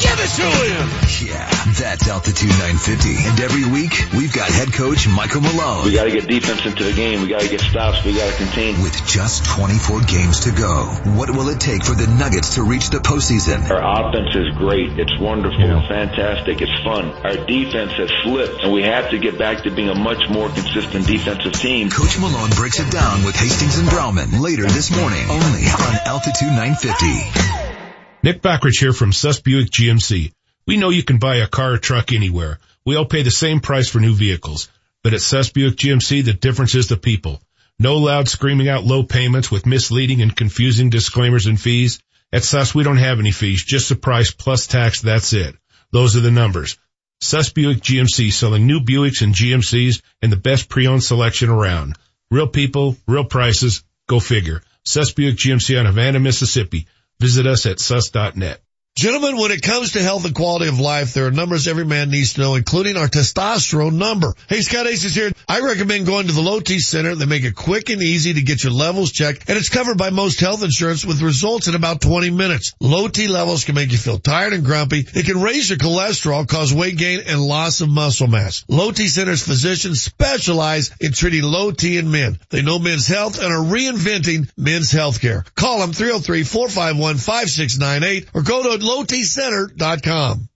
Give it to him. Yeah, that's Altitude 950. And every week, we've got head coach Michael Malone. We got to get defense into the game. We got to get stops. We got to contain. With just 24 games to go, what will it take for the Nuggets to reach the postseason? Our offense is great. It's wonderful. Fantastic. It's fun. Our defense has slipped, and we have to get back to being a much more consistent defensive team. Coach Malone breaks it down with Hastings and Browman later this morning, only on Altitude 950. Nick Backridge here from Suss Buick GMC. We know you can buy a car or truck anywhere. We all pay the same price for new vehicles. But at Suss Buick GMC, the difference is the people. No loud screaming out low payments with misleading and confusing disclaimers and fees. At Suss, we don't have any fees, just the price plus tax, that's it. Those are the numbers. Suss Buick GMC selling new Buicks and GMCs and the best pre-owned selection around. Real people, real prices, go figure. Suss Buick GMC on Havana, Mississippi. Visit us at sus.net. Gentlemen, when it comes to health and quality of life, there are numbers every man needs to know, including our testosterone number. Hey, Scott Aces here. I recommend going to the Low T Center. They make it quick and easy to get your levels checked, and it's covered by most health insurance with results in about 20 minutes. Low T levels can make you feel tired and grumpy. It can raise your cholesterol, cause weight gain, and loss of muscle mass. Low T Center's physicians specialize in treating low T in men. They know men's health and are reinventing men's health care. Call them 303-451-5698 or go to lowtcenter.com.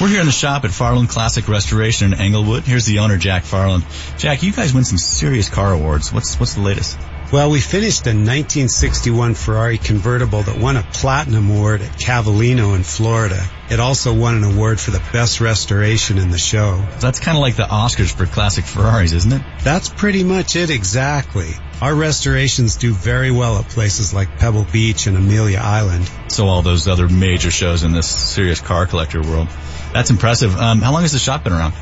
We're here in the shop at Farland Classic Restoration in Englewood. Here's the owner, Jack Farland. Jack, you guys win some serious car awards. What's what's the latest? Well, we finished a 1961 Ferrari convertible that won a platinum award at Cavallino in Florida. It also won an award for the best restoration in the show. That's kind of like the Oscars for classic Ferraris, isn't it? That's pretty much it exactly. Our restorations do very well at places like Pebble Beach and Amelia Island. So all those other major shows in this serious car collector world. That's impressive. Um, how long has the shop been around?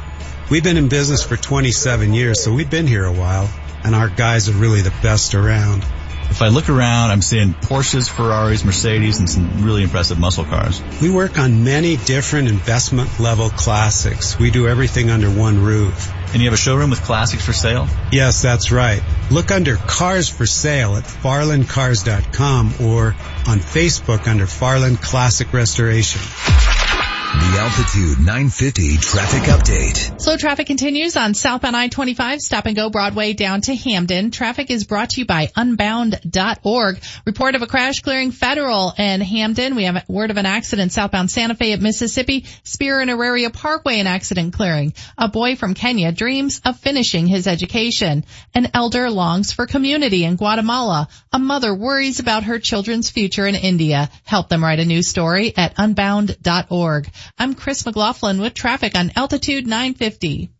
We've been in business for 27 years, so we've been here a while, and our guys are really the best around. If I look around, I'm seeing Porsches, Ferraris, Mercedes, and some really impressive muscle cars. We work on many different investment level classics. We do everything under one roof. And you have a showroom with classics for sale? Yes, that's right. Look under Cars for Sale at farlandcars.com or on Facebook under Farland Classic Restoration. The Altitude 950 traffic update. Slow traffic continues on southbound I-25, stop and go Broadway down to Hampden. Traffic is brought to you by unbound.org. Report of a crash clearing federal in Hampden. We have word of an accident southbound Santa Fe at Mississippi. Speer and Auraria Parkway an accident clearing. A boy from Kenya dreams of finishing his education. An elder longs for community in Guatemala. A mother worries about her children's future in India. Help them write a news story at unbound.org. I'm Chris McLaughlin with traffic on Altitude 950.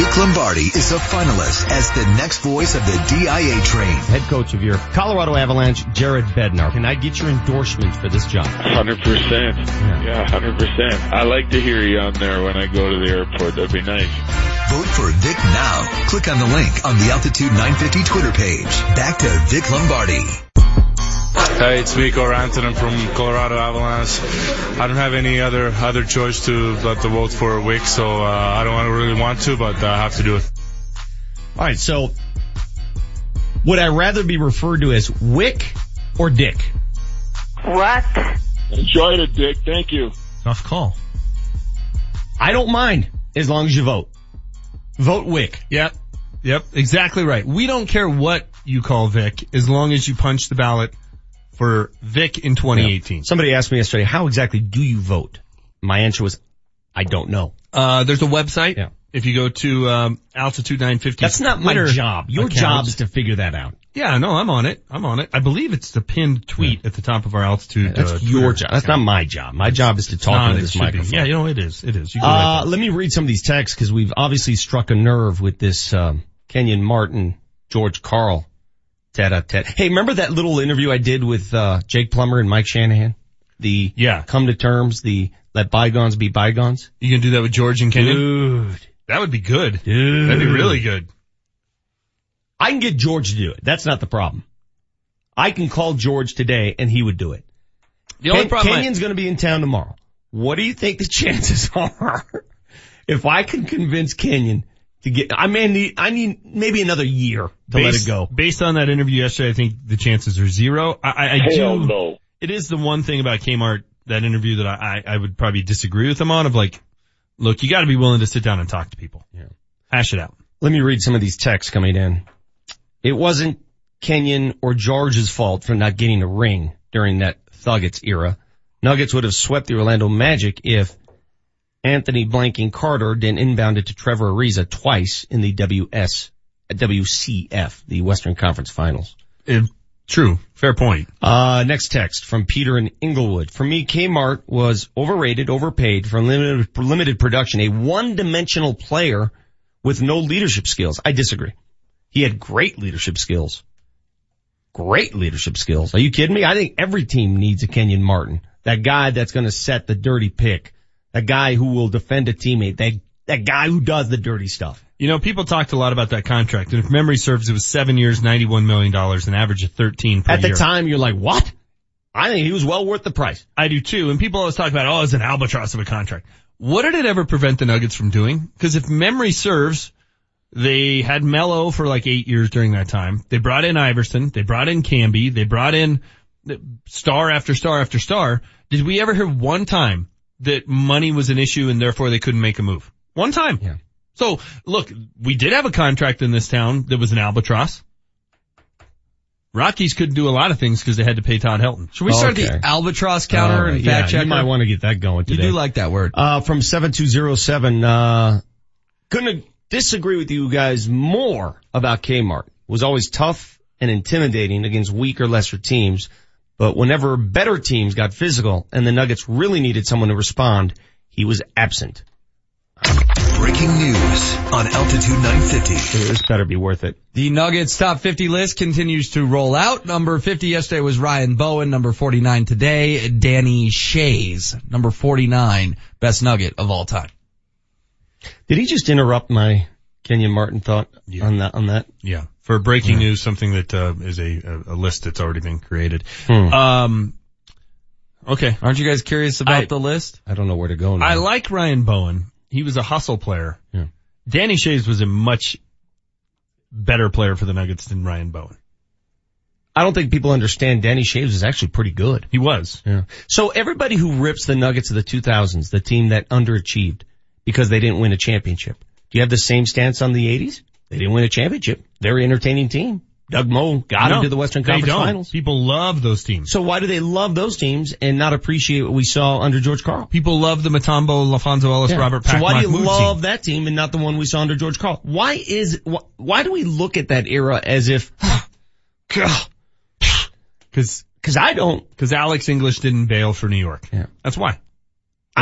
Vic Lombardi is a finalist as the next voice of the DIA train. Head coach of your Colorado Avalanche, Jared Bednar. Can I get your endorsement for this job? Hundred percent. Yeah, hundred percent. I like to hear you on there when I go to the airport. That'd be nice. Vote for Vic now. Click on the link on the Altitude 950 Twitter page. Back to Vic Lombardi. Hey, it's Mikko Rantanen from Colorado Avalanche. I don't have any other other choice to but to vote for Wick, so uh, I don't really want to, but I have to do it. All right, so would I rather be referred to as Wick or Dick? What? Enjoyed it, Dick. Thank you. Tough call. I don't mind as long as you vote. Vote Wick. Yep. Yep. Exactly right. We don't care what you call Vic as long as you punch the ballot for Vic in 2018. Somebody asked me yesterday, how exactly do you vote? My answer was, I don't know. Uh, there's a website. Yeah. If you go to um, Altitude 950. That's not my job. Your account. job is to figure that out. Yeah, no, I'm on it. I'm on it. I believe it's the pinned tweet at the top of our Altitude. That's uh, your job. That's account. not my job. My job is to talk Not, into it this should be. microphone. Yeah, you know, it is. It is. You go right Uh, let me read some of these texts because we've obviously struck a nerve with this um, Kenyon Martin, George Karl, tete-a-tete. Hey, remember that little interview I did with uh, Jake Plummer and Mike Shanahan? The yeah, come to terms, the let bygones be bygones. You can do that with George and Kenyon? Dude. That would be good. Dude. That'd be really good. I can get George to do it. That's not the problem. I can call George today and he would do it. The only problem I- Kenyon's going to be in town tomorrow. What do you think the chances are if I can convince Kenyon to get? I may need. I need maybe another year to let it go. Based on that interview yesterday, I think the chances are zero. I, I, I Hell do. no. It is the one thing about Kmart, that interview that I, I, I would probably disagree with him on of like, look, you gotta be willing to sit down and talk to people. Yeah. Hash it out. Let me read some of these texts coming in. It wasn't Kenyon or George's fault for not getting a ring during that Thuggets era. Nuggets would have swept the Orlando Magic if Anthony Blanking Carter didn't inbound to Trevor Ariza twice in the WS, WCF, the Western Conference Finals. true. Fair point. Uh, next text from Peter in Englewood. For me, Kmart was overrated, overpaid for limited, limited production, a one-dimensional player with no leadership skills. I disagree. He had great leadership skills. Great leadership skills. Are you kidding me? I think every team needs a Kenyon Martin. That guy that's going to set the dirty pick. That guy who will defend a teammate. That, that guy who does the dirty stuff. You know, people talked a lot about that contract, and if memory serves, it was seven years, $91 million, an average of 13 per At the year. time, you're like, what? I think he was well worth the price. I do too. And people always talk about, oh, it's an albatross of a contract. What did it ever prevent the Nuggets from doing? Because if memory serves, they had Melo for like eight years during that time. They brought in Iverson. They brought in Camby. They brought in uh, star after star after star. Did we ever hear one time that money was an issue and therefore they couldn't make a move? One time. Yeah. So look, we did have a contract in this town that was an albatross. Rockies couldn't do a lot of things because they had to pay Todd Helton. Should we start the albatross counter All right, and yeah, fact checker? You might want to get that going today. You do like that word. Uh, from 7207, uh, couldn't disagree with you guys more about Kmart. Was always tough and intimidating against weaker, lesser teams. But whenever better teams got physical and the Nuggets really needed someone to respond, he was absent. Breaking news on Altitude 950. This better be worth it. The Nuggets top 50 list continues to roll out. Number 50 yesterday was Ryan Bowen. Number 49 today, Danny Schayes. Number 49, best Nugget of all time. Did he just interrupt my Kenyon Martin thought on that, on that? Yeah. For breaking news, something that uh, is a, a list that's already been created. Hmm. Um, okay. Aren't you guys curious about I- the list? I don't know where to go now. I like Ryan Bowen. He was a hustle player. Danny Schayes was a much better player for the Nuggets than Ryan Bowen. I don't think people understand Danny Schayes is actually pretty good. He was. Yeah. So everybody who rips the Nuggets of the 2000s, the team that underachieved because they didn't win a championship, do you have the same stance on the 80s? They didn't win a championship. Very entertaining team. Doug Moe got No, him to the Western Conference. Finals. People love those teams. So why do they love those teams and not appreciate what we saw under George Karl? People love the Mutombo, LaPhonso Ellis, Yeah. Robert so Pack, why do you love team. that team and not the one we saw under George Karl? Why is why, why do we look at that era as if, Cause, cause I don't. cause Alex English didn't bail for New York. Yeah. That's why.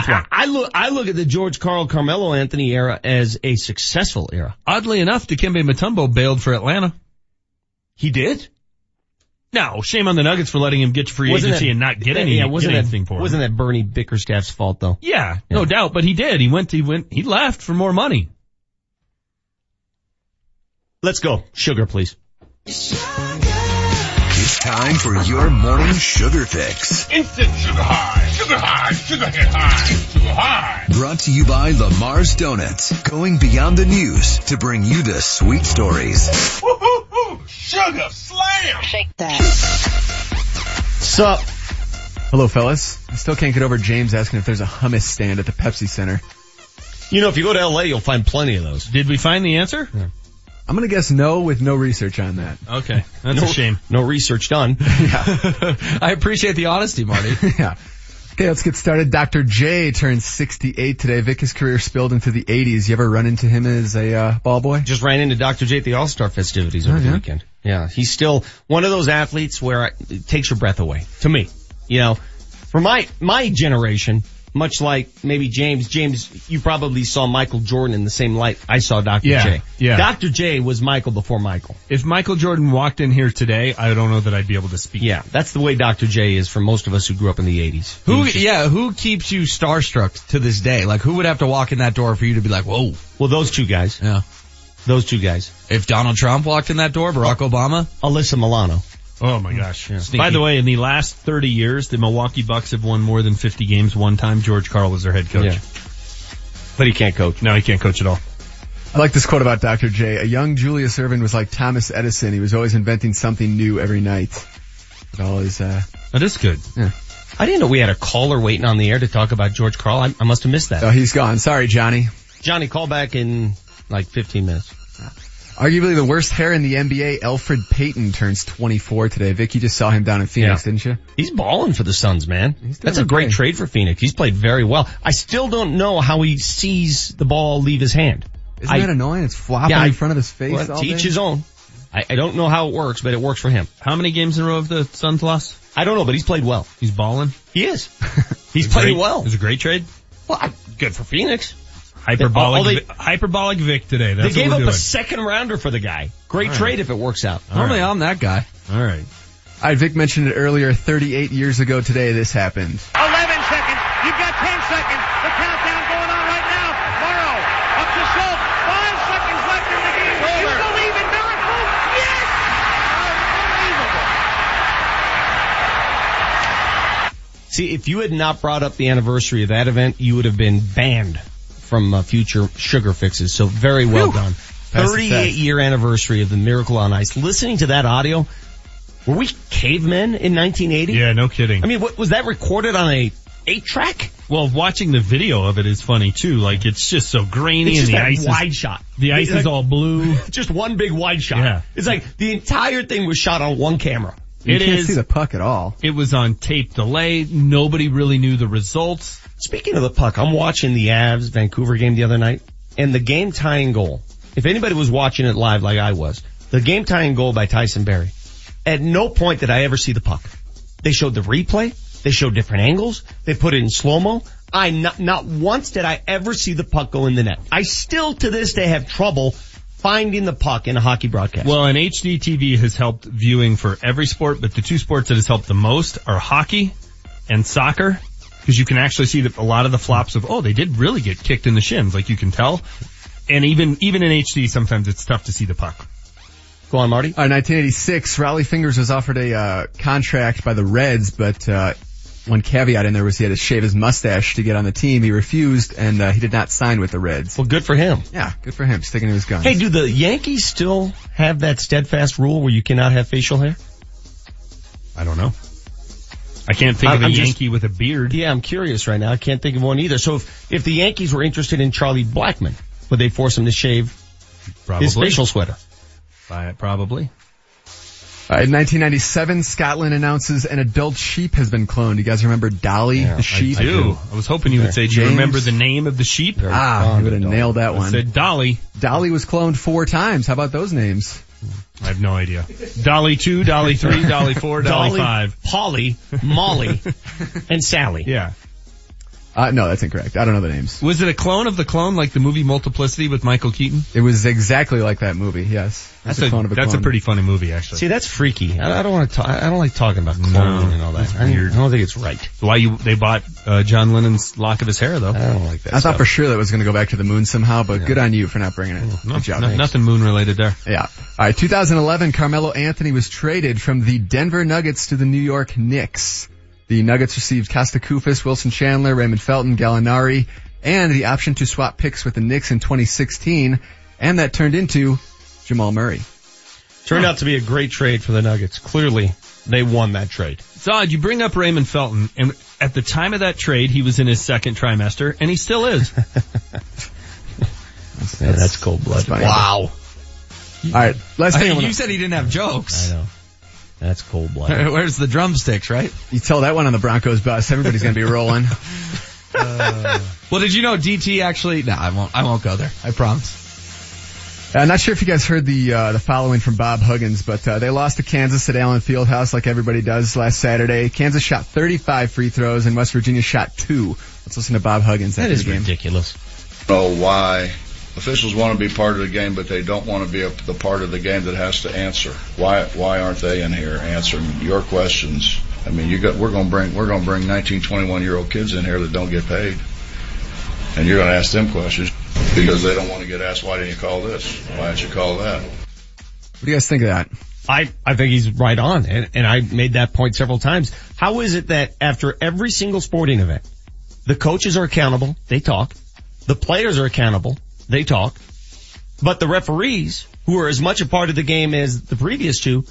I, I look I look at the George Karl Carmelo Anthony era as a successful era. Oddly enough, Dikembe Mutombo bailed for Atlanta. He did. No, shame on the Nuggets for letting him get free Wasn't agency that- and not get any, yeah, wasn't get that, anything for him. Wasn't that Bernie Bickerstaff's fault though? Yeah, no doubt, but he did. He went, he went, he left for more money. Let's go. Sugar, please. It's time for your morning sugar fix. Instant sugar high, sugar high, sugar hit high, sugar high. Brought to you by Lamar's Donuts. Going beyond the news to bring you the sweet stories. Woo-hoo-hoo, sugar slam. Shake that. Sup? Hello, fellas. I still can't get over James asking if there's a hummus stand at the Pepsi Center. You know, if you go to LA, you'll find plenty of those. Did we find the answer? I'm gonna guess no with no research on that. Okay, that's no, a shame. No research done. yeah, I appreciate the honesty, Marty. yeah. Okay, let's get started. Dr. J turned 68 today. Vic, his career spilled into the 80s. You ever run into him as a uh, ball boy? Just ran into Dr. J at the All-Star festivities over Oh, the weekend. Yeah, he's still one of those athletes where it takes your breath away. To me, you know, for my my generation, much like maybe James. James, you probably saw Michael Jordan in the same light I saw Dr. Yeah, J. yeah. Dr. J was Michael before Michael. If Michael Jordan walked in here today, I don't know that I'd be able to speak. Yeah, that's the way Dr. J is for most of us who grew up in the 80s. Who, yeah, who keeps you starstruck to this day? Like, who would have to walk in that door for you to be like, whoa? Well, those two guys. Yeah. Those two guys. If Donald Trump walked in that door, Barack oh. Obama? Alyssa Milano. Oh my gosh. Yeah. By the way, in the last 30 years, the Milwaukee Bucks have won more than 50 games one time. George Karl was their head coach. Yeah. But he can't coach. No, he can't coach at all. I like this quote about Dr. J. A young Julius Erving was like Thomas Edison. He was always inventing something new every night. It always, uh, That is good. yeah. I didn't know we had a caller waiting on the air to talk about George Karl. I, I must have missed that. Oh, he's gone. Sorry, Johnny. Johnny, call back in like 15 minutes. Arguably the worst hair in the NBA, Elfrid Payton turns 24 today. Vic, you just saw him down in Phoenix, Yeah. didn't you? He's balling for the Suns, man. That's a great okay. trade for Phoenix. He's played very well. I still don't know how he sees the ball leave his hand. Isn't I- that annoying? It's flopping Yeah, I- in front of his face Well, all to each his own. I, I don't know how it works, but it works for him. How many games in a row have the Suns lost? I don't know, but he's played well. He's balling. He is. He's played Great- well. It was a great trade. Well, I- good for Phoenix. Hyperbolic, Oh, they- hyperbolic Vic today. That's they gave what up we're a doing. second rounder for the guy. Great All right. trade if it works out. Normally I'm that guy. All right. All right, Vic mentioned it earlier. 38 years ago today, this happened. 11 seconds. You've got 10 seconds. The countdown going on right now. Morrow up to Schultz. Five seconds left in the game. You believe in miracles? Yes! Unbelievable. See, if you had not brought up the anniversary of that event, you would have been banned from uh, future sugar fixes. So very well done. Pass 38 year anniversary of the Miracle on Ice. Listening to that audio, were we cavemen in 1980? Yeah, no kidding. I mean, what, was that recorded on a eight track. Well, watching the video of it is funny too. Like it's just so grainy It's and just the that ice wide is, shot. The ice Like- is all blue. Just one big wide shot. Yeah. It's like the entire thing was shot on one camera. You It can't is- see the puck at all. It was on tape delay. Nobody really knew the results. Speaking of the puck, I'm watching the Avs Vancouver game the other night and the game tying goal. If anybody was watching it live like I was, the game tying goal by Tyson Barrie. At no point did I ever see the puck. They showed the replay. They showed different angles. They put it in slow-mo. I not, not once did I ever see the puck go in the net. I still to this day have trouble finding the puck in a hockey broadcast. Well, and HD TV has helped viewing for every sport, but the two sports that has helped the most are hockey and soccer. Because you can actually see that a lot of the flops of, oh, they did really get kicked in the shins, like you can tell. And even, even in HD, sometimes it's tough to see the puck. Go on, Marty. Uh, 1986, Rollie Fingers was offered a uh, contract by the Reds, but uh, one caveat in there was he had to shave his mustache to get on the team. He refused, and uh, he did not sign with the Reds. Well, good for him. Yeah, good for him, sticking to his guns. Hey, do the Yankees still have that steadfast rule where you cannot have facial hair? I don't know. I can't think I- of a I'm just- Yankee with a beard. Yeah, I'm curious right now. I can't think of one either. So if, if the Yankees were interested in Charlie Blackmon, would they force him to shave Probably. his facial sweater? By- Probably. Uh, in 1997, Scotland announces an adult sheep has been cloned. You guys remember Dolly, the sheep? I do. I was hoping you would say, do you remember the name of the sheep? Ah, you would have nailed that one. I one. said Dolly. Dolly was cloned four times. How about those names? I have no idea. Dolly 2, Dolly 3, Dolly 4, Dolly, 5. Polly, Molly, and Sally. Yeah. Uh, no, that's incorrect. I don't know the names. Was it a clone of the clone like the movie Multiplicity with Michael Keaton? It was exactly like that movie. Yes, That's, It's a, clone of that's a pretty funny movie actually. See, that's freaky. I, I don't want to talk, I don't like talking about cloning No, and all that. I, don't- weird. I don't think it's right. Why you, they bought, uh, John Lennon's lock of his hair though. I don't like that I thought for sure that was going to go back to the moon somehow, but good on you for not bringing it. No, Good job. no- nothing moon related there. Yeah. All right. 2011, Carmelo Anthony was traded from the Denver Nuggets to the New York Knicks. The Nuggets received Kosta Koufos, Wilson Chandler, Raymond Felton, Gallinari, and the option to swap picks with the Knicks in 2016, and that turned into Jamal Murray. Turned out to be a great trade for the Nuggets. Clearly, they won that trade. It's odd. You bring up Raymond Felton and at the time of that trade, he was in his second trimester and he still is. Yeah, that's cold blooded. Wow. All right. Last thing I Hey, wanna- you said he didn't have jokes. I know. That's cold blooded. Where's the drumsticks, right? You tell that one on the Broncos bus. Everybody's going to be rolling. Uh, well, did you know DT actually? No, I won't. I won't go there. I promise. I'm Uh, not sure if you guys heard the uh, the following from Bob Huggins, but uh, they lost to Kansas at Allen Fieldhouse like everybody does last Saturday. Kansas shot 35 free throws and West Virginia shot two. Let's listen to Bob Huggins That is after is the game. ridiculous. know why officials want to be part of the game, but they don't want to be a, the part of the game that has to answer. Why why aren't they in here answering your questions? I mean, you got we're going to bring we're going to bring 19, 21 year old kids in here that don't get paid, and you're going to ask them questions because they don't want to get asked why didn't you call this? Why didn't you call that? What do you guys think of that? I, I think he's right on, and, and I made that point several times. How is it that after every single sporting event, the coaches are accountable, they talk, the players are accountable, they talk, but the referees, who are as much a part of the game as the previous two,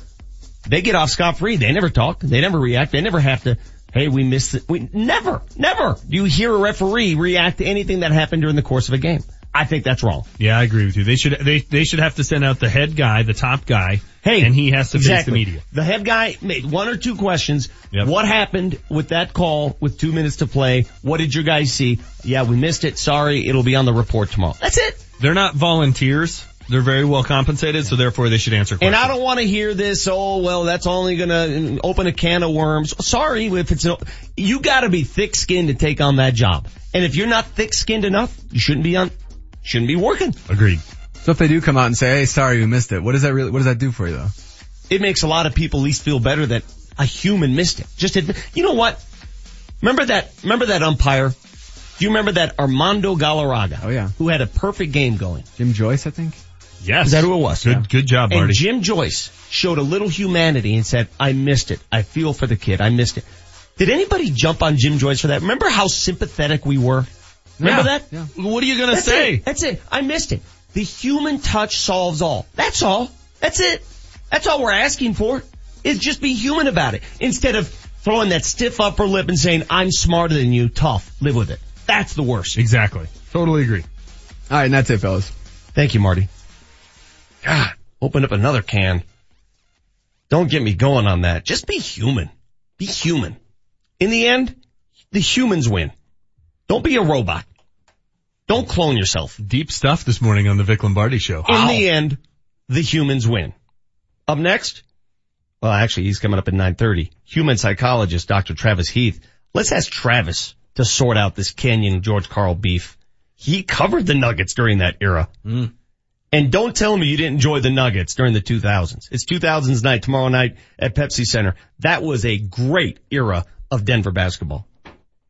they get off scot-free. They never talk, they never react, they never have to, hey, we missed it. We, never, never do you hear a referee react to anything that happened during the course of a game. I think that's wrong. Yeah, I agree with you. They should they they should have to send out the head guy, the top guy, Hey, and he has to face the media. The head guy made one or two questions. Yep. What happened with that call with two minutes to play? What did your guys see? Yeah, we missed it. Sorry, it'll be on the report tomorrow. That's it. They're not volunteers. They're very well compensated, so therefore they should answer And. I don't want to hear this. Oh well, that's only gonna open a can of worms. Sorry, if it's no, you got to be thick-skinned to take on that job. And if you're not thick-skinned enough, you shouldn't be on, shouldn't be working. Agreed. So if they do come out and say, "Hey, sorry, we missed it," what does that really? What does that do for you though? it makes a lot of people at least feel better that a human missed it. Just admit, you know what? Remember that, remember that umpire? Do you remember that Armando Galarraga? Oh yeah. Who had a perfect game going. Jim Joyce, I think. Yes. Is that who it was? Good good job, Marty. And Jim Joyce showed a little humanity and said, I missed it. I feel for the kid. I missed it. Did anybody jump on Jim Joyce for that? Remember how sympathetic we were? Remember Yeah. that? Yeah. what are you gonna That's say? It. That's it. I missed it. The human touch solves all. That's all. That's it. That's all we're asking for. Is just be human about it. Instead of throwing that stiff upper lip and saying, I'm smarter than you, tough, live with it. That's the worst. Exactly. Totally agree. All right, and that's it, fellas. Thank you, Marty. God, open up another can. Don't get me going on that. Just be human. Be human. In the end, the humans win. Don't be a robot. Don't clone yourself. Deep stuff this morning on the Vic Lombardi show. In the end, the humans win. Up next, well actually he's coming up at 9.30, human psychologist Dr. Travis Heath. Let's ask Travis to sort out this Kenyon George Karl beef. He covered the Nuggets during that era. Hmm. And don't tell me you didn't enjoy the Nuggets during the 2000s. It's 2000s night, tomorrow night at Pepsi Center. That was a great era of Denver basketball.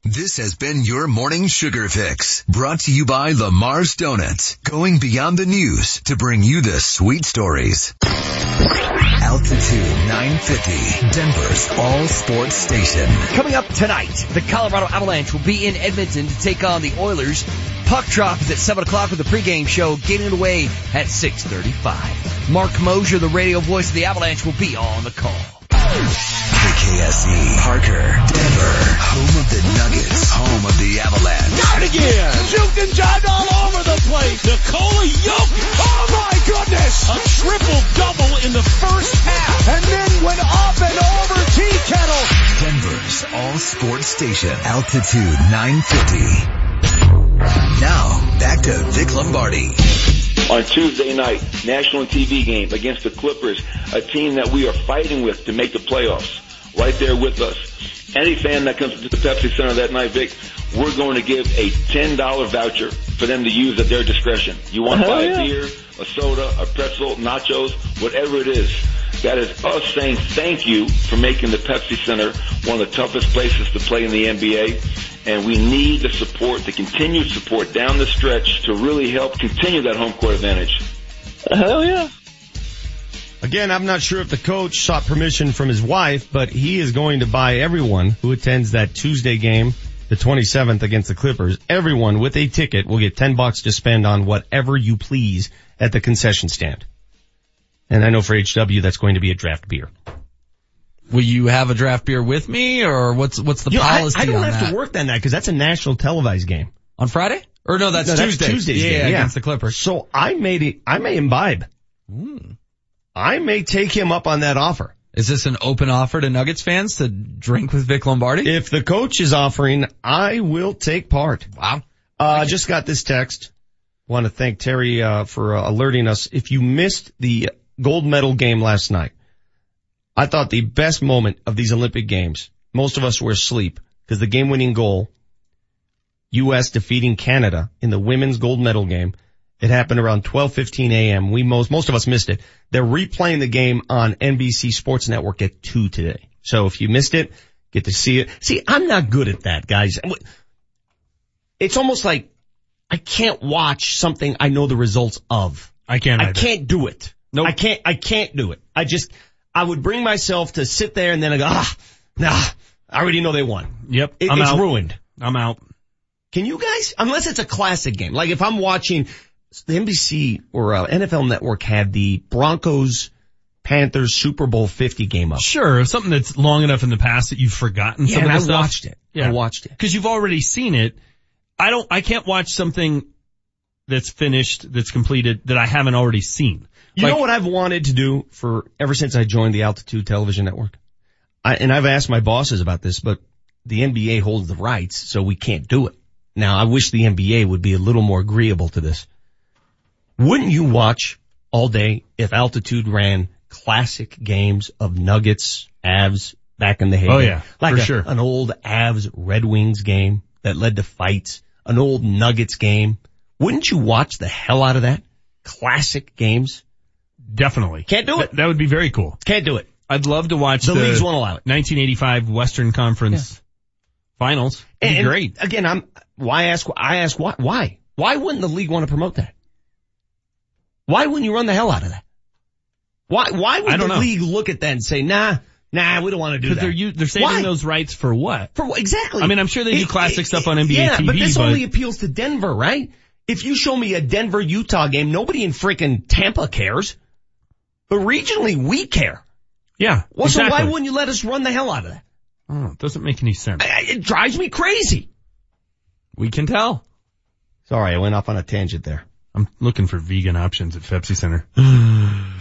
This has been your morning sugar fix brought to you by Lamar's Donuts, going beyond the news to bring you the sweet stories. Altitude 950, Denver's all sports station. Coming up tonight, the Colorado Avalanche will be in Edmonton to take on the Oilers. Puck drop is at 7 o'clock with the pregame show getting it away at 6.35. Mark Mosier, the radio voice of the Avalanche, will be on the call. KKSE, Parker, Denver, home of the Nuggets, home of the Avalanche. Got it again. Juked and jived all over the place. Nikola Jokic. Oh my goodness. A triple double in the first half. And then went up and over tea kettle. Denver's all sports station, altitude 950. Now, back to Vic Lombardi. on Tuesday night, national TV game against the Clippers, a team that we are fighting with to make the playoffs, right there with us. Any fan that comes to the Pepsi Center that night, Vic, we're going to give a $10 voucher for them to use at their discretion. You want to buy yeah. a beer, a soda, a pretzel, nachos, whatever it is. That is us saying thank you for making the Pepsi Center one of the toughest places to play in the NBA. And we need the support, the continued support down the stretch to really help continue that home court advantage. Hell yeah. Again, I'm not sure if the coach sought permission from his wife, but he is going to buy everyone who attends that Tuesday game, the 27th against the Clippers. Everyone with a ticket will get 10 bucks to spend on whatever you please at the concession stand. And I know for HW that's going to be a draft beer. Will you have a draft beer with me or what's, what's the You know, I- policy I, don't on have that? to work on that night because that's a national televised game. On Friday? Or no, that's Tuesday. Tuesday's Yeah, game. against the Clippers. So I may, it- I may imbibe. Hmm. I may take him up on that offer. Is this an open offer to Nuggets fans to drink with Vic Lombardi? If the coach is offering, I will take part. Wow. Uh, just got this text. Want to thank Terry uh, for uh, alerting us. If you missed the gold medal game last night, I thought the best moment of these Olympic games. Most of us were asleep because the game-winning goal, U.S. defeating Canada in the women's gold medal game. It happened around 12:15 a.m. We most most of us missed it. They're replaying the game on NBC Sports Network at two today. So if you missed it, get to see it. See, I'm not good at that, guys. It's almost like I can't watch something I know the results of. I can't. I can't do it. No, I can't. I can't do it. I just I would bring myself to sit there and then I go ah nah. I already know they won. Yep. It- I'm it's out. ruined. I'm out. Can you guys? Unless it's a classic game. Like if I'm watching the NBC or uh, NFL Network had the Broncos Panthers Super Bowl 50 game up. Sure, something that's long enough in the past that you've forgotten Yeah, some of I stuff. watched it. Yeah. I watched it. Cause you've already seen it. I don't, I can't watch something that's finished, that's completed, that I haven't already seen. You Like- know what I've wanted to do for ever since I joined the Altitude Television Network? I, and I've asked my bosses about this, but the NBA holds the rights, so we can't do it. Now I wish the NBA would be a little more agreeable to this. Wouldn't you watch all day if Altitude ran classic games of Nuggets, Avs back in the heyday? Oh, yeah, like for a- sure. an old Avs Red Wings game that led to fights, an old Nuggets game. Wouldn't you watch the hell out of that? Classic games. Definitely. Can't do it. That, that would be very cool. Can't do it. I'd love to watch The the, leagues won't allow it. 1985 Western Conference finals. It'd be And- great. Again, I'm, why ask, I ask why, why? Why wouldn't the league want to promote that? Why wouldn't you run the hell out of that? Why, why would the know. league look at that and say, nah, nah, we don't want to do Cause that? they're, they're saving Why? those rights for what? For what? Exactly. I mean, I'm sure they do It- classic it- stuff on NBA yeah, TV, but this but- only appeals to Denver, right? If you show me a Denver Utah game, nobody in freaking Tampa cares. But regionally, we care. Yeah. Well, so why wouldn't you let us run the hell out of that? Oh, it doesn't make any sense. It drives me crazy. We can tell. Sorry, I went off on a tangent there. I'm looking for vegan options at Pepsi Center.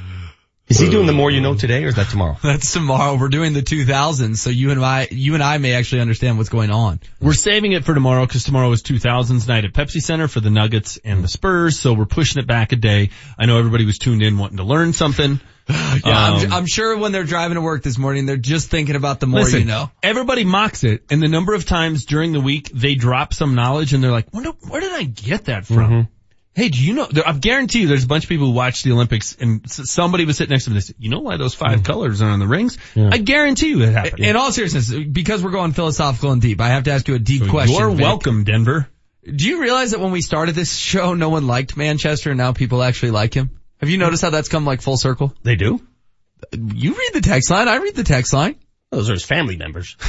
Is he doing the more you know today or is that tomorrow? That's tomorrow. We're doing the 2000s, so you and I, you and I may actually understand what's going on. We're saving it for tomorrow because tomorrow is 2000s night at Pepsi Center for the Nuggets and the Spurs, so we're pushing it back a day. I know everybody was tuned in wanting to learn something. Yeah, I'm, I'm sure when they're driving to work this morning, they're just thinking about the more Listen, you know. everybody mocks it, and the number of times during the week they drop some knowledge and they're like, where, where did I get that from? Mm-hmm. Hey, do you know, there- I guarantee you there's a bunch of people who watch the Olympics and somebody was sitting next to them and they said, you know why those 5 mm-hmm. colors are on the rings? I guarantee you it happened. In all seriousness, because we're going philosophical and deep, I have to ask you a deep question. You're Vic. welcome, Denver. Do you realize that when we started this show, no one liked Manchester and now people actually like him? Have you noticed how that's come like full circle? They do? You read the text line, I read the text line. Those are his family members.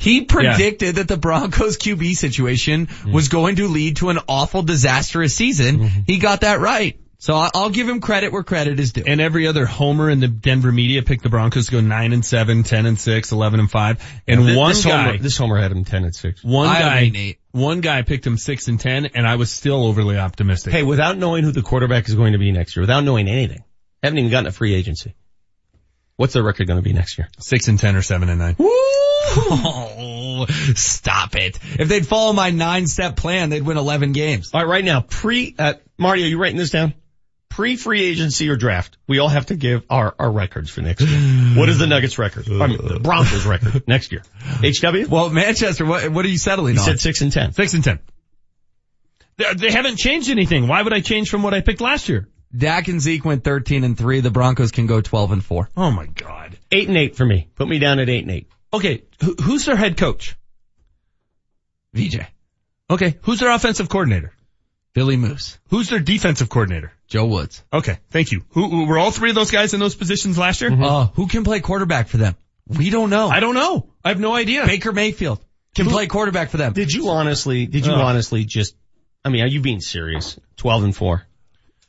He predicted that the Broncos QB situation mm-hmm. was going to lead to an awful disastrous season. Mm-hmm. He got that right. So I'll give him credit where credit is due. And every other homer in the Denver media picked the Broncos to go 9 and 7, 10 and 6, 11 and 5. And Th- one this guy, homer, this homer had him 10 and 6. one I guy, one guy picked him 6 and 10 and I was still overly optimistic. Hey, without knowing who the quarterback is going to be next year, without knowing anything, haven't even gotten a free agency. What's their record going to be next year? 6 and 10 or 7 and 9. Oh, stop it. If they'd follow my nine step plan, they'd win 11 games. All right, right now, pre, uh, Marty, are you writing this down? Pre-free agency or draft, we all have to give our, our records for next year. What is the Nuggets record? I mean, the Broncos record next year. HW? Well, Manchester, what, what are you settling He on? said 6 and 10. 6 and 10. They, they haven't changed anything. Why would I change from what I picked last year? Dak and Zeke went 13 and 3. The Broncos can go 12 and 4. Oh my god. 8 and 8 for me. Put me down at 8 and 8. Okay, who, who's their head coach? VJ. Okay, who's their offensive coordinator? Billy Moose. Who's their defensive coordinator? Joe Woods. Okay, thank you. Who, who were all three of those guys in those positions last year? Uh, who can play quarterback for them? We don't know. I don't know. I have no idea. Baker Mayfield can Who- play quarterback for them. Did you honestly, did you Ugh. honestly just, I mean, are you being serious? 12 and 4.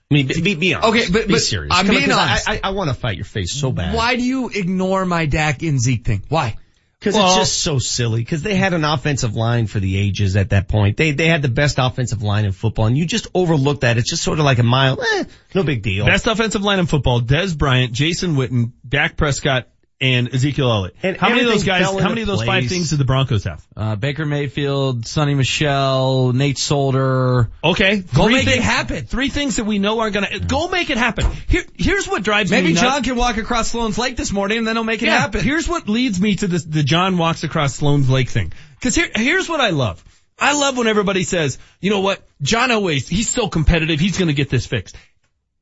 I mean, be, be, be honest. Okay, but- be serious. I'm Come on, being 'cause I- honest. I, I, want to fight your face so bad. Why do you ignore my Dak and Zeke thing? Why? Because Well- it's just so silly. Because they had an offensive line for the ages at that point. They they had the best offensive line in football, and you just overlook that. It's just sort of like a mile. Eh, no big deal. Best offensive line in football, Dez Bryant, Jason Witten, Dak Prescott, and Ezekiel Elliott. And how many of those guys, how many of those five things do the Broncos have? Uh, Baker Mayfield, Sony Michel, Nate Solder. Okay. Go three make it happen. Three things that we know are gonna, go make it happen. Here, here's what drives Maybe me nuts. John can walk across Sloan's Lake this morning and then he'll make it Yeah, happen. Here's what leads me to this, the John walks across Sloan's Lake thing. Cause here, here's what I love. I love when everybody says, you know what, John Elway, he's so competitive, he's gonna get this fixed.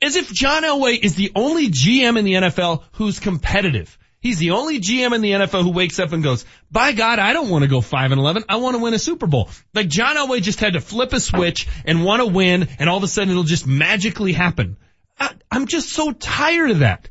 As if John Elway is the only GM in the NFL who's competitive. He's the only GM in the NFL who wakes up and goes, by God, I don't want to go 5 and 11. I want to win a Super Bowl. Like John Elway just had to flip a switch and want to win and all of a sudden it'll just magically happen. I, I'm just so tired of that.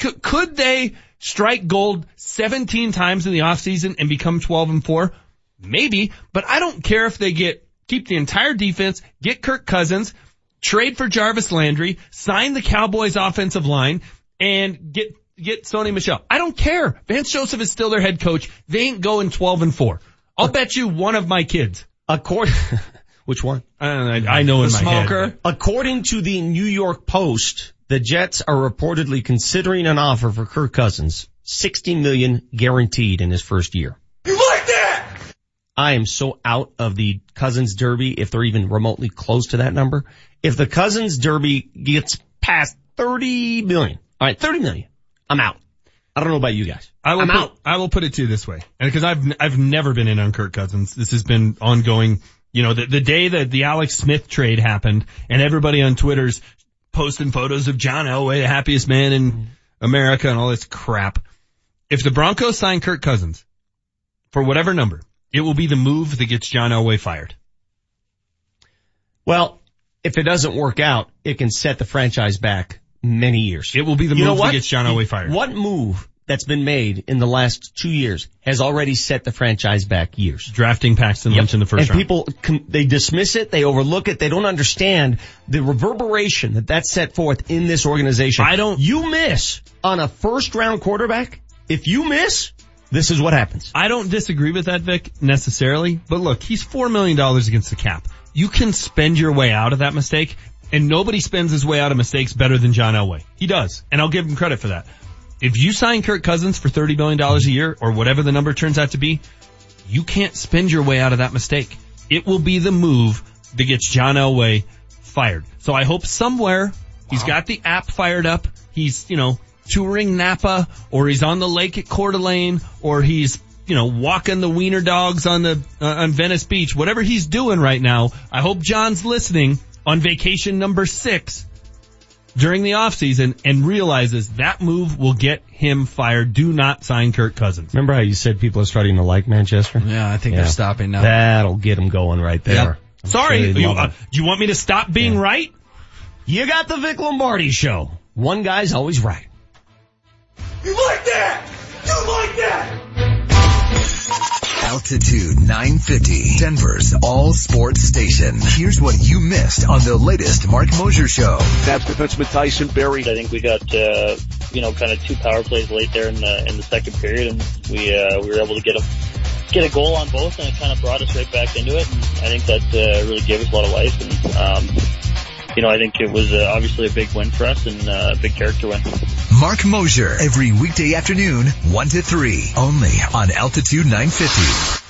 Could, could they strike gold 17 times in the offseason and become 12 and 4? Maybe, but I don't care if they get, keep the entire defense, get Kirk Cousins, trade for Jarvis Landry, sign the Cowboys offensive line, and get, get Sony Michel. I don't care. Vance Joseph is still their head coach. They ain't going 12 and 4. I'll bet you one of my kids. According, which one? I, don't know, I know in The my smoker. head. According to the New York Post, the Jets are reportedly considering an offer for Kirk Cousins, 60 million guaranteed in his first year. You like that? I am so out of the Cousins Derby if they're even remotely close to that number. If the Cousins Derby gets past 30 million, all right, 30 million, I'm out. I don't know about you guys. I will I'm put, out. I will put it to you this way, and because I've I've never been in on Kirk Cousins. This has been ongoing. You know, the the day that the Alex Smith trade happened, and everybody on Twitter's posting photos of John Elway, the happiest man in mm-hmm. America, and all this crap. If the Broncos sign Kirk Cousins for whatever number, it will be the move that gets John Elway fired. Well, if it doesn't work out, it can set the franchise back many years. It will be the You move that gets John Elway fired. What move that's been made in the last two years has already set the franchise back years? Drafting Paxton Lynch in the first and round. people, they dismiss it, they overlook it, they don't understand the reverberation that that's set forth in this organization. I don't- You miss on a first round quarterback, if you miss, this is what happens. I don't disagree with that, Vic, necessarily. But look, he's $4 million against the cap. You can spend your way out of that mistake, and nobody spends his way out of mistakes better than John Elway. He does, and I'll give him credit for that. If you sign Kirk Cousins for $30 million a year, or whatever the number turns out to be, you can't spend your way out of that mistake. It will be the move that gets John Elway fired. So I hope somewhere he's got the app fired up. He's, you know, touring Napa or he's on the lake at Coeur d'Alene or he's, you know, walking the wiener dogs on the, uh, on Venice Beach. Whatever he's doing right now, I hope John's listening on vacation number six during the offseason and realizes that move will get him fired. Do not sign Kirk Cousins. Remember how you said people are starting to like Manchester? Yeah, I think Yeah. they're stopping now. That'll get them going right there. Yep. Sorry, sure you, uh, do you want me to stop being right? You got the Vic Lombardi show. One guy's always right. You like that? You like that? Altitude 950, Denver's all sports station. Here's what you missed on the latest Mark Mosier show. That's defenseman Tyson Barrie. I think we got uh, you know kind of two power plays late there in the in the second period, and we uh, we were able to get a get a goal on both, and it kind of brought us right back into it. And I think that uh, really gave us a lot of life, and um, you know I think it was uh, obviously a big win for us and uh, a big character win. Mark Mosier, every weekday afternoon, 1 to 3, only on Altitude 950.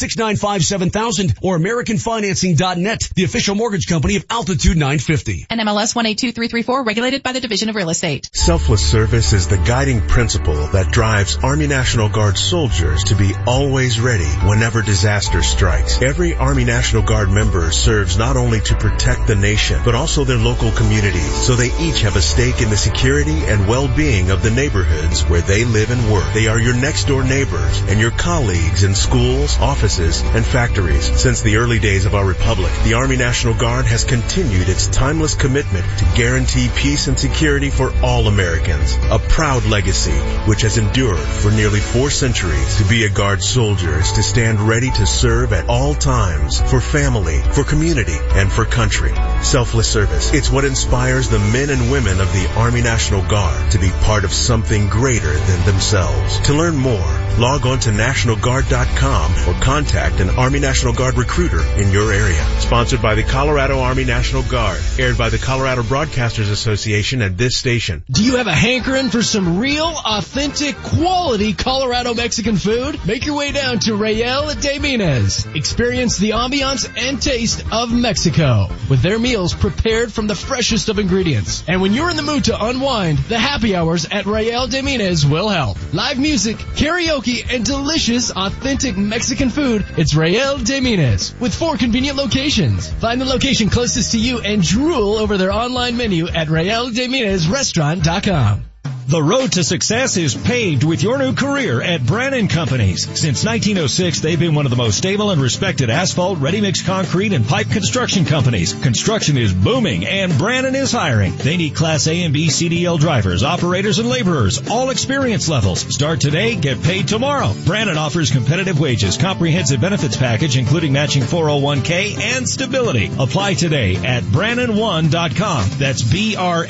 303-695-7000, or AmericanFinancing.net, the official mortgage company of Altitude 950. NMLS 182334, regulated by the Division of Real Estate. Selfless service is the guiding principle that drives Army National Guard soldiers to be always ready whenever disaster strikes. Every Army National Guard member serves not only to protect the nation, but also their local communities, so they each have a stake in the security and well-being of the neighborhoods where they live and work. They are your next door neighbors and your colleagues in schools, offices, and factories. Since the early days of our republic, the Army National Guard has continued its timeless commitment to guarantee peace and security for all Americans. A proud legacy which has endured for nearly four centuries. To be a Guard soldier is to stand ready to serve at all times for family, for community, and for country. Selfless service. It's what inspires the men and women of the Army National Guard to be part of something greater than themselves. To learn more, log on to nationalguard.com or contact an Army National Guard recruiter in your area. Sponsored by the Colorado Army National Guard. Aired by the Colorado Broadcasters Association at this station. Do you have a hankering for some real, authentic, quality Colorado Mexican food? Make your way down to Real de Minas. Experience the ambiance and taste of Mexico with their meals prepared from the freshest of ingredients. And when you're in the mood to unwind, the happy hours at Real de Minas will help. Live music, karaoke, and delicious, authentic Mexican food. It's Real de Minas with four convenient locations. Find the location closest to you and drool over their online menu at RayelDeMinasRestaurant.com. The road to success is paved with your new career at Brannan Companies. Since 1906, they've been one of the most stable and respected asphalt, ready-mix concrete, and pipe construction companies. Construction is booming and Brannan is hiring. They need Class A and B CDL drivers, operators, and laborers, all experience levels. Start today, get paid tomorrow. Brannan offers competitive wages, comprehensive benefits package, including matching 401k and stability. Apply today at Brannan1.com. That's B-R-A-N-N-A-N,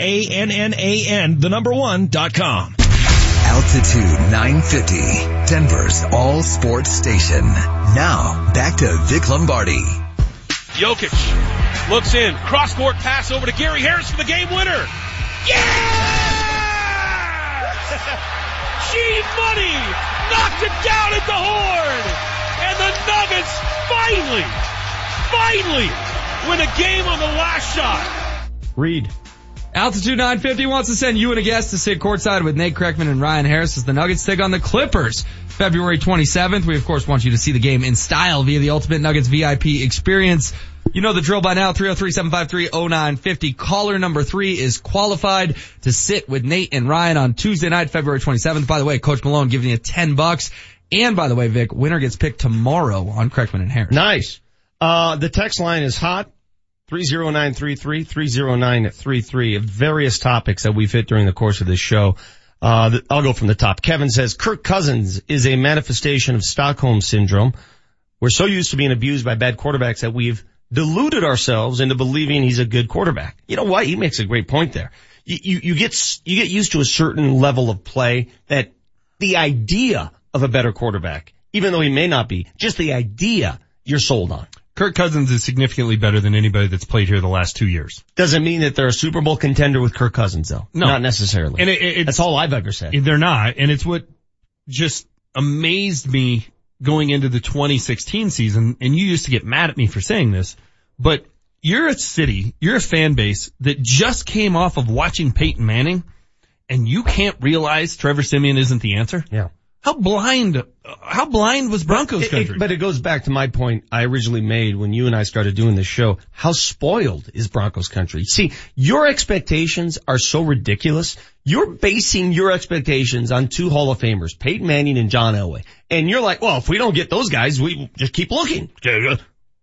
the number one dot com. Altitude 950, Denver's all sports station. Now, back to Vic Lombardi. Jokic looks in, cross court pass over to Gary Harris for the game winner. Yeah! G Money knocked it down at the horn, and the Nuggets finally, finally win a game on the last shot. Reed. Altitude 950 wants to send you and a guest to sit courtside with Nate Kreckman and Ryan Harris as the Nuggets take on the Clippers. February 27th. We of course want you to see the game in style via the Ultimate Nuggets VIP experience. You know the drill by now, 303-753-0950. Caller number three is qualified to sit with Nate and Ryan on Tuesday night, February 27th. By the way, Coach Malone giving you 10 bucks. And by the way, Vic, winner gets picked tomorrow on Kreckman and Harris. Nice. Uh, the text line is hot. 30933, 30933 of various topics that we've hit during the course of this show. Uh, I'll go from the top. Kevin says Kirk Cousins is a manifestation of Stockholm syndrome. We're so used to being abused by bad quarterbacks that we've deluded ourselves into believing he's a good quarterback. You know what? He makes a great point there. You, you, you get, you get used to a certain level of play that the idea of a better quarterback, even though he may not be, just the idea you're sold on. Kirk Cousins is significantly better than anybody that's played here the last two years. Doesn't mean that they're a Super Bowl contender with Kirk Cousins though. No. Not necessarily. And it, it, That's all I've ever said. They're not, and it's what just amazed me going into the 2016 season, and you used to get mad at me for saying this, but you're a city, you're a fan base that just came off of watching Peyton Manning, and you can't realize Trevor Siemian isn't the answer? Yeah. How blind, how blind was Broncos It- it- country? but it goes back to my point I originally made when you and I started doing this show. How spoiled is Broncos country? See, your expectations are so ridiculous. You're basing your expectations on two Hall of Famers, Peyton Manning and John Elway. And you're like, well, if we don't get those guys, we just keep looking.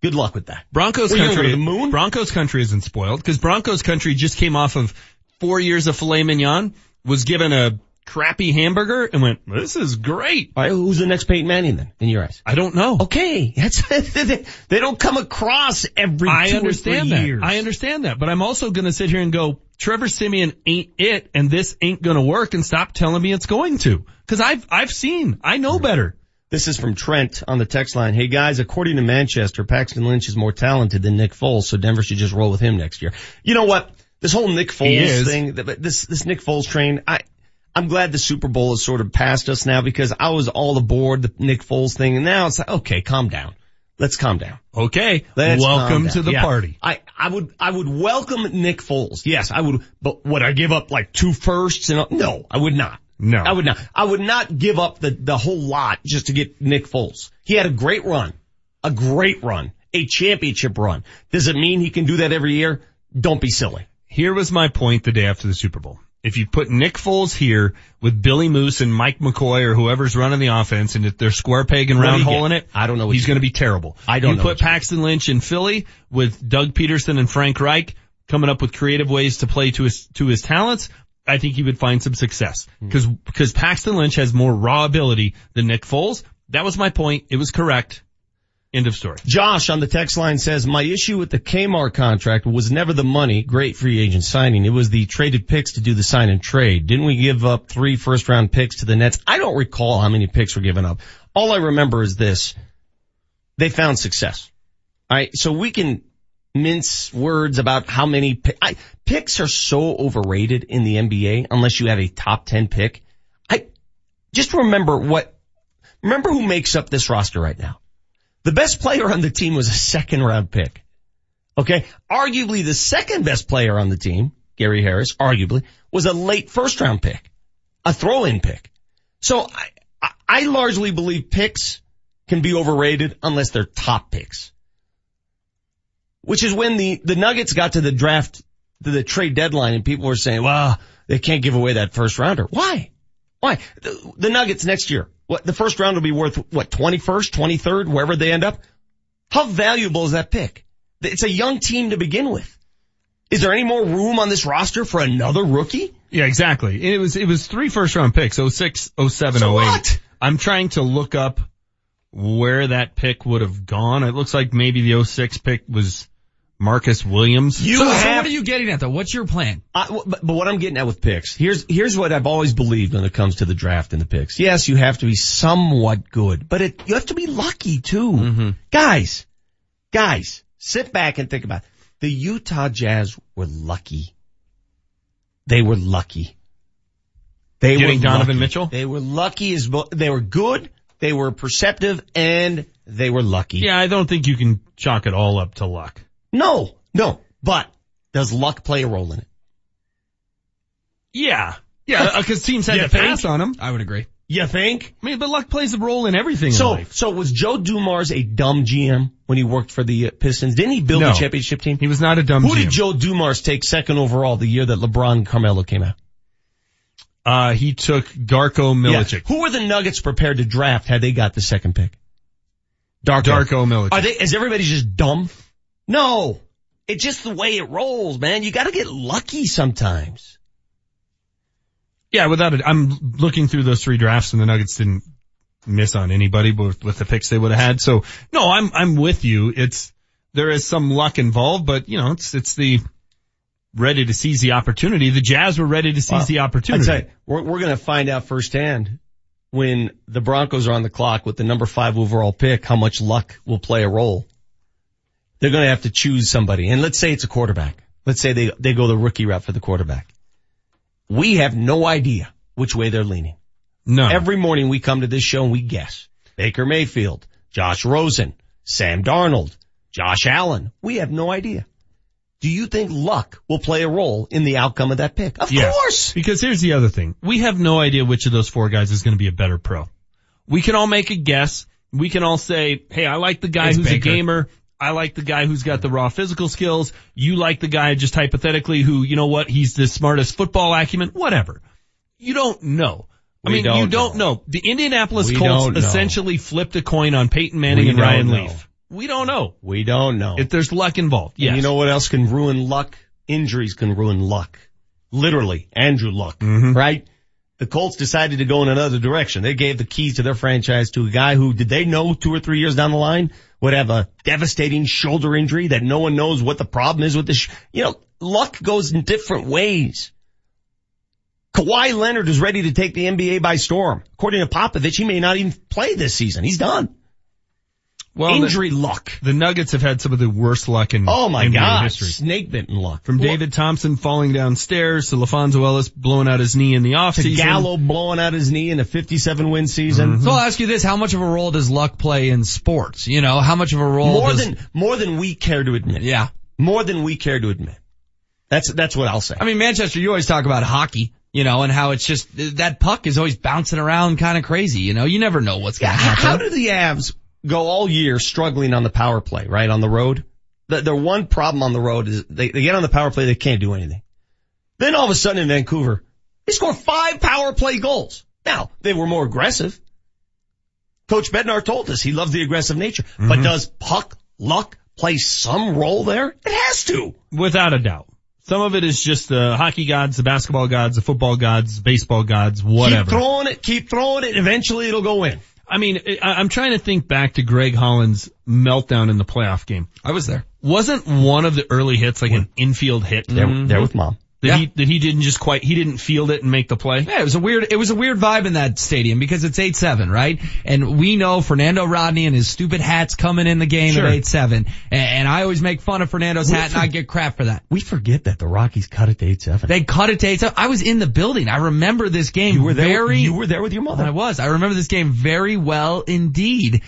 Good luck with that. Broncos Were country, the moon? Broncos country isn't spoiled because Broncos country just came off of four years of filet mignon, was given a crappy hamburger and went, this is great. All right, who's the next Peyton Manning then, in your eyes? I don't know. Okay, that's, they don't come across every I two or understand three that. years. I understand that, but I'm also going to sit here and go, Trevor Siemian ain't it, and this ain't going to work, and stop telling me it's going to, because I've I've seen, I know better. This is from Trent on the text line. Hey guys, according to Manchester, Paxton Lynch is more talented than Nick Foles, so Denver should just roll with him next year. You know what? This whole Nick Foles thing, this this Nick Foles train, I I'm glad the Super Bowl is sort of past us now because I was all aboard the Nick Foles thing, and now it's like, okay, calm down. Let's calm down. Okay, Let's welcome to the Yeah. party. I, I would, I would welcome Nick Foles. Yes, I would, but would I give up like two firsts and, no, I would not. No. I would not. I would not give up the, the whole lot just to get Nick Foles. He had a great run. A great run. A championship run. Does it mean he can do that every year? Don't be silly. Here was my point the day after the Super Bowl. If you put Nick Foles here with Billy Moose and Mike McCoy or whoever's running the offense and if they're square peg and round hole in it, I don't know what he's going to be terrible. I don't you know put Paxton Lynch in Philly with Doug Pederson and Frank Reich coming up with creative ways to play to his, to his talents. I think he would find some success Hmm. because, because Paxton Lynch has more raw ability than Nick Foles. That was my point. It was correct. End of story. Josh on the text line says, my issue with the Kmart contract was never the money, great free agent signing. It was the traded picks to do the sign and trade. Didn't we give up three first round picks to the Nets? I don't recall how many picks were given up. All I remember is this. They found success. Alright, so we can mince words about how many I, picks are so overrated in the NBA unless you have a top 10 pick. I just remember what, remember who makes up this roster right now. The best player on the team was a second round pick. Okay. Arguably the second best player on the team, Gary Harris, arguably, was a late first round pick, a throw in pick. So I, I, largely believe picks can be overrated unless they're top picks. Which is when the, the Nuggets got to the draft, to the trade deadline and people were saying, well, they can't give away that first rounder. Why? Why? The, the Nuggets next year, what, the first round will be worth, what, 21st, 23rd, wherever they end up? How valuable is that pick? It's a young team to begin with. Is there any more room on this roster for another rookie? Yeah, exactly. It was, it was three first round picks, 06, 07, So 08. what? I'm trying to look up where that pick would have gone. It looks like maybe the 06 pick was Marcus Williams. You so, so what are you getting at though? What's your plan? I, but, but what I'm getting at with picks, here's, here's what I've always believed when it comes to the draft and the picks. Yes, you have to be somewhat good, but it, you have to be lucky too. Mm-hmm. Guys, guys, sit back and think about it. The Utah Jazz were lucky. They were lucky. They Getting were Donovan lucky. Mitchell? They were lucky as bo- they were good, they were perceptive, and they were lucky. Yeah, I don't think you can chalk it all up to luck. No, no, but does luck play a role in it? Yeah. Yeah, because teams had You to pass on him. I would agree. You think? I mean, but luck plays a role in everything in So, life. so was Joe Dumars a dumb GM when he worked for the uh, Pistons? Didn't he build No. a championship team? He was not a dumb GM. Who GM. did Joe Dumars take second overall the year that LeBron and Carmelo came out? Uh, he took Darko Milicic. Who were the Nuggets prepared to draft had they got the second pick? Darko. Darko Milicic. Are they, is everybody just dumb? No. It's just the way it rolls, man. You gotta get lucky sometimes. Yeah, without it, I'm looking through those three drafts and the Nuggets didn't miss on anybody with, with the picks they would have had. So no, I'm, I'm with you. It's, there is some luck involved, but you know, it's, it's the ready to seize the opportunity. The Jazz were ready to seize Well, the opportunity. we're, we're gonna find out firsthand when the Broncos are on the clock with the number five overall pick, how much luck will play a role. They're gonna have to choose somebody. And let's say it's a quarterback. Let's say they, they go the rookie route for the quarterback. We have no idea which way they're leaning. No. Every morning we come to this show and we guess. Baker Mayfield, Josh Rosen, Sam Darnold, Josh Allen. We have no idea. Do you think luck will play a role in the outcome of that pick? Of Yes. course. Because here's the other thing. We have no idea which of those four guys is going to be a better pro. We can all make a guess. We can all say, hey, I like the guy It's who's Baker. a gamer. I like the guy who's got the raw physical skills. You like the guy just hypothetically who, you know what, he's the smartest football acumen, whatever. You don't know. I We mean, you don't don't know. The Indianapolis We Colts essentially flipped a coin on Peyton Manning We and Ryan know. Leaf. We don't know. We don't know. If there's luck involved. Yes. And you know what else can ruin luck? Injuries can ruin luck. Literally, Andrew Luck, Mm-hmm. right? The Colts decided to go in another direction. They gave the keys to their franchise to a guy who, did they know two or three years down the line would have a devastating shoulder injury that no one knows what the problem is with this? Sh- you know, luck goes in different ways. Kawhi Leonard is ready to take the NBA by storm. According to Popovich, he may not even play this season. He's done. Well, the- Injury luck. The Nuggets have had some of the worst luck in Oh my NBA God. history. Snake bitten luck. From David Thompson falling downstairs to LaPhonso Ellis blowing out his knee in the to offseason. Gallo blowing out his knee in a 57 win season. Mm-hmm. So I'll ask you this, how much of a role does luck play in sports? You know, how much of a role More does, than, more than we care to admit. yeah. More than we care to admit. That's, that's what I'll say. I mean, Manchester, you always talk about hockey, you know, and how it's just, that puck is always bouncing around kind of crazy, you know, you never know what's going to how, happen. how do the Avs go all year struggling on the power play, right? On the road? The, their one problem on the road is they, they get on the power play, they can't do anything. Then all of a sudden in Vancouver, they score five power play goals. Now, they were more aggressive. Coach Bednar told us he loves the aggressive nature, but mm-hmm. does puck luck play some role there? It has to. Without a doubt. Some of it is just the hockey gods, the basketball gods, the football gods, baseball gods, whatever. Keep throwing it, keep throwing it, eventually it'll go in. I mean, I, I'm trying to think back to Greg Holland's meltdown in the playoff game. I was there. Wasn't one of the early hits like an infield hit? There, there mm-hmm. with mom. That Yeah. he, that he didn't just quite, he didn't field it and make the play? Yeah, it was a weird, it was a weird vibe in that stadium because it's 8-7, right? And we know Fernando Rodney and his stupid hats coming in the game Sure. at 8-7. And, and I always make fun of Fernando's hat and I get crap for that. We forget that the Rockies cut it to 8-7. They cut it to 8-7. I was in the building. I remember this game You were there, very, you were there with your mother. I was. I remember this game very well indeed.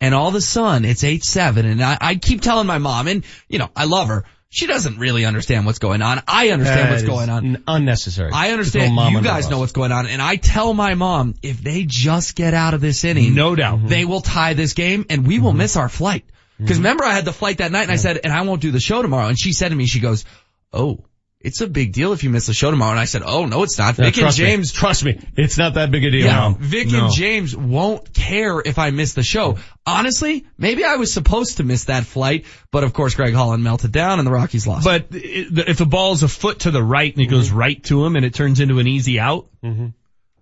And all of a sudden, it's 8-7 and I, I keep telling my mom and, you know, I love her. She doesn't really understand what's going on. I understand That what's going on. Unnecessary. I understand you guys know what's going on and I tell my mom if they just get out of this inning, No doubt. Mm-hmm. they will tie this game and we will mm-hmm. miss our flight. Cause mm-hmm. remember I had the flight that night and I said, and I won't do the show tomorrow. And she said to me, she goes, oh, it's a big deal if you miss the show tomorrow. And I said, oh no, it's not. No, Vic and trust me. James trust me, it's not that big a deal. yeah. Vic No. and James won't care if I miss the show. Honestly, maybe I was supposed to miss that flight, but of course Greg Holland melted down and the Rockies lost. But if the ball's a foot to the right and it goes mm-hmm. right to him and it turns into an easy out, mm-hmm.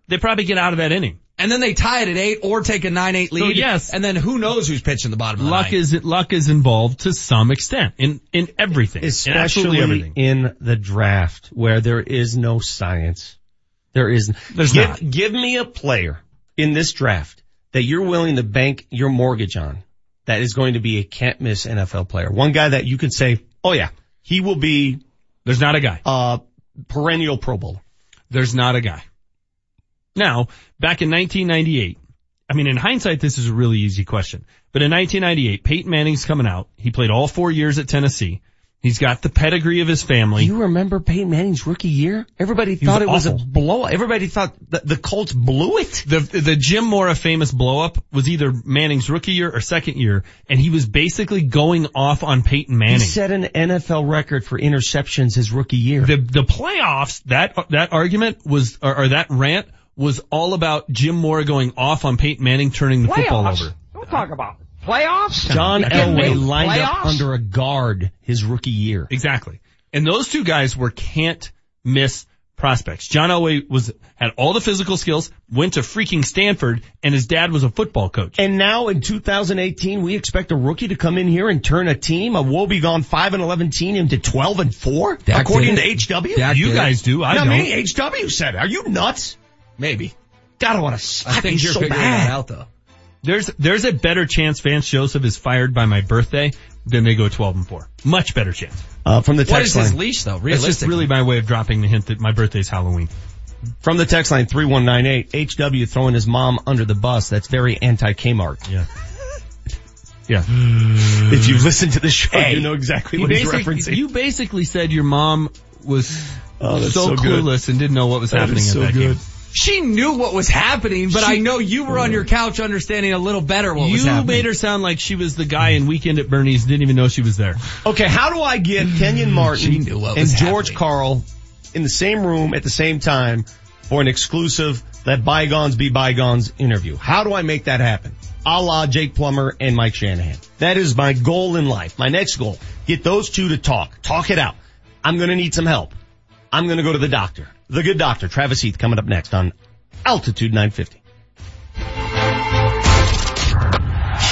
they probably get out of that inning. And then they tie it at eight or take a nine-eight lead. yes. and then who knows who's pitching the bottom of the Luck ninth. is luck is involved to some extent in in everything, Especially absolutely everything. in the draft where there is no science. There is, There's give, not. give me a player in this draft that you're willing to bank your mortgage on that is going to be a can't miss NFL player. One guy that you can say, oh yeah, he will be There's not a guy. a perennial Pro Bowler. There's not a guy. Now, back in 1998, I mean, in hindsight, this is a really easy question. But in 1998, Peyton Manning's coming out. He played all four years at Tennessee. He's got the pedigree of his family. You remember Peyton Manning's rookie year? Everybody thought it was awful. a blow. Everybody thought the, the Colts blew it. The the Jim Mora famous blow up was either Manning's rookie year or second year, and he was basically going off on Peyton Manning. He set an NFL record for interceptions his rookie year. The the playoffs that that argument was or, or that rant was all about Jim Mora going off on Peyton Manning turning the football over. Don't talk about playoffs. John You kidding me? Elway lined up under a guard his rookie year. Exactly. And those two guys were can't miss prospects. John Elway was had all the physical skills, went to freaking Stanford, and his dad was a football coach. And now in 2018, we expect a rookie to come in here and turn a team, a woebegone 5 and 11 team into 12 and 4? Dak according did to. HW? Dak You did guys do, I Not don't. me, HW said. Are you nuts? Maybe. God, I want to slap you're so bad. though. There's there's a better chance Vance Joseph is fired by my birthday than they go 12 and 4. Much better chance. Uh, from the What text is line. his leash though? That's just really my way of dropping the hint that my birthday's Halloween. From the text line 3198, HW throwing his mom under the bus. That's very anti-Kmart. Yeah. Yeah. If you listen to the show, Hey, you know exactly You what he's referencing. You basically said your mom was Oh, that's so, so good. clueless and didn't know what was That happening is at so that good. game. She knew what was happening, but I know you were on your couch understanding a little better what was happening. You made her sound like she was the guy in Weekend at Bernie's, didn't even know she was there. Okay, how do I get Kenyon Martin She knew what and was George happening. Karl in the same room at the same time for an exclusive Let Bygones Be Bygones interview? How do I make that happen? A la Jake Plummer and Mike Shanahan. That is my goal in life. My next goal. Get those two to talk. Talk it out. I'm gonna need some help. I'm gonna go to the doctor. The good doctor, Travis Heath, coming up next on Altitude 950.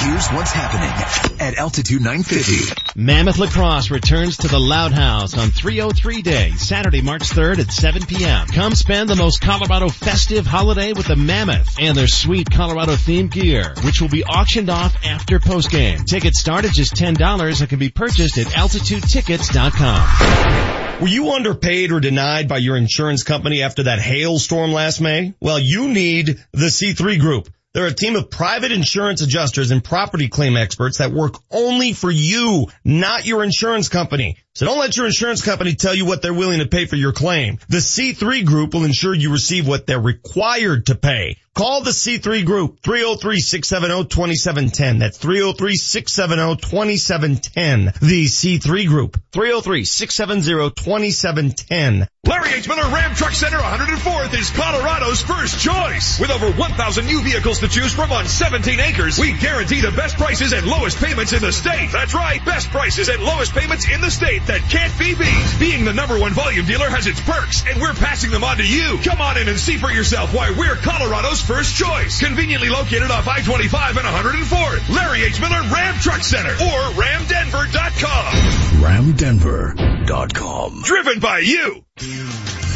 Here's what's happening at Altitude 950. Mammoth Lacrosse returns to the Loud House on 303 Day, Saturday, March 3rd at 7 p.m. Come spend the most Colorado festive holiday with the Mammoth and their sweet Colorado themed gear, which will be auctioned off after postgame. Tickets start at just $10 and can be purchased at altitudetickets.com. Were you underpaid or denied by your insurance company after that hailstorm last May? Well, you need the C3 Group. They're a team of private insurance adjusters and property claim experts that work only for you, not your insurance company. So don't let your insurance company tell you what they're willing to pay for your claim. The C3 Group will ensure you receive what they're required to pay. Call the C3 Group, 303-670-2710. That's 303-670-2710. The C3 Group, 303-670-2710. Larry H. Miller Ram Truck Center 104th is Colorado's first choice. With over 1,000 new vehicles to choose from on 17 acres, we guarantee the best prices and lowest payments in the state. That's right, best prices and lowest payments in the state that can't be beat. Being the number one volume dealer has its perks, and we're passing them on to you. Come on in and see for yourself why we're Colorado's first choice. Conveniently located off I-25 and 104th. Larry H. Miller Ram Truck Center or ramdenver.com. RamDenver.com. Driven by you.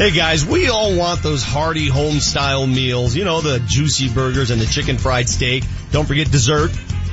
Hey guys, we all want those hearty home style meals. You know, the juicy burgers and the chicken fried steak. Don't forget dessert.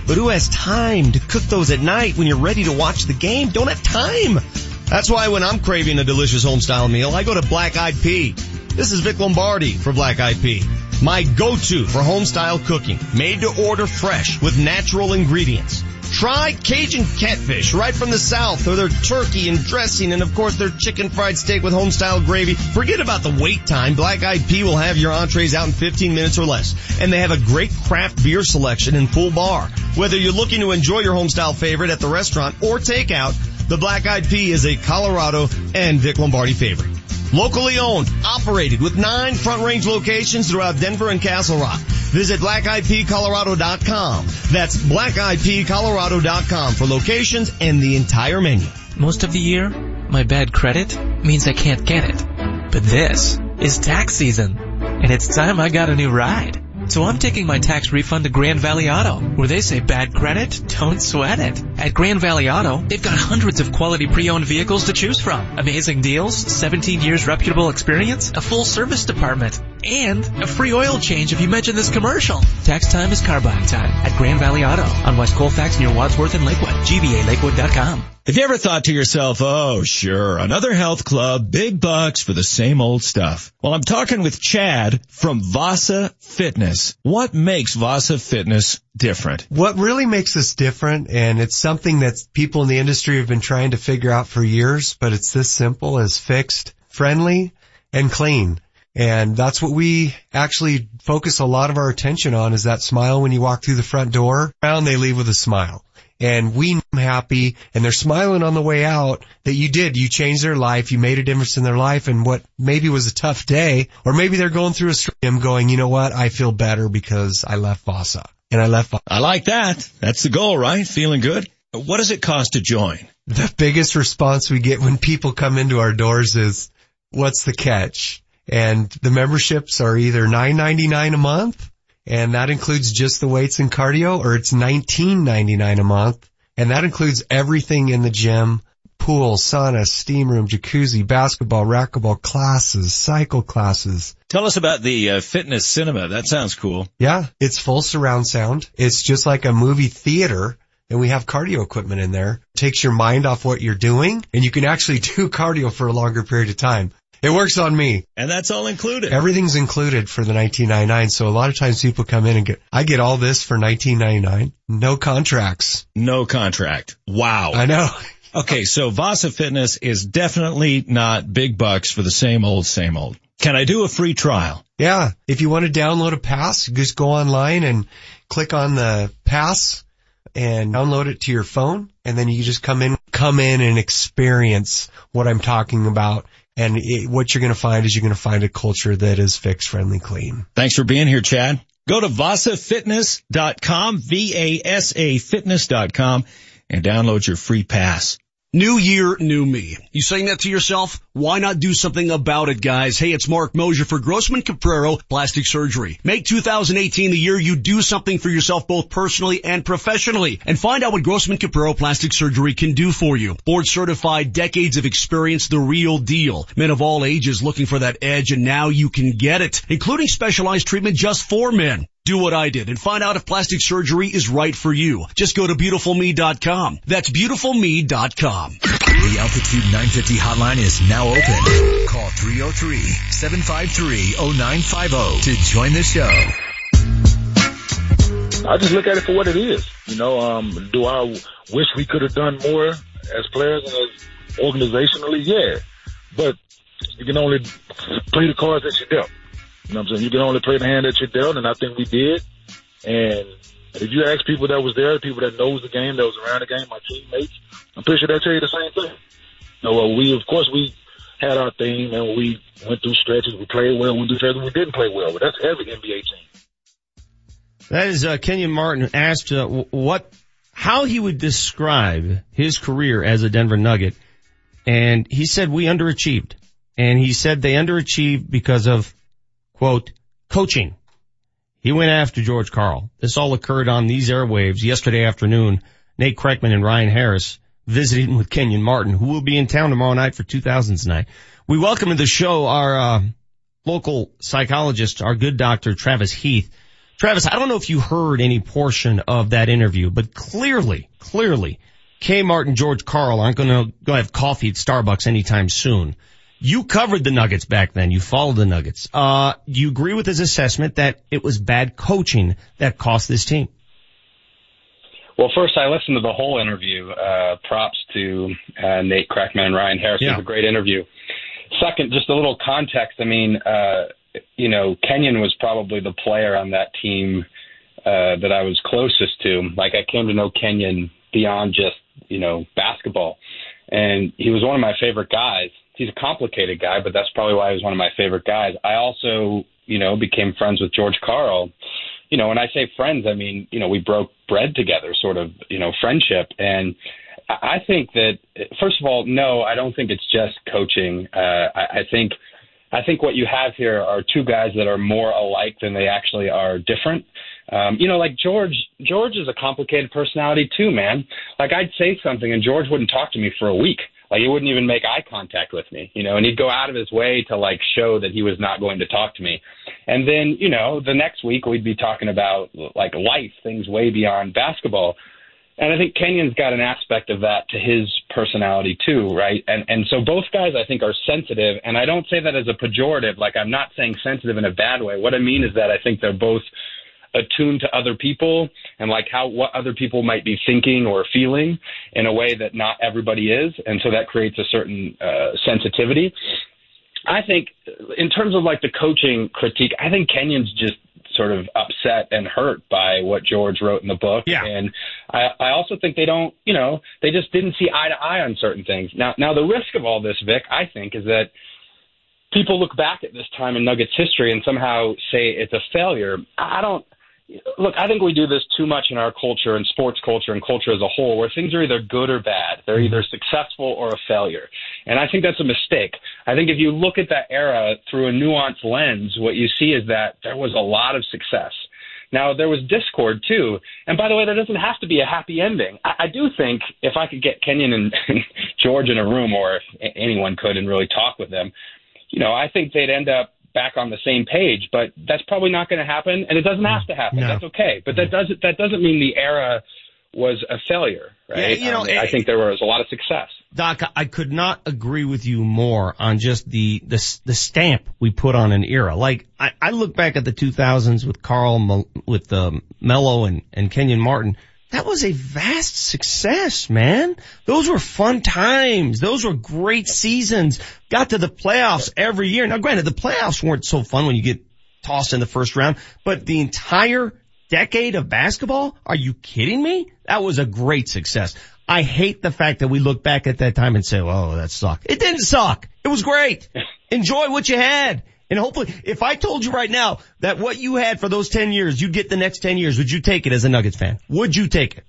But who has time to cook those at night when you're ready to watch the game? Don't have time. That's why when I'm craving a delicious home style meal, I go to Black Eyed Pea. This is Vic Lombardi for Black Eyed Pea. My go-to for home style cooking, made to order fresh with natural ingredients. Try Cajun catfish right from the south or their turkey and dressing and of course their chicken fried steak with home style gravy. Forget about the wait time. Black Eyed Pea will have your entrees out in 15 minutes or less. And they have a great craft beer selection and full bar. Whether you're looking to enjoy your home style favorite at the restaurant or takeout, the Black Eyed Pea is a Colorado and Vic Lombardi favorite. Locally owned, operated with nine front range locations throughout Denver and Castle Rock. Visit blackeyedpeacolorado.com. That's blackeyedpeacolorado.com for locations and the entire menu. Most of the year, my bad credit means I can't get it. But this is tax season, and it's time I got a new ride. So I'm taking my tax refund to Grand Valley Auto, where they say bad credit, don't sweat it. At Grand Valley Auto, they've got hundreds of quality pre-owned vehicles to choose from. Amazing deals, 17 years reputable experience, a full service department, and a free oil change if you mention this commercial. Tax time is car buying time at Grand Valley Auto on West Colfax near Wadsworth and Lakewood. GVALakewood.com. Have you ever thought to yourself, oh sure, another health club, big bucks for the same old stuff? Well, I'm talking with Chad from Vasa Fitness. What makes Vasa Fitness different? What really makes us different, and it's something that people in the industry have been trying to figure out for years, but it's this simple as fixed, friendly, and clean. And that's what we actually focus a lot of our attention on is that smile when you walk through the front door. And they leave with a smile and we happy and they're smiling on the way out that you did. You changed their life. You made a difference in their life and what maybe was a tough day or maybe they're going through a stream going, you know what? I feel better because I left Vasa and I left. I like that. That's the goal, right? Feeling good. What does it cost to join? The biggest response we get when people come into our doors is, what's the catch? And the memberships are either $9.99 a month and that includes just the weights and cardio or it's $19.99 a month and that includes everything in the gym pool, sauna, steam room, jacuzzi, basketball, racquetball classes, cycle classes. Tell us about the uh, fitness cinema. That sounds cool. Yeah, it's full surround sound. It's just like a movie theater and we have cardio equipment in there. It takes your mind off what you're doing and you can actually do cardio for a longer period of time. It works on me. And that's all included. Everything's included for the 1999. So a lot of times people come in and get, I get all this for 1999. No contracts. No contract. Wow. I know. okay. So Vasa Fitness is definitely not big bucks for the same old, same old. Can I do a free trial? Yeah. If you want to download a pass, just go online and click on the pass and download it to your phone. And then you just come in, come in and experience what I'm talking about and it, what you're going to find is you're going to find a culture that is fixed, friendly, clean. Thanks for being here, Chad. Go to vasafitness.com, V-A-S-A fitness.com and download your free pass. New year, new me. You saying that to yourself? Why not do something about it, guys? Hey, it's Mark Mosier for Grossman Capraro Plastic Surgery. Make 2018 the year you do something for yourself both personally and professionally. And find out what Grossman Capraro Plastic Surgery can do for you. Board certified, decades of experience, the real deal. Men of all ages looking for that edge and now you can get it. Including specialized treatment just for men. Do what I did and find out if plastic surgery is right for you. Just go to beautifulme.com. That's beautifulme.com. The Altitude 950 hotline is now open. Call 303-753-0950 to join the show. I just look at it for what it is. You know, um, do I wish we could have done more as players and as organizationally? Yeah. But you can only play the cards that you're dealt. You know what I'm saying? You can only play the hand that you're dealt, and I think we did. And if you ask people that was there, people that knows the game, that was around the game, my teammates, I'm pretty sure they'll tell you the same thing. You know, we, of course, we had our thing, and we went through stretches. We played well, went through stretches, we didn't play well. But that's every NBA team. That is uh, Kenyon Martin asked uh, what, how he would describe his career as a Denver Nugget, and he said we underachieved, and he said they underachieved because of quote coaching. He went after George Karl. This all occurred on these airwaves yesterday afternoon. Nate Kreckman and Ryan Harris visiting with Kenyon Martin, who will be in town tomorrow night for 2000s night. We welcome to the show our uh, local psychologist, our good doctor Travis Heath. Travis, I don't know if you heard any portion of that interview, but clearly, clearly, K. Martin, George Karl aren't going to go have coffee at Starbucks anytime soon. You covered the Nuggets back then. You followed the Nuggets. Uh, do you agree with his assessment that it was bad coaching that cost this team? Well, first, I listened to the whole interview. Uh, props to uh, Nate Kreckman and Ryan Harris. Yeah. It was a great interview. Second, just a little context. I mean, uh, you know, Kenyon was probably the player on that team uh, that I was closest to. Like, I came to know Kenyon beyond just, you know, basketball. And he was one of my favorite guys. He's a complicated guy, but that's probably why he was one of my favorite guys. I also, you know, became friends with George Karl you know, when I say friends, I mean, you know, we broke bread together, sort of, you know, friendship. And I think that, first of all, no, I don't think it's just coaching. Uh, I, I think, I think what you have here are two guys that are more alike than they actually are different. Um, you know, like George, George is a complicated personality too, man. Like I'd say something and George wouldn't talk to me for a week. Like he wouldn't even make eye contact with me, you know, and he'd go out of his way to like show that he was not going to talk to me. And then, you know, the next week we'd be talking about like life, things way beyond basketball. And I think Kenyon's got an aspect of that to his personality too, right? And and so both guys I think are sensitive, and I don't say that as a pejorative. Like I'm not saying sensitive in a bad way. What I mean is that I think they're both attuned to other people and like how what other people might be thinking or feeling in a way that not everybody is, and so that creates a certain uh, sensitivity. I think in terms of like the coaching critique, I think Kenyon's just sort of upset and hurt by what George wrote in the book. Yeah. And I, I also think they don't, you know, they just didn't see eye to eye on certain things. Now, now the risk of all this, Vic, I think, is that people look back at this time in Nuggets history and somehow say it's a failure. I don't. Look, I think we do this too much in our culture and sports culture and culture as a whole, where things are either good or bad. They're either successful or a failure. And I think that's a mistake. I think if you look at that era through a nuanced lens, what you see is that there was a lot of success. Now there was discord too, and by the way, there doesn't have to be a happy ending. I, I do think if I could get Kenyon and, George in a room, or if anyone could, and really talk with them, you know, I think they'd end up back on the same page. But that's probably not going to happen, and it doesn't have to happen. No. That's okay. But that doesn't that doesn't mean the era was a failure, right? Yeah, you know, Um, it- I think there was a lot of success. Doc, I could not agree with you more on just the, the, the stamp we put on an era. Like, I, I look back at the 2000s with Karl, with, um, Melo and, and Kenyon Martin. That was a vast success, man. Those were fun times. Those were great seasons. Got to the playoffs every year. Now granted, the playoffs weren't so fun when you get tossed in the first round, but the entire decade of basketball? Are you kidding me? That was a great success. I hate the fact that we look back at that time and say, oh, that sucked. It didn't suck. It was great. Enjoy what you had. And hopefully, if I told you right now that what you had for those 10 years, you'd get the next 10 years, would you take it as a Nuggets fan? Would you take it?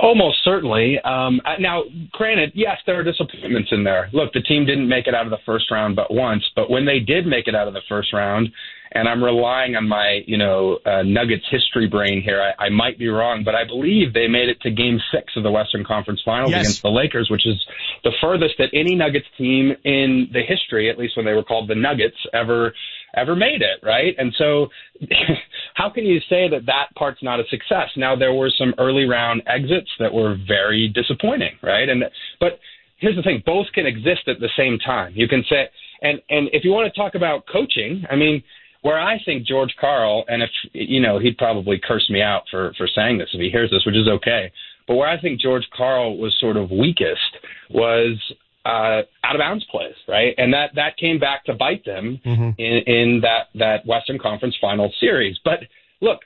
Almost certainly. Um, uh, now, granted, yes, there are disappointments in there. Look, the team didn't make it out of the first round but once, but when they did make it out of the first round, and I'm relying on my, you know, uh, Nuggets history brain here. I, I might be wrong, but I believe they made it to Game Six of the Western Conference Finals Yes. against the Lakers, which is the furthest that any Nuggets team in the history, at least when they were called the Nuggets, ever ever made it, right? And so, how can you say that that part's not a success? Now there were some early round exits that were very disappointing, right? And but here's the thing: both can exist at the same time. You can say, and and if you want to talk about coaching, I mean, where I think George Karl, and if you know, he'd probably curse me out for for saying this if he hears this, which is okay. But where I think George Karl was sort of weakest was uh, out of bounds plays, right? And that that came back to bite them in, in that that Western Conference Final series. But look.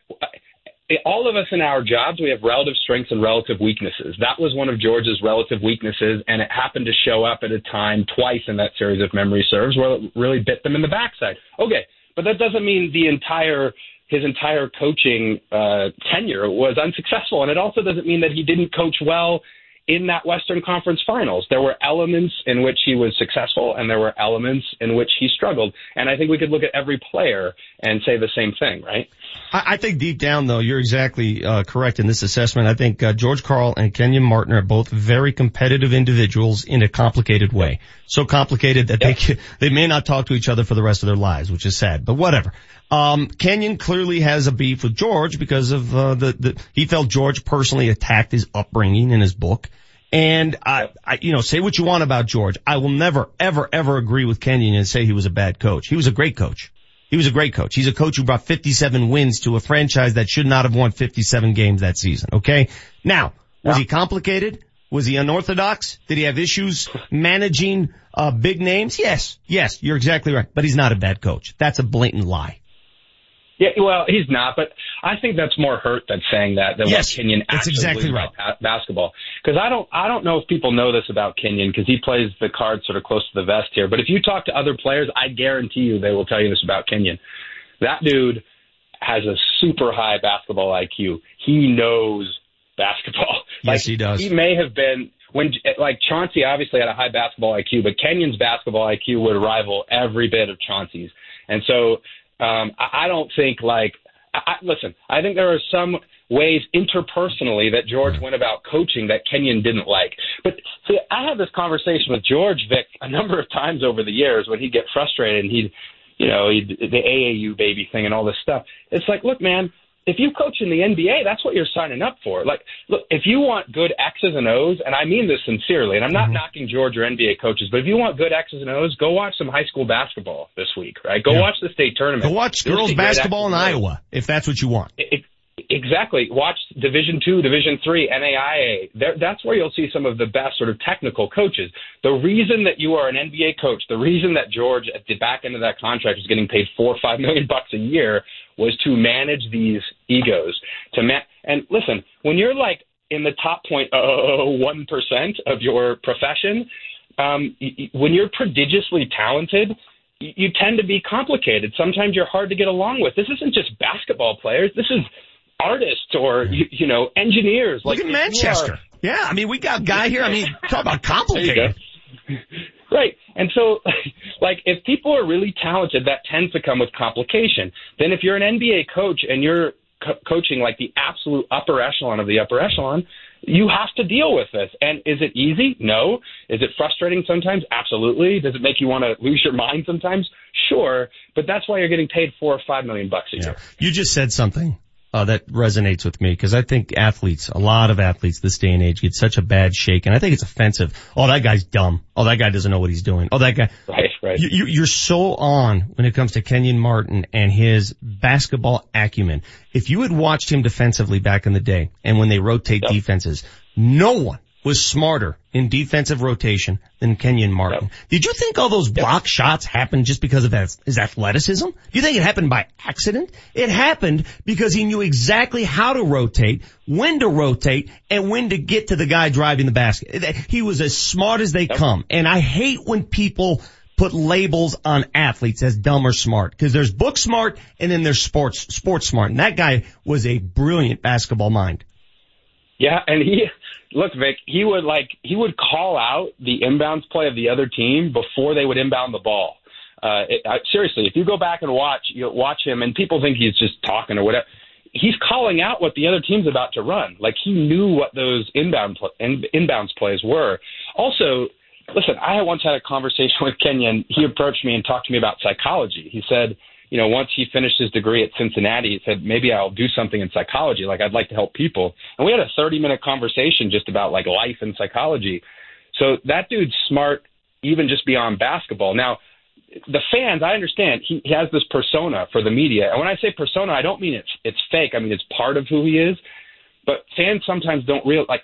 All of us in our jobs, we have relative strengths and relative weaknesses. That was one of George's relative weaknesses, and it happened to show up at a time twice in that series, if memory serves, where it really bit them in the backside. Okay, but that doesn't mean the entire his entire coaching uh, tenure was unsuccessful, and it also doesn't mean that he didn't coach well in that Western Conference Finals. There were elements in which he was successful, and there were elements in which he struggled. And I think we could look at every player and say the same thing, right? I, I think deep down though, you're exactly uh, correct in this assessment. I think uh, George Karl and Kenyon Martin are both very competitive individuals in a complicated way. So complicated that they ca- they may not talk to each other for the rest of their lives, which is sad. But whatever. Um, Kenyon clearly has a beef with George because of uh, the the he felt George personally attacked his upbringing in his book. And I, I, you know, say what you want about George. I will never, ever, ever agree with Kenyon and say he was a bad coach. He was a great coach. He was a great coach. He's a coach who brought 57 wins to a franchise that should not have won 57 games that season. Okay. Now, was he complicated? Was he unorthodox? Did he have issues managing uh, big names? Yes, yes, you're exactly right. But he's not a bad coach. That's a blatant lie. Yeah, well, he's not, but I think that's more hurt than saying that than Yes, what Kenyon actually exactly right. about basketball. Because I don't, I don't know if people know this about Kenyon because he plays the card sort of close to the vest here. But if you talk to other players, I guarantee you they will tell you this about Kenyon. That dude has a super high basketball IQ. He knows basketball. Yes, he does. He may have been when like Chauncey obviously had a high basketball IQ, but Kenyon's basketball IQ would rival every bit of Chauncey's. And so um, I, I don't think like I, listen. I think there are some ways interpersonally that George went about coaching that Kenyon didn't like. But see, I had this conversation with George Vic a number of times over the years when he'd get frustrated and he'd you know, he'd, the AAU baby thing and all this stuff. It's like, look, man, if you coach in the NBA, that's what you're signing up for. Like, look, if you want good X's and O's, and I mean this sincerely, and I'm not mm-hmm. knocking George or NBA coaches, but if you want good X's and O's, go watch some high school basketball this week, right? Go yeah. watch the state tournament. Go watch girls basketball in Iowa, if that's what you want. It, Exactly. Watch Division Two, Division Three, NAIA. There, that's where you'll see some of the best sort of technical coaches. The reason that you are an NBA coach, the reason that George at the back end of that contract was getting paid four or five million bucks a year was to manage these egos. To ma- and listen, when you're like in the top point one percent of your profession, um, when you're prodigiously talented, you tend to be complicated. Sometimes you're hard to get along with. This isn't just basketball players. This is artists or you, you know engineers. Look like at Manchester. Are, yeah, I mean we got a guy here. I mean talk about complicated. Right. And so, like, if people are really talented, that tends to come with complication. Then if you're an NBA coach and you're co- coaching like the absolute upper echelon of the upper echelon, you have to deal with this. And is it easy? No. Is it frustrating sometimes? Absolutely. Does it make you want to lose your mind sometimes? Sure. But that's why you're getting paid four or five million bucks a year. You just said something uh, that resonates with me because I think athletes, a lot of athletes this day and age get such a bad shake and I think it's offensive. Oh, that guy's dumb. Oh, that guy doesn't know what he's doing. Oh, that guy. Right, right. You, you're so on when it comes to Kenyon Martin and his basketball acumen. If you had watched him defensively back in the day and when they rotate yep. defenses, no one was smarter in defensive rotation than Kenyon Martin. Yep. Did you think all those block yep. shots happened just because of his athleticism? Do you think it happened by accident? It happened because he knew exactly how to rotate, when to rotate, and when to get to the guy driving the basket. He was as smart as they yep. come. And I hate when people put labels on athletes as dumb or smart because there's book smart and then there's sports sports smart. And that guy was a brilliant basketball mind. Yeah, and he look, Vic, he would like he would call out the inbounds play of the other team before they would inbound the ball. Uh, it, I, seriously, if you go back and watch, you watch him, and people think he's just talking or whatever. He's calling out what the other team's about to run. Like he knew what those inbound pl- in, inbounds plays were. Also, listen, I once had a conversation with Kenyon. He approached me and talked to me about psychology. He said you know, once he finished his degree at Cincinnati, he said, maybe I'll do something in psychology. Like I'd like to help people. And we had a 30 minute conversation just about like life and psychology. So that dude's smart even just beyond basketball. Now, the fans, I understand he, he has this persona for the media. And when I say persona, I don't mean it's, it's fake. I mean, it's part of who he is. But fans sometimes don't real like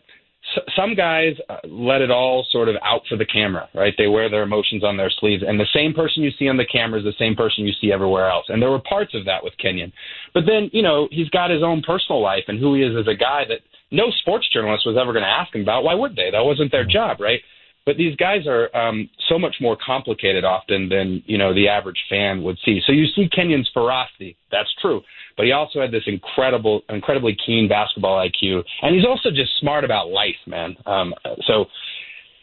some guys uh, let it all sort of out for the camera, right? They wear their emotions on their sleeves, and the same person you see on the camera is the same person you see everywhere else. And there were parts of that with Kenyon, but then you know he's got his own personal life and who he is as a guy that no sports journalist was ever going to ask him about. Why would they? That wasn't their job, right? But these guys are um, so much more complicated often than you know the average fan would see. So you see Kenyon's ferocity, that's true, but he also had this incredible, incredibly keen basketball IQ, and he's also just smart about life, man. Um, so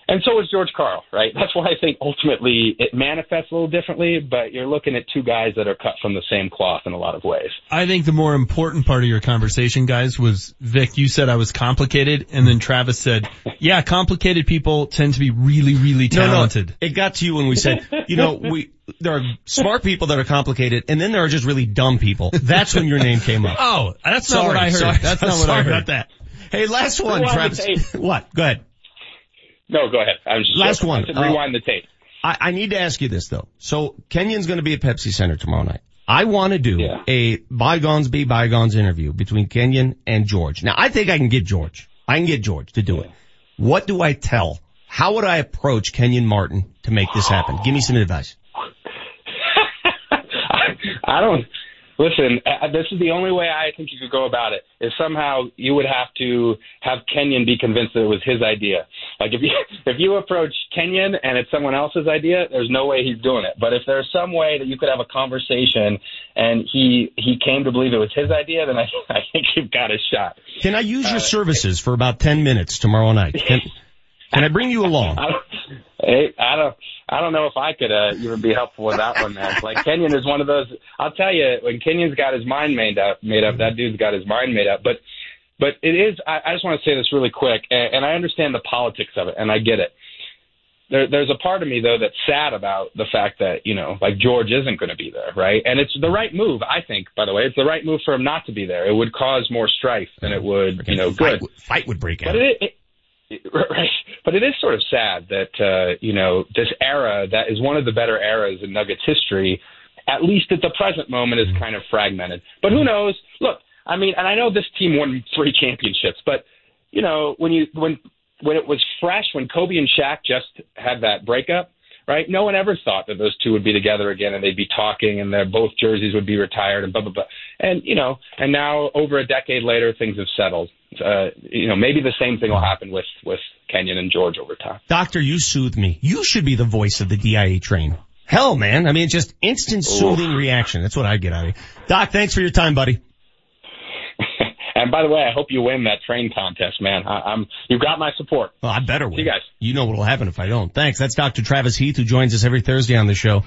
and so is George Karl, right? That's why I think ultimately it manifests a little differently, but you're looking at two guys that are cut from the same cloth in a lot of ways. I think the more important part of your conversation, guys, was Vic, you said I was complicated, and then Travis said, yeah, complicated people tend to be really, really talented. No, no, it got to you when we said, you know, we, there are smart people that are complicated, and then there are just really dumb people. That's when your name came up. Oh, that's sorry, not what I heard. Sorry, that's not what I heard. about that. Hey, last one, Travis. What? Go ahead. No, go ahead. I'm just last one. Uh, rewind the tape. I, I, need to ask you this though. So Kenyon's going to be at Pepsi Center tomorrow night. I want to do yeah. a bygones be bygones interview between Kenyon and George. Now I think I can get George. I can get George to do yeah. it. What do I tell? How would I approach Kenyon Martin to make this happen? Give me some advice. I don't. Listen, uh, this is the only way I think you could go about it. Is somehow you would have to have Kenyon be convinced that it was his idea. Like if you if you approach Kenyon and it's someone else's idea, there's no way he's doing it. But if there's some way that you could have a conversation and he he came to believe it was his idea, then I I think you've got a shot. Can I use your uh, services for about ten minutes tomorrow night? Can, can I bring you along? Don't, I don't, I don't know if I could uh, even be helpful with that one, man. Like Kenyon is one of those. I'll tell you, when Kenyon's got his mind made up, made up, that dude's got his mind made up. But, but it is. I, I just want to say this really quick, and, and I understand the politics of it, and I get it. there, there's a part of me though that's sad about the fact that you know, like George isn't going to be there, right? And it's the right move, I think. By the way, it's the right move for him not to be there. It would cause more strife than it would, you know, Fight, good. fight would break out. But it, it, right, but it is sort of sad that uh, you know this era that is one of the better eras in Nuggets history, at least at the present moment, is kind of fragmented. But who knows? Look, I mean, and I know this team won three championships, but you know when you when when it was fresh, when Kobe and Shaq just had that breakup, right? No one ever thought that those two would be together again and they'd be talking and their both jerseys would be retired and blah blah blah. And you know, and now over a decade later, things have settled. Uh, you know, maybe the same thing will happen with with Kenyon and George over time. Doctor, you soothe me. You should be the voice of the DIA train. Hell, man. I mean, just instant soothing reaction. That's what I get out of you. Doc, thanks for your time, buddy. And by the way, I hope you win that train contest, man. I, I'm you've got my support. Well, I better win. See you guys. You know what'll happen if I don't. Thanks. That's Dr. Travis Heath who joins us every Thursday on the show.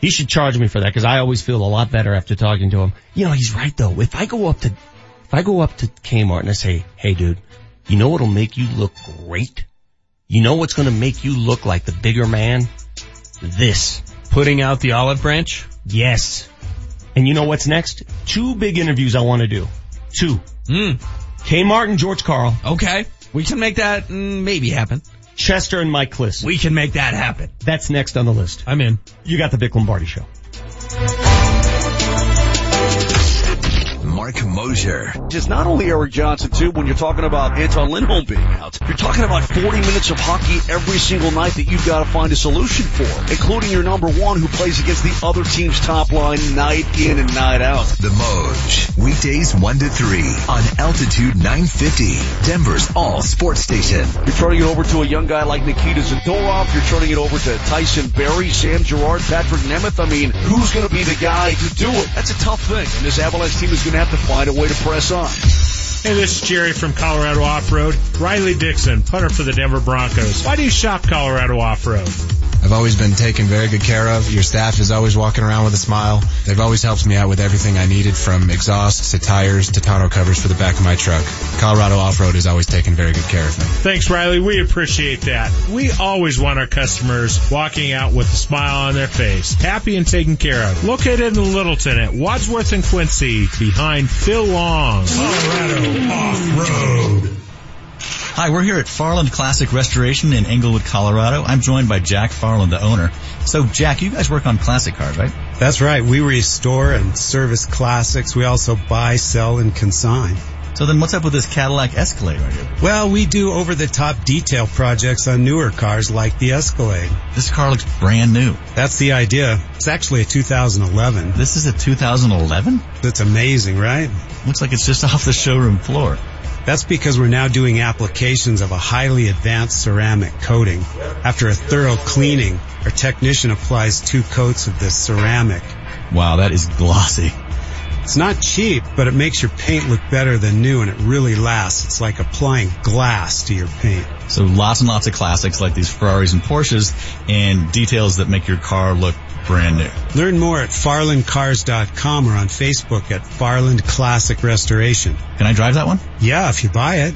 He should charge me for that because I always feel a lot better after talking to him. You know, he's right though. If I go up to, if I go up to Kmart and I say, hey dude, you know what'll make you look great? You know what's gonna make you look like the bigger man? This. Putting out the olive branch? Yes. And you know what's next? Two big interviews I want to do. Two. Mm. Kmart and George Karl. Okay. We can make that mm, maybe happen. Chester and Mike Kliss. We can make that happen. That's next on the list. I'm in. You got the Vic Lombardi show. Mark Mosier. Just not only Eric Johnson too, when you're talking about Anton Lindholm being out, you're talking about 40 minutes of hockey every single night that you've got to find a solution for, including your number one who plays against the other team's top line night in and night out. The Moj. Weekdays 1 to 3 on Altitude 950. Denver's all sports station. You're turning it over to a young guy like Nikita Zadorov. You're turning it over to Tyson Barrie, Sam Girard, Patrick Nemeth. I mean, who's going to be the guy to do it? That's a tough thing. And this Avalanche team is going to have to find a way to press on. Hey, this is Jerry from Colorado Off Road. Riley Dixon, punter for the Denver Broncos. Why do you shop Colorado Off Road? I've always been taken very good care of. Your staff is always walking around with a smile. They've always helped me out with everything I needed from exhausts to tires to tonneau covers for the back of my truck. Colorado Off-Road has always taken very good care of me. Thanks, Riley. We appreciate that. We always want our customers walking out with a smile on their face, happy and taken care of. Located in Littleton at Wadsworth and Quincy, behind Phil Long. Colorado Off-Road. Hi, we're here at Farland Classic Restoration in Englewood, Colorado. I'm joined by Jack Farland, the owner. So, Jack, you guys work on classic cars, right? That's right. We restore and service classics. We also buy, sell, and consign. So then what's up with this Cadillac Escalade right here? Well, we do over-the-top detail projects on newer cars like the Escalade. This car looks brand new. That's the idea. It's actually a 2011. This is a 2011? That's amazing, right? Looks like it's just off the showroom floor. That's because we're now doing applications of a highly advanced ceramic coating. After a thorough cleaning, our technician applies two coats of this ceramic. Wow, that is glossy. It's not cheap, but it makes your paint look better than new and it really lasts. It's like applying glass to your paint. So lots and lots of classics like these Ferraris and Porsches and details that make your car look brand new. Learn more at farlandcars.com or on Facebook at Farland Classic Restoration. Can I drive that one? Yeah, if you buy it.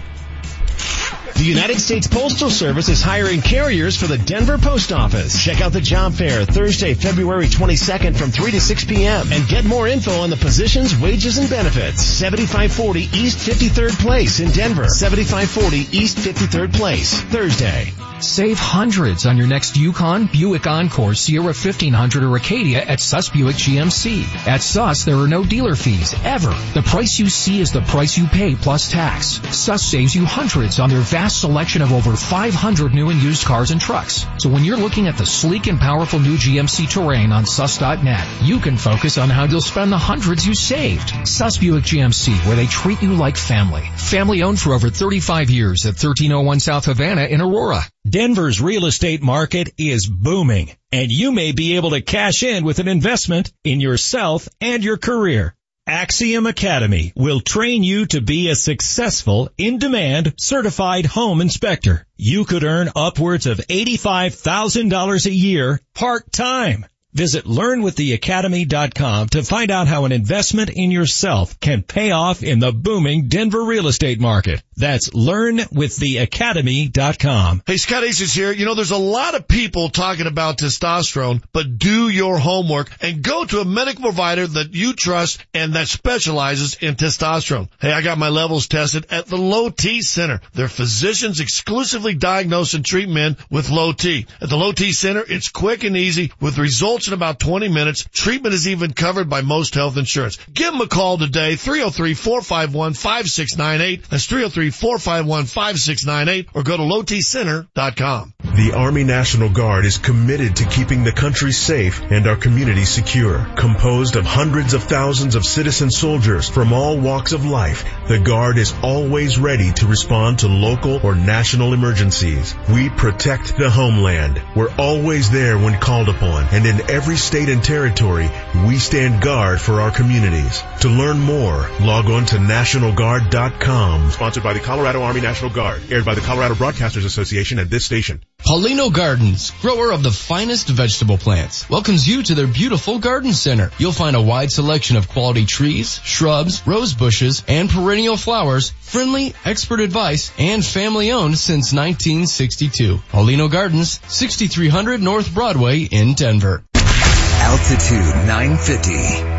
The United States Postal Service is hiring carriers for the Denver Post Office. Check out the job fair Thursday, February 22nd from 3 to 6 p.m. and get more info on the positions, wages, and benefits. 7540 East 53rd Place in Denver. 7540 East 53rd Place, Thursday. Save hundreds on your next Yukon, Buick Encore, Sierra 1500, or Acadia at Suss Buick GMC. At Suss, there are no dealer fees, ever. The price you see is the price you pay plus tax. Suss saves you hundreds on their vast selection of over 500 new and used cars and trucks. So when you're looking at the sleek and powerful new GMC Terrain on sus.net, you can focus on how you'll spend the hundreds you saved. Suss Buick GMC, where they treat you like family. Family owned for over 35 years at 1301 South Havana in Aurora. Denver's real estate market is booming, and you may be able to cash in with an investment in yourself and your career. Axiom Academy will train you to be a successful, in-demand, certified home inspector. You could earn upwards of $85,000 a year part-time. Visit learnwiththeacademy.com to find out how an investment in yourself can pay off in the booming Denver real estate market. That's learnwiththeacademy.com. Hey, Scott Aces here. You know, there's a lot of people talking about testosterone, but do your homework and go to a medical provider that you trust and that specializes in testosterone. Hey, I got my levels tested at the Low T Center. Their physicians exclusively diagnose and treat men with low T. At the Low T Center, it's quick and easy with results in about 20 minutes. Treatment is even covered by most health insurance. Give them a call today, 303-451-5698. That's 303-451-5698 or go to lowtcenter.com. The Army National Guard is committed to keeping the country safe and our community secure. Composed of hundreds of thousands of citizen soldiers from all walks of life, the Guard is always ready to respond to local or national emergencies. We protect the homeland. We're always there when called upon, and in every state and territory, we stand guard for our communities. To learn more, log on to NationalGuard.com. Sponsored by the Colorado Army National Guard. Aired by the Colorado Broadcasters Association and this station. Paulino Gardens, grower of the finest vegetable plants, welcomes you to their beautiful garden center. You'll find a wide selection of quality trees, shrubs, rose bushes, and perennial flowers, friendly, expert advice, and family owned since 1962. Paulino Gardens, 6300 North Broadway in Denver. Altitude 950,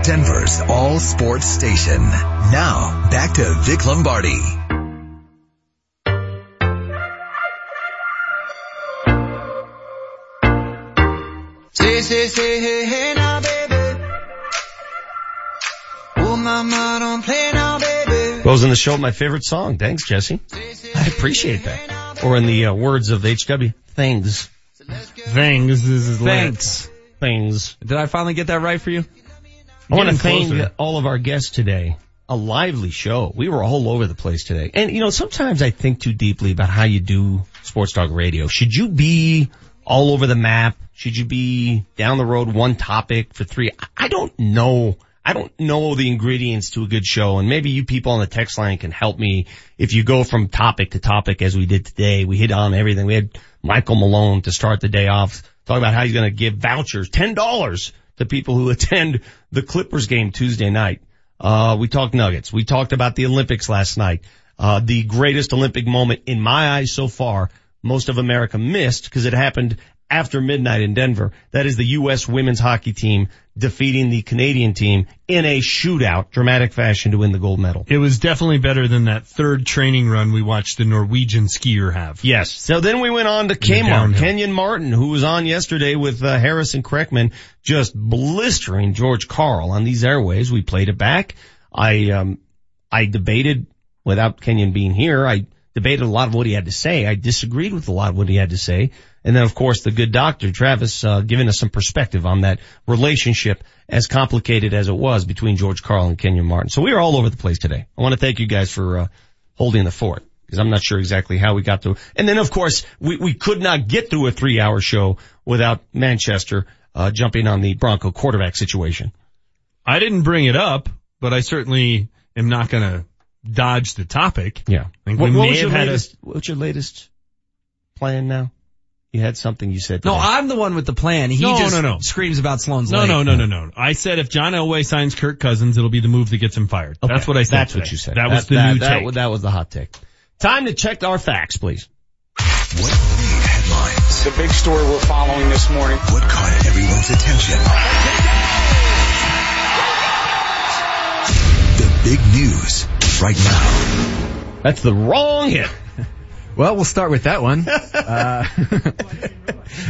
Denver's all sports station. Now, back to Vic Lombardi. Say, say, say, hey, hey now, baby. Oh, mama, don't play now, baby. Goes in the show, my favorite song. Thanks, Jesse. I appreciate that. Or in the uh, words of HW, things. Things is Thanks. Things. Did I finally get that right for you? I want to thank all of our guests today. A lively show. We were all over the place today. And you know, sometimes I think too deeply about how you do sports talk radio. Should you be all over the map? Should you be down the road one topic for three? I- don't know. I don't know the ingredients to a good show and maybe you people on the text line can help me if you go from topic to topic as we did today. We hit on everything. We had Michael Malone to start the day off talk about how he's going to give vouchers, $10 to people who attend the Clippers game Tuesday night. Uh, we talked nuggets. We talked about the Olympics last night. Uh, the greatest Olympic moment in my eyes so far, most of America missed because it happened after midnight in Denver. That is the U.S. women's hockey team defeating the Canadian team in a shootout, dramatic fashion to win the gold medal. It was definitely better than that third training run we watched the Norwegian skier have. Yes. So then we went on to Kmart. Kenyon Martin, who was on yesterday with uh, Harrison Kreckman, just blistering George Karl on these airways. We played it back. I, um, I debated without Kenyon being here. I debated a lot of what he had to say. I disagreed with a lot of what he had to say. And then of course the good doctor, Travis, uh, giving us some perspective on that relationship as complicated as it was between George Karl and Kenyon Martin. So we are all over the place today. I want to thank you guys for, uh, holding the fort because I'm not sure exactly how we got to. And then of course we, we could not get through a three hour show without Manchester, uh, jumping on the Bronco quarterback situation. I didn't bring it up, but I certainly am not going to dodge the topic. Yeah. I think What, we what may was your have had latest, what's your latest plan now? You had something you said. No, today. I'm the one with the plan. He No, just no, no. screams about Sloan's no, Lake. no, no, no, no. I said if John Elway signs Kirk Cousins, it'll be the move that gets him fired. Okay. That's what I said. That's what you said. That, was the that, new that, take. That was the hot take. Time to check our facts, please. What made headlines? The big story we're following this morning. What caught everyone's attention? The big news right now. That's the wrong hit. Well, we'll start with that one. Uh,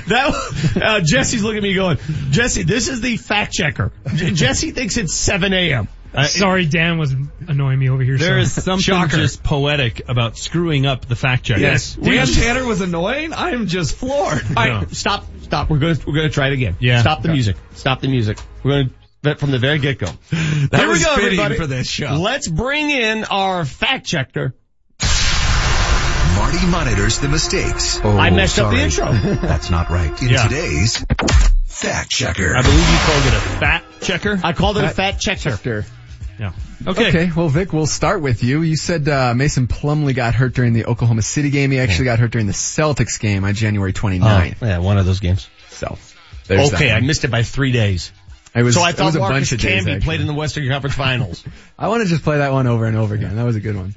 That uh, Jesse's looking at me going, Jesse, this is the fact checker. J- Jesse thinks it's 7 a.m. Uh, Sorry, Dan was annoying me over here. There so. is something Shocker. just poetic about screwing up the fact checker. Yes. Dan Tanner was annoying? I am just floored. All right, stop, stop. We're gonna we're gonna try it again. Yeah. Stop the music. Stop the music. We're gonna bet from the very get go. That Here was we go, fitting everybody. for this show. Let's bring in our fact checker. Marty monitors the mistakes. Oh, I messed up the sorry. intro. That's not right. In Yeah. today's fact checker. I believe you called it a fat checker. I called it a fat checker. Yeah. okay. Okay. well, Vic, we'll start with you. You said uh, Mason Plumlee got hurt during the Oklahoma City game. He actually got hurt during the Celtics game on January 29th. Oh, yeah, one of those games. So, There's okay, that I missed it by three days. It was, so I it thought was a Marcus bunch of Camby actually. played in the Western Conference Finals. I want to just play that one over and over again. That was a good one.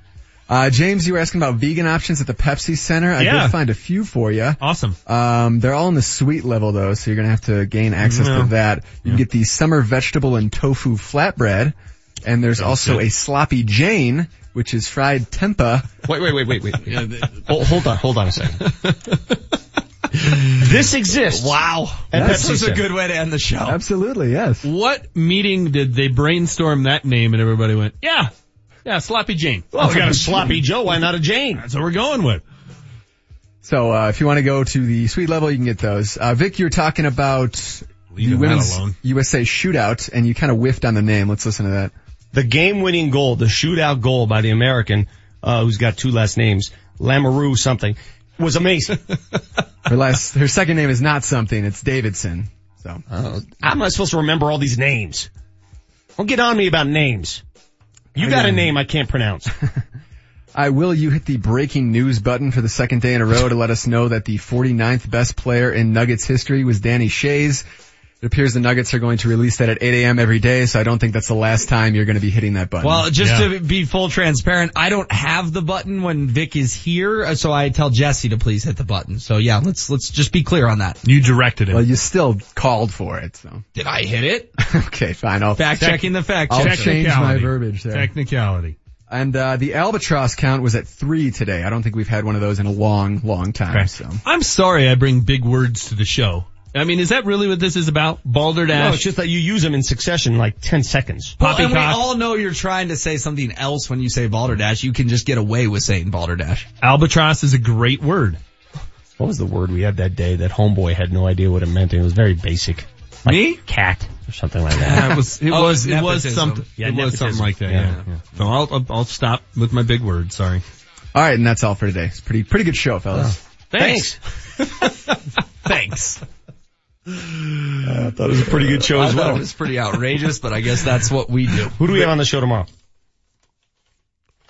Uh, James, you were asking about vegan options at the Pepsi Center. I Yeah. did find a few for you. Awesome. Um, they're all in the sweet level though, so you're gonna have to gain access No. to that. You can get the summer vegetable and tofu flatbread, and there's also a sloppy Jane, which is fried tempeh. Wait, wait, wait, wait, wait. Hold, hold on, hold on a second. this exists. Wow. At This Pepsi was a good way to end the show. Absolutely, yes. What meeting did they brainstorm that name and everybody went, yeah, yeah, Sloppy Jane. Well, if we got a sloppy Joe, why not a Jane? That's what we're going with. So uh, if you want to go to the sweet level, you can get those. Uh, Vic, you were talking about Leaving the women's alone. USA shootout, and you kind of whiffed on the name. Let's listen to that. The game-winning goal, the shootout goal by the American, uh, who's got two last names, Lamoureux something, was amazing. Her last, her second name is not something. It's Davidson. So Uh, how am I supposed to remember all these names? Don't get on me about names. You got a name I can't pronounce. I will you hit the breaking news button for the second day in a row to let us know that the 49th best player in Nuggets history was Danny Schayes. It appears the Nuggets are going to release that at 8 a.m. every day, so I don't think that's the last time you're going to be hitting that button. Well, just Yeah. to be full transparent, I don't have the button when Vic is here, uh, so I tell Jesse to please hit the button. So yeah, let's let's just be clear on that. You directed him. well, you still called for it, so. Did I hit it? okay, fine. I'll, Fact checking the fact I'll change my verbiage there. Technicality. And uh, the albatross count was at three today. I don't think we've had one of those in a long, long time. Okay. So I'm sorry I bring big words to the show. I mean, is that really what this is about? Balderdash? No, it's just that you use them in succession like 10 seconds. Well, and we all know you're trying to say something else when you say balderdash. You can just get away with saying balderdash. Albatross is a great word. What was the word we had that day that homeboy had no idea what it meant and it was very basic? Like Me? Cat or something like that. Yeah, it was, it Oh, was, it was something, Yeah, it was something like that, Yeah. yeah. yeah. So I'll, I'll, I'll stop with my big word, sorry. all right, and that's all for today. It's pretty, pretty good show, fellas. Oh. Thanks. Thanks. I thought it was a pretty good show I as thought well. it was pretty outrageous, but I guess that's what we do. Who do we have on the show tomorrow?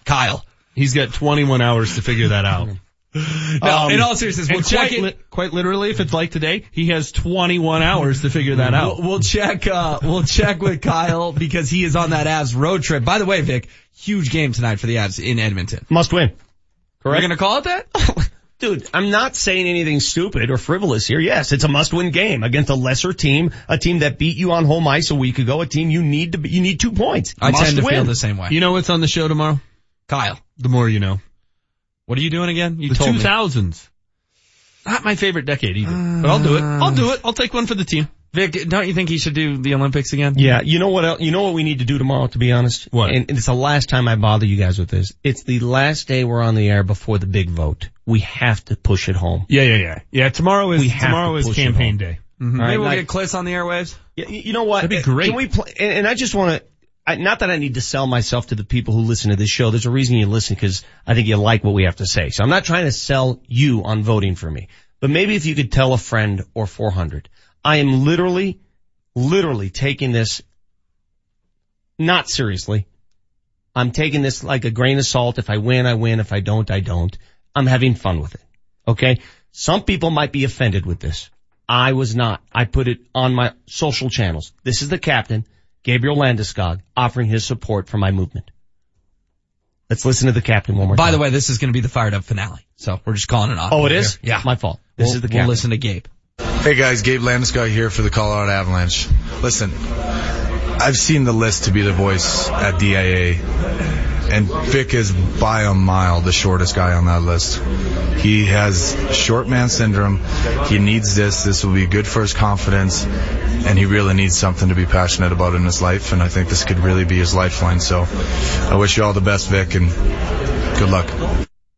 Kyle. He's got 21 hours to figure that out. No, in all seriousness, we'll check quite, it. li- quite literally, if it's like today, he has 21 hours to figure that out. We'll, we'll check. Uh, we'll check with Kyle because he is on that Avs road trip. By the way, Vic, huge game tonight for the Avs in Edmonton. Must win. Correct? We're gonna call it that. Dude, I'm not saying anything stupid or frivolous here. Yes, it's a must-win game against a lesser team, a team that beat you on home ice a week ago, a team you need to be, you need two points. I Must tend to win. feel the same way. You know what's on the show tomorrow? Kyle, The more you know. what are you doing again? You The told me. 2000s. Not my favorite decade either, uh, but I'll do it. I'll do it. I'll take one for the team. Vic, don't you think he should do the Olympics again? Yeah, you know what else, you know what we need to do tomorrow, to be honest? What? And it's the last time I bother you guys with this. It's the last day we're on the air before the big vote. We have to push it home. Yeah, yeah, yeah. Yeah, tomorrow is, We tomorrow to is campaign home. day. All Maybe right, we'll now- get Cliss on the airwaves. Yeah, you you know what? That'd be Uh, great. Can we play? And and I just want to. I, not that I need to sell myself to the people who listen to this show. There's a reason you listen because I think you like what we have to say. So I'm not trying to sell you on voting for me. But maybe if you could tell a friend or 400, I am literally, literally taking this not seriously. I'm taking this like a grain of salt. If I win, I win. If I don't, I don't. I'm having fun with it. Okay. Some people might be offended with this. I was not. I put it on my social channels. This is the captain, Gabriel Landeskog, offering his support for my movement. Let's listen to the captain one more By time. By the way, this is going to be the fired up finale, so we're just calling it off. Oh, it here. is? Yeah, My fault. This We'll- is the captain. We'll listen to Gabe. Hey guys, Gabe Landeskog here for the Colorado Avalanche. Listen, I've seen the list to be the voice at DIA, and Vic is by a mile the shortest guy on that list. He has short man syndrome. He needs this. This will be good for his confidence, and he really needs something to be passionate about in his life. And I think this could really be his lifeline. So, I wish you all the best, Vic, and good luck.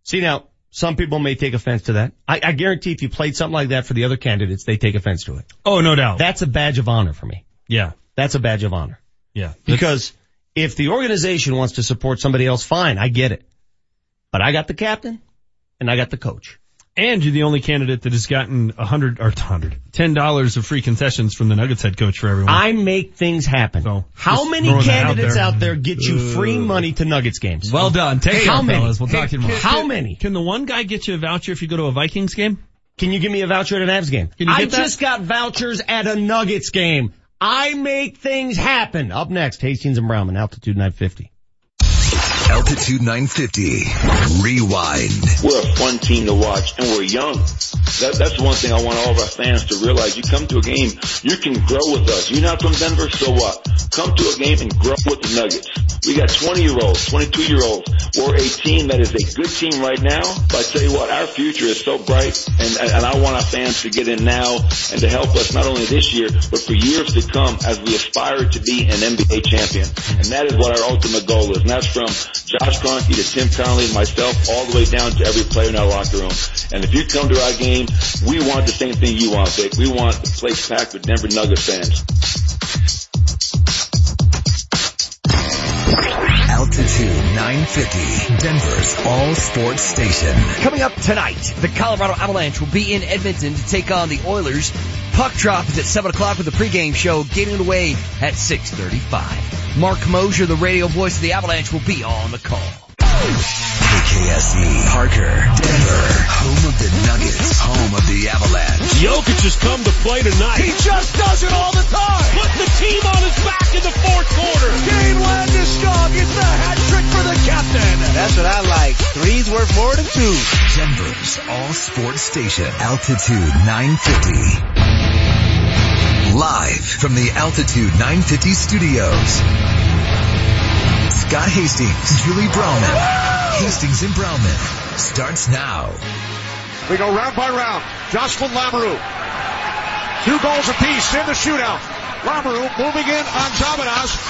See you now, some people may take offense to that. I, I guarantee if you played something like that for the other candidates, they take offense to it. Oh, no doubt. That's a badge of honor for me. yeah. That's a badge of honor. Yeah. Because if the organization wants to support somebody else, fine, I get it. But I got the captain and I got the coach. And you're the only candidate that has gotten a hundred or hundred, ten dollars of free concessions from the Nuggets head coach for everyone. I make things happen. So, How many throwing that out candidates there. out there, get you free money to Nuggets games? Well done. Take How care, many? fellas. We'll talk to you tomorrow. How many? Can the one guy get you a voucher if you go to a Vikings game? Can you give me a voucher at an Avs game? Can you I that? just got vouchers at a Nuggets game. I make things happen. Up next, Hastings and Browman, altitude 950. Altitude 950. Rewind. We're a fun team to watch, and we're young. That, that's one thing I want all of our fans to realize. You come to a game, you can grow with us. You're not from Denver, so what? Come to a game and grow with the Nuggets. We got 20 year olds, 22 year olds. We're a team that is a good team right now, but I tell you what, our future is so bright, and, and I want our fans to get in now and to help us not only this year, but for years to come as we aspire to be an NBA champion. And that is what our ultimate goal is. And that's from Josh Kroenke to Tim Connelly and myself, all the way down to every player in our locker room. And if you come to our game, we want the same thing you want, Vic. We want the place packed with Denver Nuggets fans. Altitude 950. Denver's all sports station. Coming up tonight, the Colorado Avalanche will be in Edmonton to take on the Oilers. Puck drop is at 7 o'clock with the pregame show getting away at 6.35. Marc Moser, the radio voice of the Avalanche, will be on the call. KKSE, Parker, Denver, home of the Nuggets, home of the Avalanche. Jokic has come to play tonight. He just does it all the time. Put the team on his back in the fourth quarter. Gabe Landeskog is the hat trick for the captain. That's what I like. Three's worth more than two. Denver's all sports station, Altitude 950. Live from the Altitude 950 studios. Scott Hastings, Julie Browman. Hastings and Browman starts now. We go round by round. Jocelyne Lamoureux. Two goals apiece in the shootout. Lamoureux moving in on Szabados.